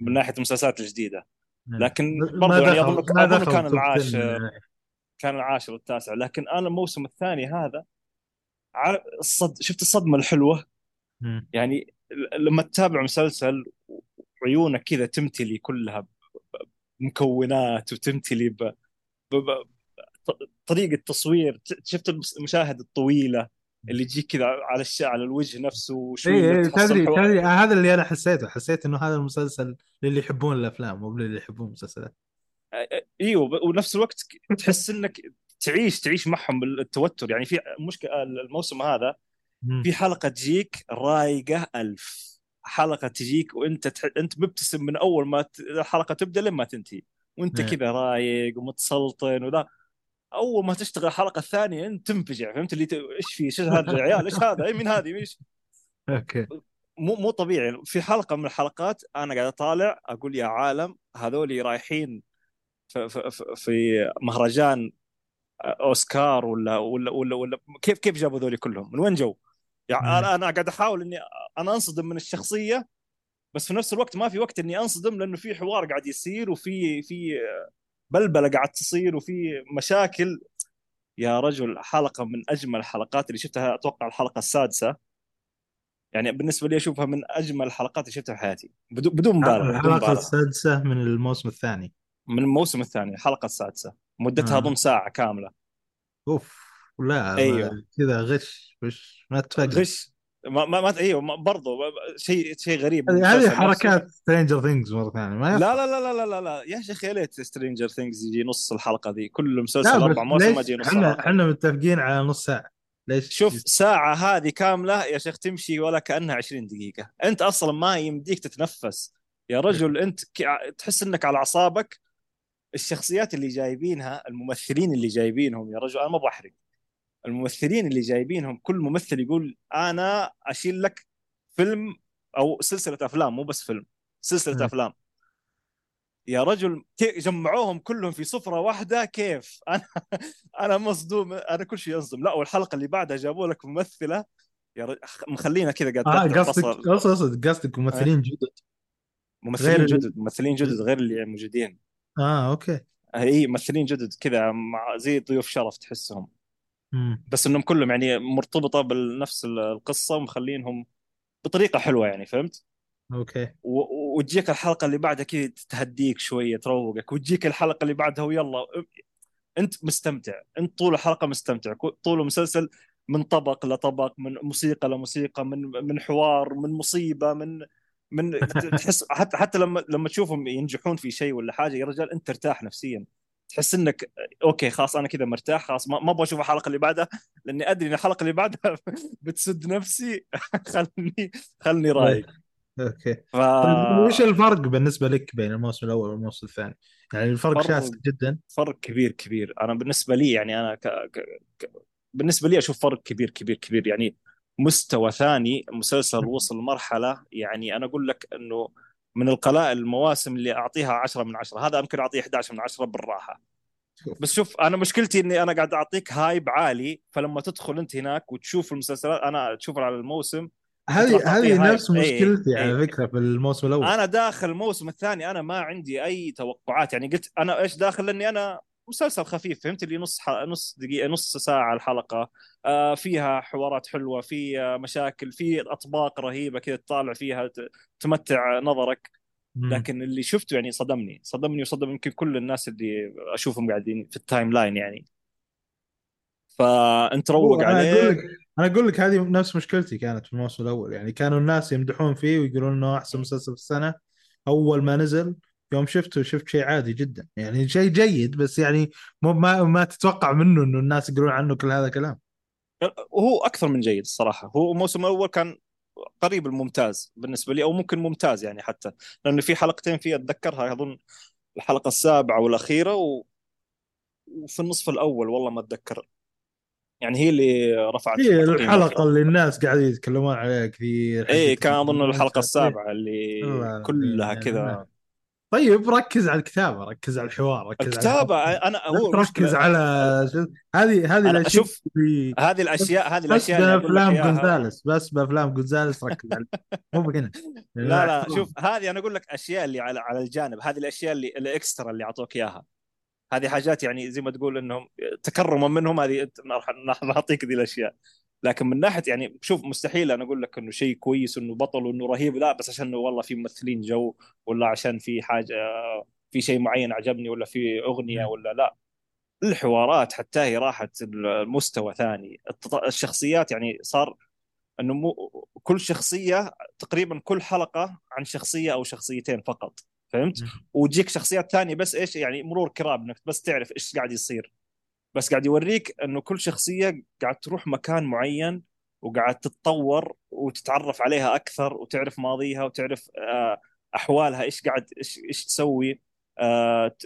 من ناحية المسلسلات الجديدة. لكن ما برضو يعني أظن دخل كان العاشر. 10. كان العاشر والتاسع. لكن أنا الموسم الثاني هذا الصد... شفت الصدمة الحلوة. يعني لما تتابع مسلسل وعيونك كذا تمتلي كلها بمكونات وتمتلي ب... ب... ب... ط- طريقة تصوير. شفت المشاهد الطويلة اللي تجيك كذا على الش... على الوجه نفسه وشوي اي تحصل تدري تدري آه، هذا اللي أنا حسيته. حسيت إنه هذا المسلسل للي يحبون الأفلام مو للي يحبون المسلسلات. أيوه ونفس الوقت تحس إنك تعيش تعيش معهم بالتوتر. يعني في مشكلة الموسم هذا. في حلقة تجيك رايقة ألف. حلقة تجيك وانت تح... انت مبتسم من أول ما ت... الحلقة تبدأ لما تنتهي. وانت إيه. كذا رايق ومتسلطن وذا. أول ما تشتغل الحلقة الثانية انت تنفجع فهمت اللي ت... إيش في إيش هذا يا عيال؟ إيش هذا؟ اي مين هذه؟ إيش؟ أوكي. مو مو طبيعي. في حلقة من الحلقات أنا قاعد أطالع أقول يا عالم هذول رايحين في, في, في- في مهرجان أوسكار ولا ولا ولا, ولا كيف كيف جابوا ذولي كلهم؟ من وين جو؟ يعني. أنا أنا قاعد أحاول إني أنا أنصدم من الشخصية بس في نفس الوقت ما في وقت إني أنصدم لأنه في حوار قاعد يصير وفي في بلبلة قاعد تصير وفي مشاكل. يا رجل حلقة من أجمل الحلقات اللي شفتها أتوقع الحلقة السادسة. يعني بالنسبة لي أشوفها من أجمل الحلقات اللي شفتها في حياتي. بدون بدون مبالغة الحلقة السادسة من الموسم الثاني. من الموسم الثاني الحلقة السادسة. مدتها آه. اظن ساعة كاملة. أوف. لا أيوه. كذا غش غش ما تفقد غش. ما ما, ما أيوه برضو شيء شيء غريب. هذه. حركات Stranger Things مرة ثانية ما لا. لا لا لا لا لا, لا. يا شيخ يا ليت Stranger Things يجي نص الحلقة ذي. كل مسلسل أربع مواسم ما يجي نص إحنا إحنا متفقين على نص ساعة. ليش؟ شوف ساعة هذه كاملة يا شيخ تمشي ولا كأنها 20 دقيقة. أنت أصلا ما يمديك تتنفس. يا رجل أنت تحس أنك على أعصابك. الشخصيات اللي جايبينها الممثلين اللي جايبينهم يا رجل أنا ما بحرق الممثلين اللي جايبينهم كل ممثل يقول أنا أشيل لك فيلم أو سلسلة أفلام مو بس فيلم سلسلة م. أفلام. يا رجل جمعوهم كلهم في سفرة واحدة كيف؟ أنا أنا مصدوم أنا كل شيء أصدم لا والحلقة اللي بعدها جابوا لك ممثلة. يا رجل مخلينا كذا قاعد تفتح قصدك قصدك قصدك ممثلين جدد. ممثلين غير جدد ممثلين جدد غير اللي موجودين. آه okay. اي ممثلين جدد كذا مع زي ضيوف شرف تحسهم. مم. بس إنهم كلهم يعني مرتبطة بنفس القصة ومخلينهم بطريقة حلوة يعني فهمت؟ okay و- وتجيك الحلقة اللي بعدها كذا تهديك شوية تروقك وتجيك الحلقة اللي بعدها ويلا أنت مستمتع أنت طول الحلقة مستمتع طول المسلسل من طبق لطبق من موسيقى لموسيقى من من حوار من مصيبة من من تحس حتى حتى لما لما تشوفهم ينجحون في شيء ولا حاجة يا رجال أنت ترتاح نفسيا تحس إنك okay خلاص أنا كذا مرتاح خلاص ما أبغى أشوف الحلقة اللي بعدها لأني أدري إن الحلقة اللي بعدها بتسد نفسي. خلني خلني رايق. okay. ف طيب وش الفرق بالنسبة لك بين الموسم الأول والموسم الثاني؟ يعني الفرق فرق- شاسع جدا. فرق كبير كبير. أنا بالنسبة لي يعني أنا ك... ك... ك... بالنسبة لي أشوف فرق كبير كبير كبير. يعني مستوى ثاني مسلسل وصل مرحلة يعني أنا أقول لك إنه من القلائل المواسم اللي أعطيها 10 من 10 هذا يمكن أعطيه 11 من 10 بالراحة. بس شوف أنا مشكلتي إني أنا قاعد أعطيك هايب عالي فلما تدخل أنت هناك وتشوف المسلسلات أنا تشوف على الموسم هذه هذه. نفس إيه، مشكلتي إيه. على فكرة في الموسم الأول. أنا داخل الموسم الثاني أنا ما عندي أي توقعات. يعني قلت أنا إيش داخل؟ لأني أنا مسلسل خفيف فهمت؟ اللي نص ح... نص دقيقة نص ساعة الحلقة. آه فيها حوارات حلوة في آه مشاكل في أطباق رهيبة كذا تطالع فيها ت... تمتع نظرك. لكن اللي شفته يعني صدمني صدمني وصدم يمكن كل الناس اللي أشوفهم قاعدين في ال timeline يعني. فأنت روق أنا أقول عليه. لك أنا أقول لك هذه نفس مشكلتي كانت في الموسم الأول. يعني كانوا الناس يمدحون فيه ويقولون إنه أحسن مسلسل في السنة. أول ما نزل يوم شفته شفت شيء عادي جدا. يعني شيء جيد بس يعني مو ما ما تتوقع منه إنه الناس يقولون عنه كل هذا كلام. وهو أكثر من جيد الصراحة. هو الموسم الأول كان قريب الممتاز بالنسبة لي أو ممكن ممتاز يعني حتى. لأنه في حلقتين فيه اتذكرها أظن الحلقة السابعة والأخيرة و... وفي النصف الأول والله ما أتذكر. يعني هي اللي رفعت هي. الحلقة اللي الناس قاعدين يتكلمون عليها كثير حقت كان أظن الحلقة. السابعة اللي كلها كذا. طيب ركز على الكتابة ركز على الحوار ركز على الكتابة الحوار. أنا هو المشكلة- على هذه هذه الأشياء اللي- هذه الأشياء هذه بس الأشياء لك بافلام جونزاليس بس بأفلام جونزاليس ركز على مو بهنا لا لا شوف هذه أنا أقول لك أشياء اللي على على الجانب. هذه الأشياء اللي الإكسترا اللي أعطوك إياها. هذه حاجات يعني زي ما تقول إنهم تكرما منهم هذه راح نعطيك ذي الأشياء. لكن من ناحية يعني شوف مستحيل أنا أقول لك إنه شيء كويس إنه بطل وإنه رهيب لا بس عشان والله في ممثلين جو ولا عشان في حاجة في شيء معين عجبني ولا في أغنية مم. ولا لا الحوارات حتى هي راحت المستوى ثاني الشخصيات يعني صار إنه مو كل شخصية تقريبا كل حلقة عن شخصية أو شخصيتين فقط فهمت؟ مم. وتجيك شخصيات ثانية بس إيش يعني مرور كرام إنك بس تعرف إيش قاعد يصير بس قاعد يوريك إنه كل شخصية قاعد تروح مكان معين وقاعد تتطور وتتعرف عليها أكثر وتعرف ماضيها وتعرف آه، أحوالها إيش قاعد إيش إيش تسوي. آه،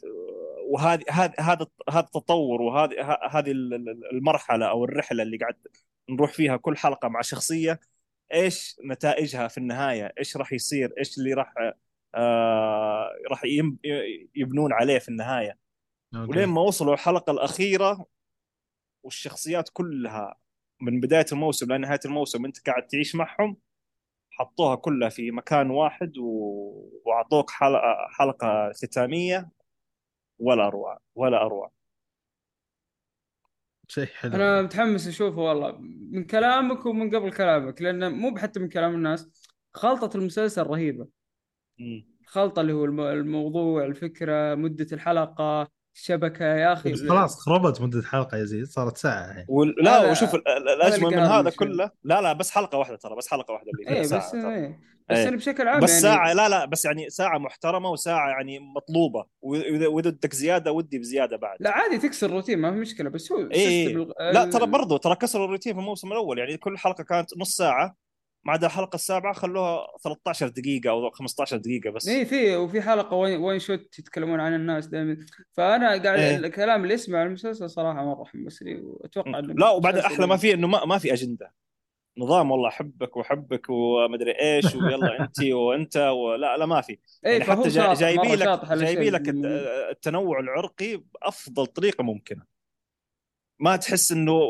وهذه هذا هذا التطور وهذه هذه ال- ال- المرحلة أو الرحلة اللي قاعد نروح فيها كل حلقة مع شخصية إيش نتائجها في النهاية؟ إيش راح يصير؟ إيش اللي راح آه راح يبنون عليه في النهاية. ولين ما وصلوا الحلقة الأخيرة والشخصيات كلها من بداية الموسم لنهايه الموسم أنت قاعد تعيش معهم حطوها كلها في مكان واحد و... وأعطوك حلقه حلقة ختامية ولا اروع ولا أروع. شيء حلو. أنا متحمس أشوفه والله من كلامك ومن قبل كلامك لأن مو حتى من كلام الناس خلطة المسلسل رهيبة. مم. الخلطة اللي هو الم- الموضوع الفكرة مدة الحلقة الشبكة يا أخي بس خلاص خربت مدة حلقة يا زيد صارت ساعة الحين وال... لا وشوف ال- ال- الأجمل من هذا. كله لا لا بس حلقة واحدة ترى بس حلقة واحدة اللي فيها إيه ساعة بس ترى. إيه بس إيه. أنا بشكل عام بس يعني ساعة لا لا بس يعني ساعة محترمة وساعة يعني مطلوبة وإذا وإذا ودك زيادة ودي بزيادة بعد لا عادي تكسر الروتين ما في مشكلة بس هو إيه. system الغ- لا ترى برضو ترى كسروا الروتين في الموسم الأول يعني كل حلقة كانت نص ساعة ما عدا الحلقة السابعة خلوها 13 دقيقة أو 15 دقيقة بس. إيه في وفي حلقة وين one shot يتكلمون عن الناس دائما. فأنا قاعد إيه. الكلام اللي اسمع عن المسلسل صراحة مرة حمسني وأتوقع إنه لا وبعد أحلى ما فيه إنه ما, ما في أجندة. نظام والله أحبك وأحبك ومدري إيش ويلا أنت وأنت ولا لا ما في. إيه يعني فهو حتى جا- جايبين لك جايبين لك. التنوع العرقي بأفضل طريقة ممكنة. ما تحس إنه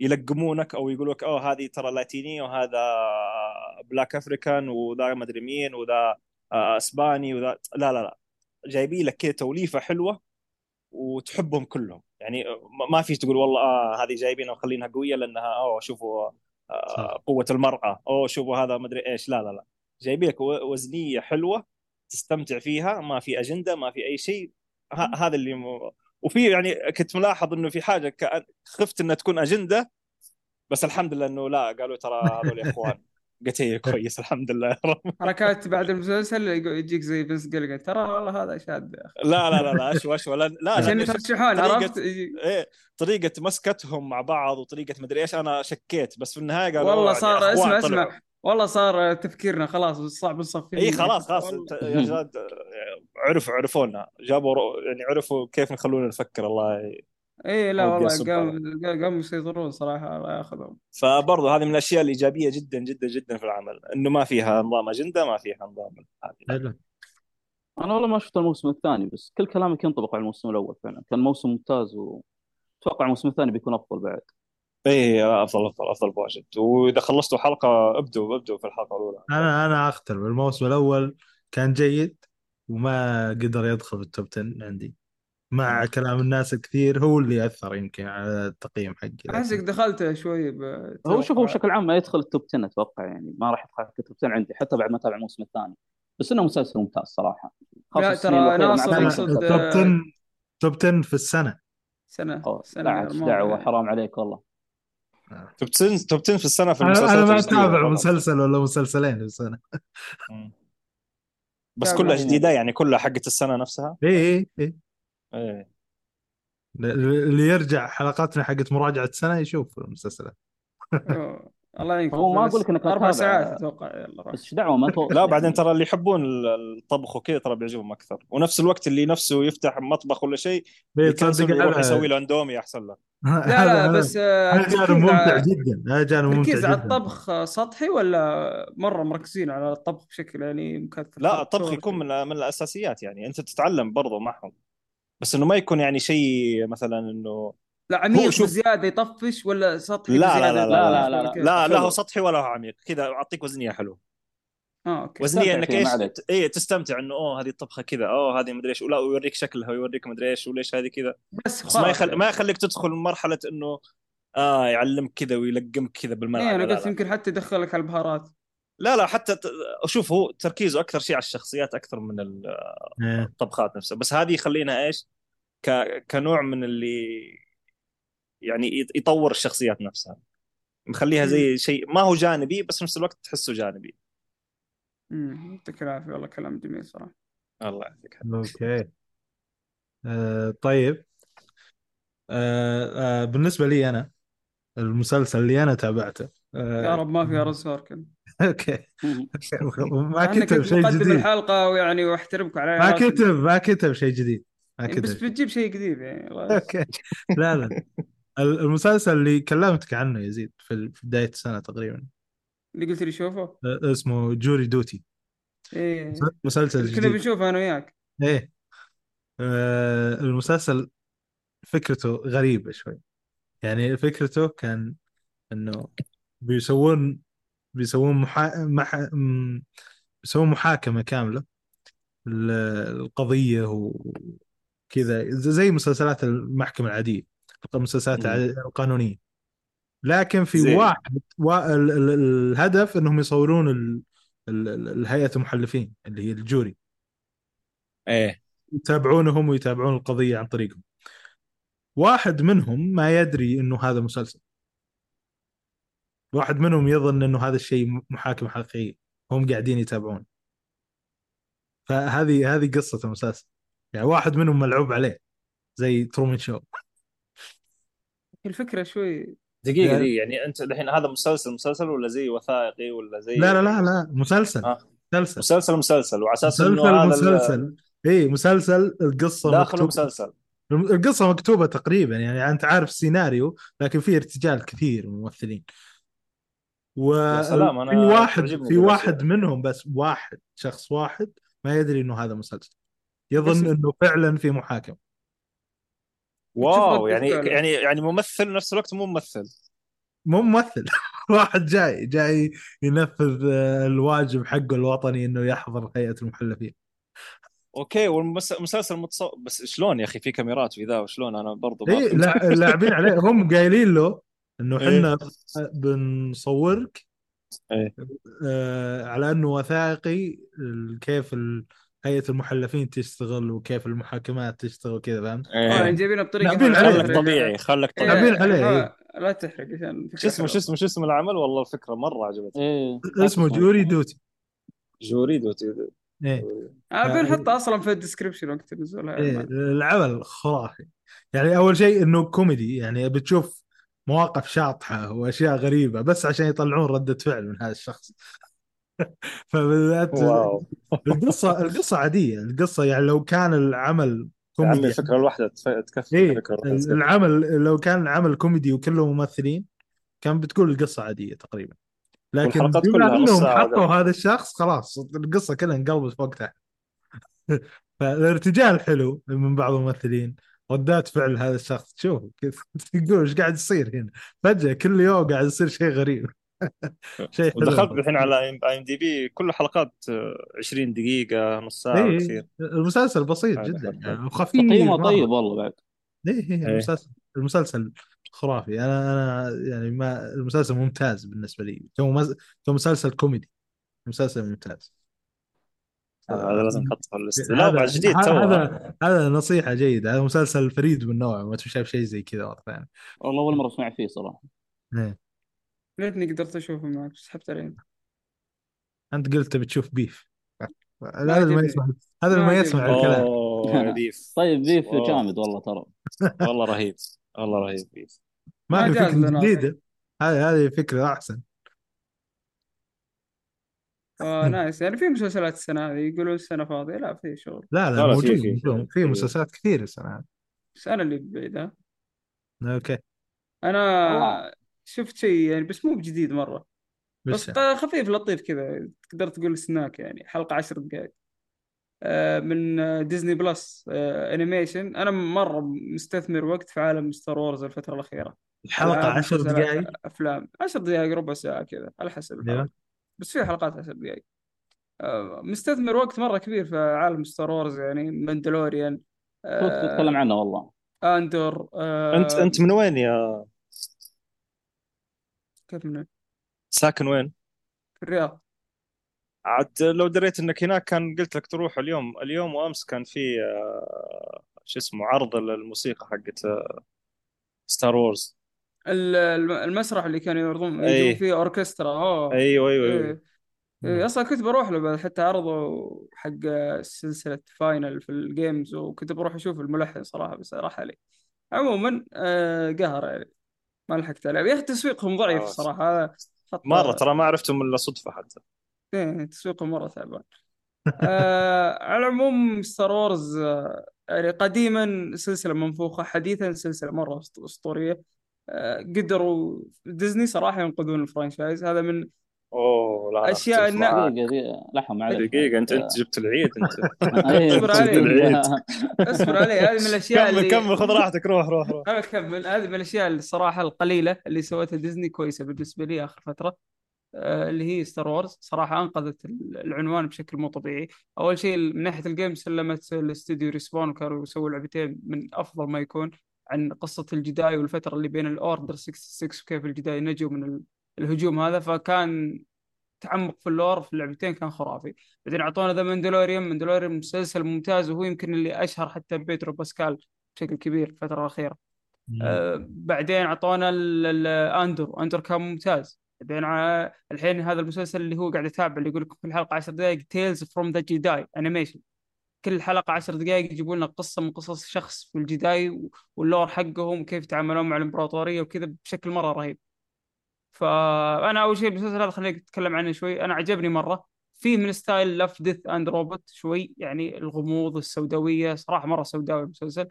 يلقمونك أو يقولوا لك أوه هذه ترى لاتينية وهذا Black African وذا مدري مين وذا آه، إسباني وذا. لا لا لا. جايبين لك كذا توليفة حلوة وتحبهم كلهم. يعني ما- ما في تقول والله آه هذه جايبينها وخلينها قوية لأنها أوه شوفوا آه. قوة المرأة. أوه شوفوا هذا مدري إيش. لا لا لا. جايبين لك وزنية حلوة تستمتع فيها ما في أجندة ما في أي شيء. هذا اللي. وفي يعني كنت ملاحظ إنه في حاجة كأن خفت إنها تكون أجندة بس الحمد لله إنه لا قالوا ترى هذول إخوان قلت هي كويس الحمد لله. يا رب حركات بعد المسلسل يجيك زي بنس قلقل ترى والله هذا شاذ يا أخي. لا لا لا لا اشوى اشوى لا لا. عشان لأن يترشحون عرفت؟ إيه طريقة مسكتهم مع بعض وطريقة مدري إيش أنا شكيت بس في النهاية قالوا والله يعني صار اسمع. اسمع. والله صار تفكيرنا خلاص صعب نصفي إي خلاص خلاص. يا جاد عرفوا عرفونا. جابوا يعني عرفوا كيف يخلونا نفكر. الله ي- إي لا والله أصب قام قاموا يسيطرون صراحة الله ياخذهم. فبرضه هذه من الأشياء الإيجابية جدا جدا جدا في العمل. إنه ما فيها نظام أجندة ما فيها نظام هذه. أنا والله ما شفت الموسم الثاني بس كل كلامك ينطبق على الموسم الأول فعلا. كان موسم ممتاز وأتوقع الموسم الثاني بيكون أفضل بعد. اي أفضل أفضل أفضل بواجد. وإذا خلصتوا حلقة ابدوا ابدوا في الحلقة الأولى. أنا أنا اختلف الموسم الأول كان جيد وما قدر يدخل في التوب 10 عندي. مع كلام الناس الكثير هو اللي اثر يمكن على التقييم حقي. احسك لكن دخلت شوي هو شوف هو بشكل عام ما يدخل ال top 10 أتوقع يعني. ما راح يدخل ال top 10 عندي حتى بعد ما أتابع الموسم الثاني. بس إنه مسلسل ممتاز صراحة. خاصة لا، ترى ناصر يقصد- ال top الكتاب. 10 top 10 في السنة. سنة أوه، سنة لا عاد ما- دعوة حرام عليك والله. top 10 توب 10 في السنة في أنا المسلسلات أنا ما أتابع. مسلسل ولا مسلسلين في السنة. بس كلها جديدة يعني كلها حقت السنة نفسها اي اي اي إيه اللي يرجع حلقاتنا حقت مراجعة السنة يشوف المسلسلات. الله هو ما بس أقول لك إنك أربع. ساعات أتوقع. يلا راح. بس إيش دعوة؟ ما توقف لا بعدين ترى اللي يحبون الطبخ وكذا ترى بيعجبهم أكثر. ونفس الوقت اللي نفسه يفتح مطبخ ولا شيء يروح يسوي له اندومي أحسن له. لا لا بس هذا جانب ممتع على- جدا. هذا جانب ممتع التركيز على جدا. الطبخ سطحي ولا مرة مركزين على الطبخ بشكل يعني مكثف؟ لا الطبخ يكون من من الأساسيات يعني. أنت تتعلم برضه معهم. بس إنه ما يكون يعني شيء مثلا إنه لا عميق شوف- بزيادة يطفش ولا سطحي لا لا لا لا لا لا لا. لا لا حلو. هو سطحي ولا هو عميق كذا أعطيك وزنية حلو آه okay وزنية إنك إيش. اي تستمتع إنه أوه هذه الطبخة كذا أوه هذه مدري إيش ولا ويوريك شكلها ويوريك مدري إيش وليش هذه كذا بس بس ما يخل... ما يخليك تدخل مرحلة إنه آه يعلمك كذا ويلقمك كذا بالملعب إيه أنا لا, قلت لا. يمكن حتى يدخلك على البهارات لا لا حتى ت... شوف هو تركيزه أكثر شيء على الشخصيات أكثر من إيه. الطبخات نفسها بس هذه يخلينا إيش ك... كنوع من اللي يعني يط- يطور الشخصيات نفسها. مخليها زي شيء ما هو جانبي بس في نفس الوقت تحسه جانبي. امم يعطيك العافيه والله كلام جميل صراحة. الله يعافيك أوكي. آه طيب. آه آه بالنسبة لي أنا المسلسل اللي أنا تابعته آه يا رب ما في ارز سوركن أوكي. ما كتب كنت شيء مقدم جديد. الحلقة ويعني واحترمك على ما. كتب ما كتب شيء جديد. ما يعني بس كتب. بتجيب شيء جديد يعني. okay. لا لا. المسلسل اللي كلمتك عنه يزيد في في بداية السنة تقريبا. اللي قلت لي شوفه؟ اسمه Jury Duty. إيه. مسلسل كنا بنشوفه أنا وياك. إيه. آه المسلسل فكرته غريبة شوي. يعني فكرته كان إنه بيسوون بيسوون محا... مح... بيسوون محاكمة كاملة للقضية وكذا زي مسلسلات المحكمة العادية المسلسلات مم. القانونية لكن في زين. واحد و... ال... ال... الهدف إنهم يصورون ال... ال... ال- الهيئة المحلفين اللي هي الجوري. إيه. يتابعونهم ويتابعون القضية عن طريقهم. واحد منهم ما يدري إنه هذا مسلسل. واحد منهم يظن إنه هذا الشيء محاكمة حقيقية. هم قاعدين يتابعون. فهذه هذه قصة المسلسل. يعني واحد منهم ملعوب عليه. زي ترومن شو الفكرة شوي. دقيقة يعني- دي يعني أنت الحين هذا مسلسل مسلسل ولا زي وثائقي ولا زي؟ لا لا لا لا مسلسل. آه. مسلسل. مسلسل مسلسل وعلى أساس إنه مسلسل هذا مسلسل. اي مسلسل القصة داخله مكتوب مسلسل. القصة مكتوبة تقريبا يعني أنت عارف السيناريو لكن في ارتجال كثير من الممثلين. و يا سلام، أنا في واحد في واحد. منهم بس واحد شخص واحد ما يدري إنه هذا مسلسل. يظن بس- إنه فعلا في محاكمة. واو يعني. يعني يعني ممثل نفس الوقت مو ممثل. مو ممثل. واحد جاي جاي ينفذ آه، الواجب حقه الوطني إنه يحضر هيئة المحلفين. Okay والمسلسل متصور بس شلون يا أخي في كاميرات وفي ذا وشلون؟ أنا برضو اي لاعبين عليه. هم قايلين له إنه إيه. إحنا بنصورك إيه. آه على إنه وثائقي كيف ال- هيئه المحلفين تشتغل وكيف المحاكمات تشتغل وكذا فهمت؟ آه يعني إيه. جايبينها بطريقه تحرق. طبيعي خلك إيه، طبيعي لاعبين عليه، إيه. لا تحرق عشان شو اسمه. شو اسمه شو اسم العمل والله الفكرة مرة عجبتني إيه اسمه Jury Duty Jury Duty إيه آه آه. بنحطه أصلا في ال description وقت نزولها إيه. العمل خرافي يعني أول شيء إنه كوميدي يعني بتشوف مواقف شاطحة وأشياء غريبة بس عشان يطلعون ردة فعل من هذا الشخص wow. القصة القصة عادية القصة يعني لو كان العمل كوميدي الفكرة الواحدة تكفي الفكرة الواحدة. العمل لو كان العمل كوميدي وكله ممثلين كان بتقول القصة عادية تقريبا. لكن بما إنهم حطوا. هذا الشخص خلاص القصة كلها انقلبت فوق تحت فالارتجال حلو من بعض الممثلين. ردات فعل هذا الشخص. شوف كيف تقول إيش قاعد يصير هنا؟ فجأة كل يوم قاعد يصير شيء غريب. شيء حلو. ودخلت الحين على اي ام دي بي كل حلقات آه، 20 دقيقة نص ساعة إيه كثير المسلسل بسيط جدا. يعني وخفيف تقييمه مرة. طيب والله بعد. إيه إيه إيه. المسلسل المسلسل خرافي. أنا أنا يعني ما المسلسل ممتاز بالنسبة لي. تو مز- تو مسلسل كوميدي. مسلسل ممتاز. هذا لازم نحطه في ال list. هذا- لا بعد جديد هذا- تو هذا هذا نصيحة جيدة. هذا مسلسل فريد من نوعه ما تشوف شيء زي كذا مرة ثانية. والله أول مرة أسمع فيه صراحة. إيه. ليتني قدرت أشوفه معك سحبت عليه. أنت قلت بتشوف Beef. هذا اللي ما. يسمع هذا اللي ما. يسمع الكلام. أوه Beef طيب Beef wow. جامد والله ترى. والله رهيب. والله رهيب Beef. ما ما في جاز فكرة لنا. جديدة. هذه هذه فكرة أحسن. آه nice. يعني في مسلسلات السنة هذه يقولون السنة فاضية؟ لا في شغل. لا لا, لا، لا، في- موجود في- موجود. في- في مسلسلات كثير السنة هذه. السنة اللي بعيدها okay. أنا. شفت شيء يعني بس مو بجديد مرة. بس بس ق- خفيف لطيف كذا. تقدر تقول سناك يعني حلقة عشر دقائق. آه، من آه، Disney Plus آه، animation أنا مرة مستثمر وقت في عالم Star Wars الفترة الأخيرة. الحلقة ألعاب، 10 مسلسلات، دقائق؟ أفلام. 10 دقائق ربع ساعة كذا على حسب أيوة. الحلقة بس في حلقات 10 دقائق. آه، مستثمر وقت مرة كبير في عالم Star Wars يعني. Mandalorian كنت بتكلم عنه والله. Andor آه، أنت أنت من وين يا كيف من ساكن وين؟ في الرياض عاد لو دريت إنك هناك كان قلت لك تروح اليوم اليوم وأمس كان في آه، شو اسمه عرض الموسيقى حقت Star Wars ال- الم- المسرح اللي كانوا يعرضون أي. يجيبون فيه أوركسترا اوه أيوه أيوه, إيه. أيوة. إيه، أصلا كنت بروح له بعد حتى عرضوا حق سلسلة Final في ال games وكنت بروح أشوف الملحن صراحة بس راح علي عموما آه، قهر يعني ما لحقت عليه يا أخي تسويقهم ضعيف آه. صراحة. هذا غلط مرة ترى ما عرفتهم إلا صدفة حتى. إيه، تسويقهم مرة تعبان آه على العموم Star Wars آه يعني قديما سلسلة منفوخة حديثا سلسلة مرة أسطورية. آه قدروا ديزني صراحة ينقذون ال franchise. هذا من أوه لا معاك. دقيقة دقيقة. لحظة معلش. دقيقة أنت أنت جبت العيد أنت. اصبر جبت علي. العيد. اصبر علي هذه من الأشياء كمل اللي كمل خذ راحتك روح روح روح. أنا أكمل. هذه من الأشياء اللي الصراحة القليلة اللي سوتها ديزني كويسة بالنسبة لي آخر فترة آه، اللي هي Star Wars. صراحة أنقذت العنوان بشكل مو طبيعي. أول شيء من ناحية ال game سلمت الاستوديو Respawn وكانوا يسووا لعبتين من أفضل ما يكون عن قصة ال Jedi والفترة اللي بين ال Order 66 وكيف ال Jedi نجوا من الهجوم هذا فكان تعمق في ال lore في اللعبتين كان خرافي. بعدين أعطونا The Mandalorian. Mandalorian مسلسل ممتاز وهو يمكن اللي أشهر حتى Pedro Pascal بشكل كبير الفترة الأخيرة. آه، بعدين أعطونا Andor. Andor كان ممتاز. بعدين الحين هذا المسلسل اللي هو قاعد يتابع اللي يقول لك كل حلقة 10 دقائق Tales from the Jedi animation كل حلقة 10 دقائق يجيبون لنا قصة من قصص شخص في ال Jedi وال lore حقهم وكيف يتعاملون مع الإمبراطورية وكذا بشكل مرة رهيب. فأنا أول شيء المسلسل هذا خليني أتكلم عنه شوي. أنا عجبني مرة. فيه من style Love Death and Robot شوي يعني الغموض السوداوية صراحة مرة سوداوي المسلسل.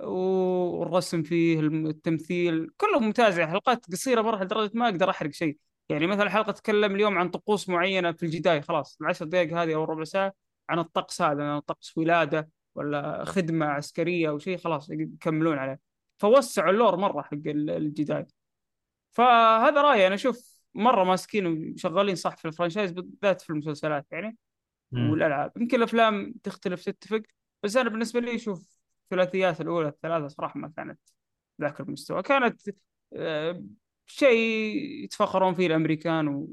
والرسم فيه التمثيل كله ممتاز يعني حلقات قصيرة مرة لدرجة ما أقدر أحرق شيء. يعني مثلا حلقة تتكلم اليوم عن طقوس معينة في ال Jedi خلاص العشر دقائق هذه أو ربع ساعة عن الطقس هذا عن طقس ولادة ولا خدمة عسكرية أو شيء خلاص يكملون عليه. فوسعوا ال lore مرة حق ال- Jedi. فهذا رأيي. أنا أشوف مرة ماسكين وشغالين صح في ال franchise بالذات في المسلسلات يعني مم. والألعاب. يمكن الأفلام تختلف تتفق بس أنا بالنسبة لي أشوف الثلاثيات الأولى الثلاثة صراحة ما كانت ذاك المستوى. كانت آه، شيء يتفخرون فيه الأمريكان و...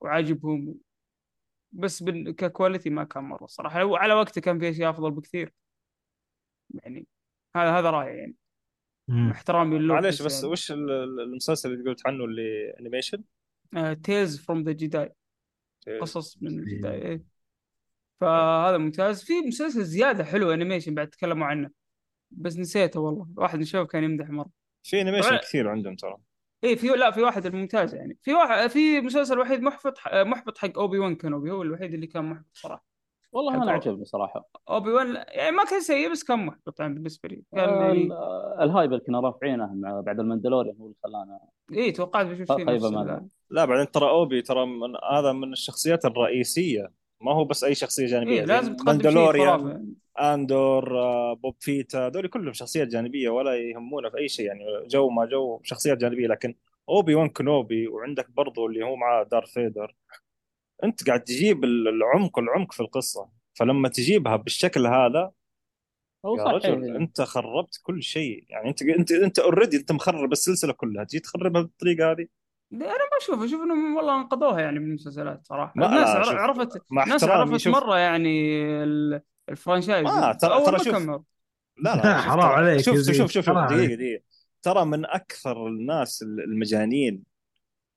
وعاجبهم. بس بال... ك quality ما كان مرة صراحة. وعلى وقته كان في أشياء أفضل بكثير. يعني هذا هذا رأيي يعني. احترامي للوكاس معليش بس يعني. وش ال- ال- المسلسل اللي قلت عنه اللي animation؟ Tales from the Jedi قصص من ال Jedi إيه. فهذا ممتاز. في مسلسل زيادة حلو animation بعد تكلموا عنه. بس نسيته والله. واحد من الشباب كان يمدح مرة. في animation طبعا- كثير عندهم ترى. إيه في لا في واحد الممتاز يعني. في واحد في مسلسل وحيد محبط محبط حق اوبي وان كانوبي هو الوحيد اللي كان محبط صراحة. والله. أنا عجبني صراحة. أوبي وان يعني ما كان سيء بس كان محبط يعني بالنسبة لي. كان آه، يعني ال- ال hype اللي كنا رافعينه مع بعد ال Mandalorian هو اللي خلانا إيه توقعت بشوف شيء. ال- لا بعدين ترى أوبي ترى من هذا من الشخصيات الرئيسية. ما هو بس أي شخصية جانبية. إيه لازم تقدم خرافي. Andor Boba Fett هذول كلهم شخصيات جانبية ولا يهمونا في أي شيء. يعني جو ما جو شخصيات جانبية. لكن أوبي وان كنوبي وعندك برضو اللي هو مع دار فيدر. أنت قاعد تجيب العمق العمق في القصة. فلما تجيبها بالشكل هذا هو يا صحيح رجل أنت خربت كل شيء. يعني أنت أنت أنت already أنت مخرب السلسلة كلها. تجي تخربها بالطريقة هذه؟ أنا ما أشوف أشوف إنهم والله أنقذوها يعني من المسلسلات صراحة. ما- الناس عرفت مع الناس عرفت شوف. مرة يعني ال- ال franchise. ما، ترى- ترى ما شوف. لا لا شوف حرام عليك شوف شوف شوف شوف. دقيقة. دقيقة. ترى من أكثر الناس المجانين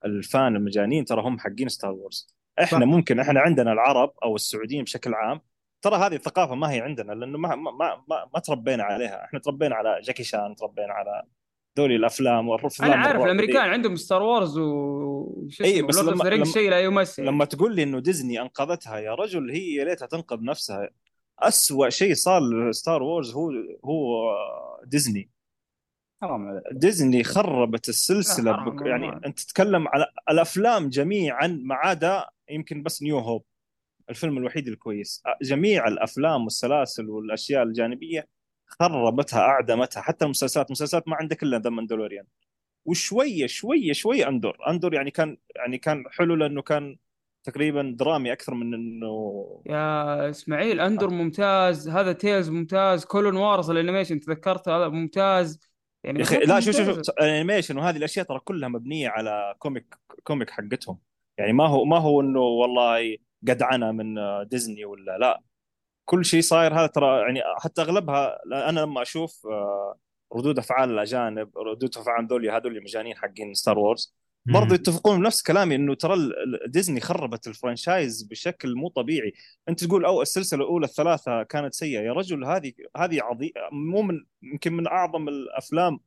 ال fan المجانين ترى هم حقين Star Wars إحنا صح. ممكن إحنا عندنا العرب أو السعوديين بشكل عام ترى هذه الثقافة ما هي عندنا لأنه ما ما ما, ما, ما تربينا عليها إحنا تربينا على جاكي شان تربينا على ذولي الأفلام والافلام أنا عارف الأمريكان ذي. عندهم Star Wars إيه، اسمه بس لما- لما- شيء لا. لما تقول لي إنه ديزني أنقذتها يا رجل هي يا ليتها تنقذ نفسها أسوأ شيء صار Star Wars هو هو ديزني حرام عليك ديزني خربت السلسلة بك يعني. أنت تتكلم على الأفلام جميعا ما عدا يمكن بس New Hope الفيلم الوحيد الكويس. جميع الأفلام والسلاسل والأشياء الجانبية خربتها أعدمتها حتى المسلسلات. المسلسلات ما عندك إلا The Mandalorian وشوية شوية شوية Andor. Andor يعني كان يعني كان حلو لأنه كان تقريبا درامي أكثر من إنه يا إسماعيل Andor ممتاز. هذا Tales ممتاز. Clone Wars ال animation تذكرته؟ هذا ممتاز. يعني يا أخي لا شوف شوف. شوف. ال animation وهذه الأشياء ترى كلها مبنية على comic comic حقتهم. يعني ما هو ما هو إنه والله قدعنه من ديزني ولا لا. كل شيء صاير هذا ترى يعني حتى أغلبها أنا لما أشوف آه، ردود أفعال الأجانب ردود أفعال ذولي هذول المجانين حقين Star Wars برضو يتفقون بنفس كلامي إنه ترى ديزني خربت ال franchise بشكل مو طبيعي. أنت تقول أو السلسلة الأولى الثلاثة كانت سيئة يا رجل هذه هذه عظيم مو من يمكن من أعظم الأفلام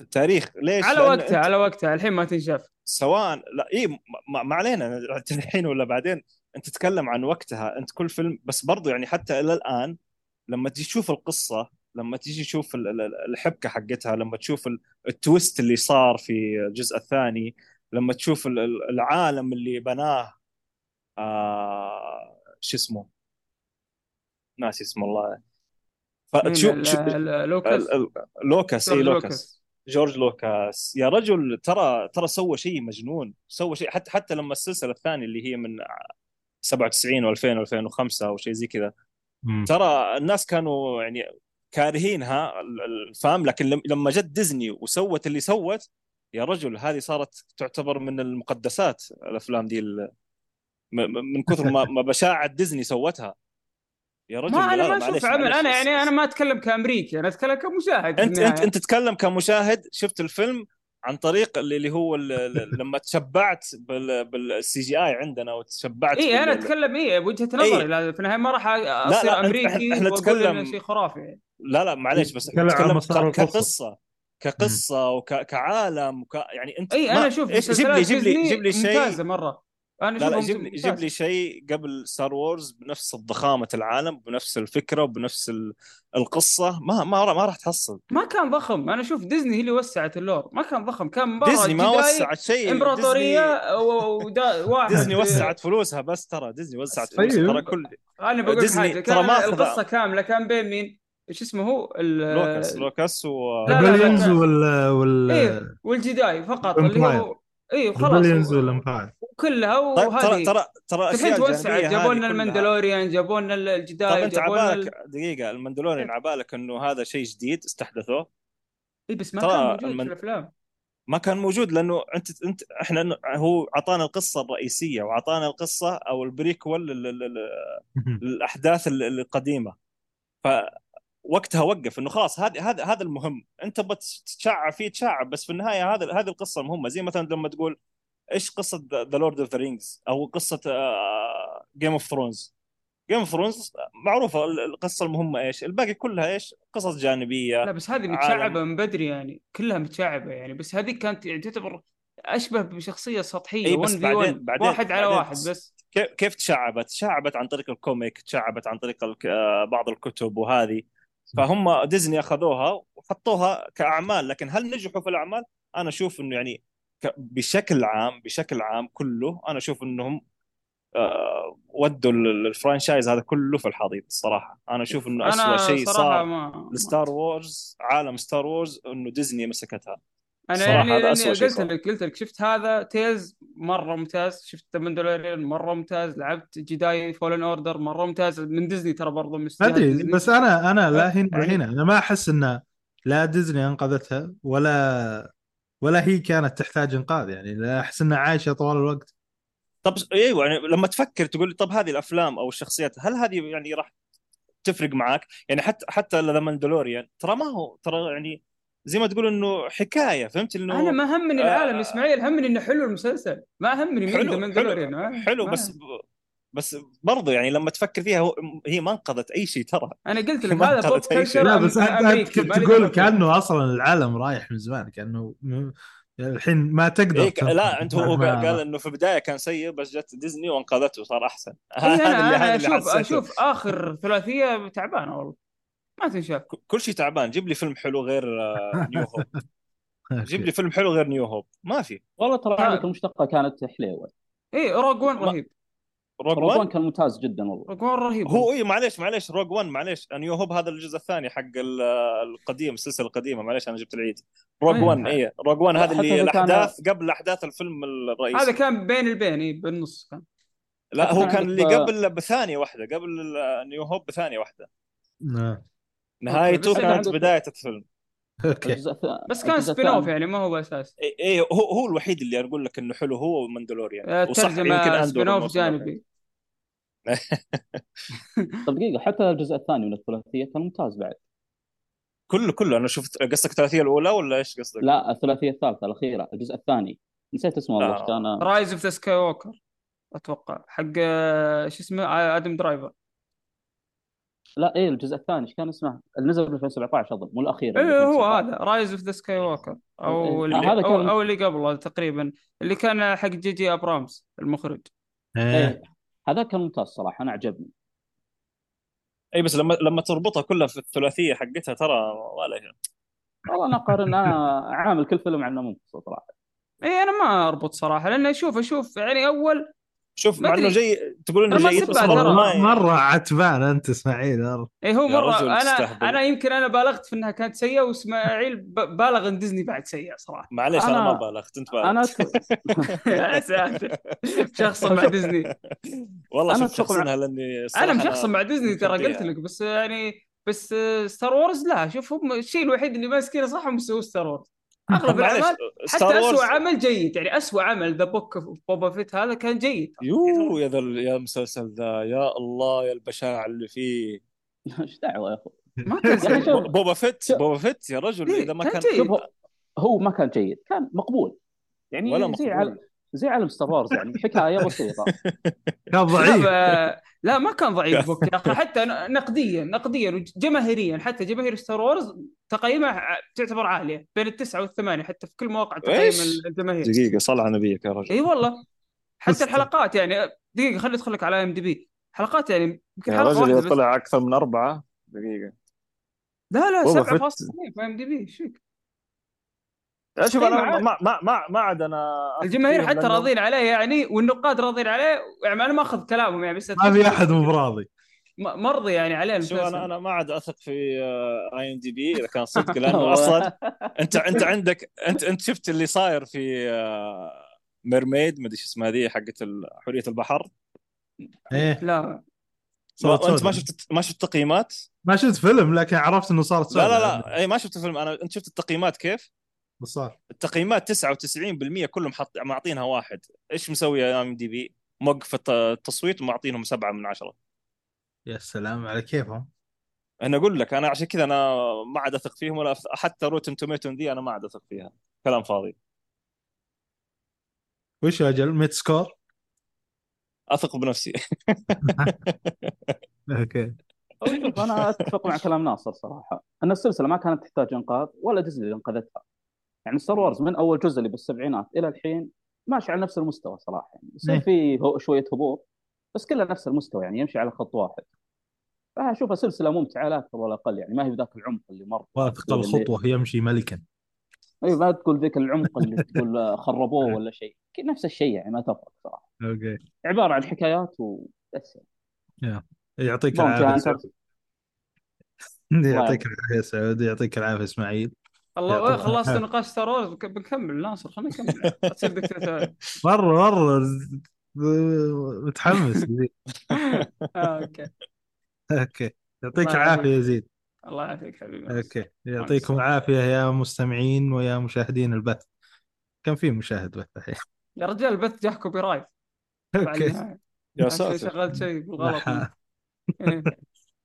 في التاريخ ليش؟ على وقتها أنت على وقتها الحين ما تنشاف. سواء لا اي ما, ما علينا الحين ولا بعدين. أنت تتكلم عن وقتها أنت كل فيلم بس برضو يعني حتى إلى الآن لما تيجي تشوف القصة لما تيجي تشوف ال- ال- الحبكة حقتها لما تشوف ال- التويست اللي صار في الجزء الثاني لما تشوف ال- ال- العالم اللي بناه آه شو اسمه؟ ناسي اسمه والله فتشوف ال- لوكاس؟ لوكاس اي لوكاس. جورج لوكاس. يا رجل ترى ترى سوى شيء مجنون. سوى شيء حتى حتى لما السلسلة الثانية اللي هي من 97 و2000 و2005 أو شيء زي كذا. ترى الناس كانوا يعني كارهينها فاهم؟ لكن لم- لما جت ديزني وسوت اللي سوت يا رجل هذه صارت تعتبر من المقدسات الأفلام دي من كثر ما ما بشاعة ديزني سوتها. يا رجل ما لا أنا لا ما أشوف عمل أنا يعني أنا ما أتكلم كأمريكي أنا أتكلم كمشاهد أنت أنت. أنت تتكلم كمشاهد شفت الفيلم عن طريق اللي اللي هو لما تشبعت بال CGI عندنا وتشبعت اي أنا أتكلم اي بوجهة إيه. نظري لا في النهاية ما راح أصير لا، أنت- أمريكي وأقول نتكلم- شيء خرافي يعني. لا لا معليش بس نتكلم. كقصة كقصة وكعالم وك... يعني أنت اي أنا إيش جيب لي جيب لي جيب لي شيء ممتازة مرة أنا لا لا جيب لي. جيب لي شيء قبل Star Wars بنفس ضخامه العالم بنفس الفكرة وبنفس ال- القصة. ما ما ما راح تحصل. ما كان ضخم. أنا أشوف ديزني هي اللي وسعت ال lore. ما كان ضخم. كان مره ديزني ما وسعت شيء. إمبراطورية و- ودا- واحد. ديزني, ديزني وسعت فلوسها بس ترى. ديزني وسعت طيب. فلوسها ترى كل أنا بقول لك ديزني حاجة ترى ما القصة كاملة. كان بين مين؟ إيش اسمه هو؟ لوكاس. لوكاس و لا، لا، لا، ال villains كان- وال وال إيه وال Jedi فقط اللي. هو اي خلاص كلها طيب ترى وهذه. ترى ترى الحين أشياء توسعت جانبية جابوا لنا ال Mandalorian جابوا لنا طب ال Jedi أنت عبالك ال... دقيقة ال Mandalorian عبالك إنه هذا شيء جديد استحدثوه؟ اي بس ما ترى كان موجود المن- في الأفلام. ما كان موجود لأنه انت انت إحنا هو أعطانا القصة الرئيسية وأعطانا القصة أو ال prequel لل- لل- لل- للاحداث ال- القديمة. فوقتها وقف إنه خلاص هذا هذا هذا المهم. أنت بتشعب فيه تشعب بس في النهاية هذا هذه القصة المهمه زي مثلا لما تقول إيش قصة The Lord of the Rings أو قصة Game of Thrones Game of Thrones معروفة ال- القصة المهمة إيش الباقي كلها إيش قصص جانبية لا بس هذه. متشعبة من بدري يعني كلها متشعبة يعني بس هذه كانت يعني تعتبر أشبه بشخصية سطحية 1 بس بعدين- 1 بعدين- واحد على بعدين واحد بس كيف كيف تشعبت؟ تشعبت عن طريق ال comic، تشعبت عن طريق آه، بعض الكتب وهذه فهم ديزني أخذوها وحطوها كأعمال لكن هل نجحوا في الأعمال؟ أنا أشوف إنه يعني بشكل عام بشكل عام كله أنا أشوف إنهم آه، ودوا ال- ال franchise هذا كله في الحضيض الصراحة. أنا أشوف إنه اسوء شيء صار ما ل Star Wars عالم Star Wars إنه ديزني مسكتها. أنا يعني هذا لاني أسوأ شيء قلت. لك قلت لك شفت هذا Tales مرة ممتاز شفت Mandalorian مرة ممتاز لعبت Jedi Fallen Order مرة ممتاز من ديزني ترى برضه أدري. بس أنا أنا لا هنا يعني- هنا أنا ما أحس إن لا ديزني أنقذتها ولا ولا هي كانت تحتاج إنقاذ يعني أحس إنها عايشة طوال الوقت طب أيوه يعني لما تفكر تقول طب هذه الأفلام أو الشخصيات هل هذه يعني راح تفرق معك؟ يعني حتى حتى The Mandalorian ترى ما هو ترى يعني زي ما تقول إنه حكاية فهمت إنه أنا ما همني العالم آه. إسماعيل همني إنه حلو المسلسل ما همني مين ذا حلو Mandalorian حلو, حلو ما- بس بس برضو يعني لما تفكر فيها هو هي ما انقذت أي شيء ترى أنا قلت لك هذا pop. culture لا بس أنت لي تقول. كأنه أصلا العالم رايح من زمان كأنه م- الحين ما تقدر إيه لا أنت هو ما- قال إنه في البداية كان سيء بس جت ديزني وأنقذته وصار أحسن إيه هذا أنا اللي هذا اللي أشوف حسيته. أشوف آخر ثلاثية تعبانة والله ما تنشاف كل شيء تعبان جيب لي فيلم حلو غير آه، New Hope أوكي. جيب لي فيلم حلو غير New Hope ما في والله ترى آه. المشتقة كانت حليوه إيه Rogue 1 ما- رهيب Rogue One 1 كان ممتاز جدا والله. Rogue 1 رهيب. هو اي معليش معليش Rogue 1 معليش. New Hope هذا الجزء الثاني حق ال- القديم السلسلة القديمة معليش أنا جبت العيد. Rogue إيه. 1 اي Rogue 1 لا، هذا اللي إذا كان- الاحداث قبل أحداث الفيلم الرئيسي. هذا كان بين البين إيه بالنص كان. لا هو كان اللي قبل بثانية واحدة قبل New Hope بثانية واحدة. نعم. نهايته كانت بداية الفيلم. أوكي. بس كان spin off يعني ما هو أساس. اي إيه هو هو الوحيد اللي أقول لك إنه حلو هو و Mandalorian آه، وصح يمكن spin off. جانبي. طب دقيقة حتى الجزء الثاني من الثلاثية كان ممتاز بعد كله كله أنا شفت قصدك الثلاثية الأولى ولا إيش قصدك؟ لا الثلاثية الثالثة الأخيرة الجزء الثاني نسيت اسمه والله آه. إيش كان Rise of the Sky walker أتوقع حق آه، شو اسمه آه، آدم درايفر لا إيه الجزء الثاني إيش كان اسمه؟ اللي نزل في 2017 أظن مو الأخير إيه هو 2017. هذا Rise of the Skywalker أو إيه. اللي هذا أو, كان- أو اللي قبله تقريبا اللي كان حق جي جي أبرامز المخرج إيه. إيه هذا كان ممتاز صراحة أنا عجبني. إي بس لما لما تربطها كلها في الثلاثية حقتها ترى ولا شيء. والله أنا أقارن أنا عامل كل فيلم عنه منفصل صراحة. إي أنا ما أربط صراحة لأن أشوف أشوف يعني أول شوف مع إنه. جي تقول إنه جيد بس. ما مره عتبان أنت إسماعيل. اي هو مرة أنا. أنا يمكن أنا بالغت في إنها كانت سيئة وإسماعيل بالغ إن ديزني بعد سيئة صراحة معليش أنا أنا- ما بالغت أنت بالغت أنا يا ساتر شخصا مع ديزني والله مع- شخصنها لاني أنا مشخصن مع ديزني ترى. قلت لك بس يعني بس Star Wars لا شوف هم الشيء الوحيد اللي ماسكينه صح هم يسووا Star Wars أغلب معليش الأعمال Star حتى اسوء عمل جيد يعني اسوء عمل The Book Boba Fett هذا كان جيد. يو يا ذا يا المسلسل ذا يا الله يا البشاعة اللي فيه. إيش دعوة يا أخو؟ ما كان Boba Fett. Boba Fett يا رجل إيه، إذا ما كان كان هو- ما كان جيد كان مقبول. يعني ولا مقبول. زي عالم Star Wars يعني حكايه بسيطة. كان ضعيف. لا, ما كان ضعيف Book يا أخي حتى نقديا نقديا وجماهيريا. حتى جماهير Star Wars تقييمها تعتبر عالية بين التسعة والثمانية حتى في كل مواقع تقييم؟ الجماهير. دقيقة صل على نبيك يا رجل. إي والله. حتى. الحلقات يعني دقيقة خليني أدخل لك على IMDb حلقات يعني يمكن يا حلقة رجل واحدة طلع أكثر من أربعة دقيقة. لا لا Boba 7.2 Fett. في IMDb إيش فيك؟ لا شوف إيه، معاك. ما ما ما ما عاد أنا أثق الجماهير حتى راضين عليه يعني والنقاد راضين عليه يعني أنا ما أخذ كلامهم يعني بس ما في أحد مو براضي. م- مرضي يعني عليه شوف المسلسل أنا أنا ما عاد أثق في IMDb إذا كان صدق لأنه أصلا انت أنت عندك انت أنت شفت اللي صاير في آه، Mermaid ما أدري شو اسمها ذي حقت حوريه البحر؟ إيه. لا. صارت أنت. ما شفت ما شفت التقييمات؟ ما شفت فيلم لكن عرفت إنه صارت لا لا لا. اي ما شفت الفيلم. أنا أنت شفت التقييمات كيف؟ صار التقييمات 99% كلهم حط معطينها واحد. إيش مسوي يا IMDb؟ موقف الت- التصويت ومعطينهم سبعة من عشرة. يا سلام على كيفهم. أنا أقول لك أنا عشان كذا أنا ما عاد أثق فيهم ولا حتى Rotten Tomatoes دي أنا ما عاد أثق فيها. كلام فاضي. وش أجل Metascore؟ أثق بنفسي. أوكي. شوف أنا أتفق مع كلام ناصر صراحة. أن السلسلة ما كانت تحتاج إنقاذ ولا ديزني اللي انقذتها يعني Star Wars من أول جزء اللي بالسبعينات إلى الحين ماشي على نفس المستوى صراحة. يعني يصير إيه. هو- شوية هبوط بس كلها نفس المستوى يعني يمشي على خط واحد. فاشوفها سلسلة ممتعة لا أكثر ولا أقل يعني ما هي بذاك العمق اللي مر. واثق الخطوه يمشي ملكا. اي ما تقول ذيك العمق اللي تقول خربوه ولا شيء. نفس الشيء يعني ما تفرق صراحة. أوكي. عبارة عن حكايات وبس يعطيك العافية. يعطيك العافية سعود. يعطيك العافية إسماعيل. الله خلصت. نقاش Star Wars. بنكمل ناصر خلينا نكمل. لا تصير دكتاتوري مرة مرة. متحمس أوكي. أوكي. يعطيك الله العافية يعافيك. يا زيد. الله يعافيك حبيبي. أوكي. يعطيكم العافية يا مستمعين ويا مشاهدين البث. كم في مشاهد بث الحين. يا رجال البث جاه copyright أوكي. يا ساتر. شغلت شيء بالغلط.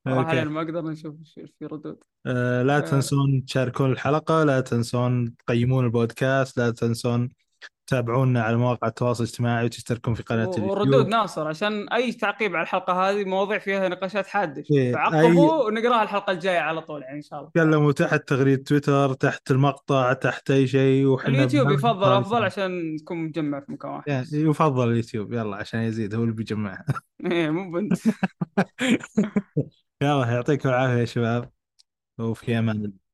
راح علينا ما قدرنا نشوف إيش في ردود. آه، لا آه. تنسون تشاركون الحلقة لا تنسون تقيمون البودكاست لا تنسون تتابعونا على مواقع التواصل الاجتماعي وتشتركون في قناة و- وردود اليوتيوب ناصر عشان أي تعقيب على الحلقة هذه مواضيع فيها نقاشات حاده إيه، فعقبوا ونقراها الحلقة الجاية على طول يعني إن شاء الله. تكلموا تحت تغريدة تويتر تحت المقطع تحت أي شيء وحنا اليوتيوب يفضل أفضل. عشان تكون مجمع في مكان واحد. يعني يفضل اليوتيوب يلا عشان يزيد هو اللي بيجمعها إيه مو بنت. يلا يعطيكم العافية يا شباب. وفي أمان الله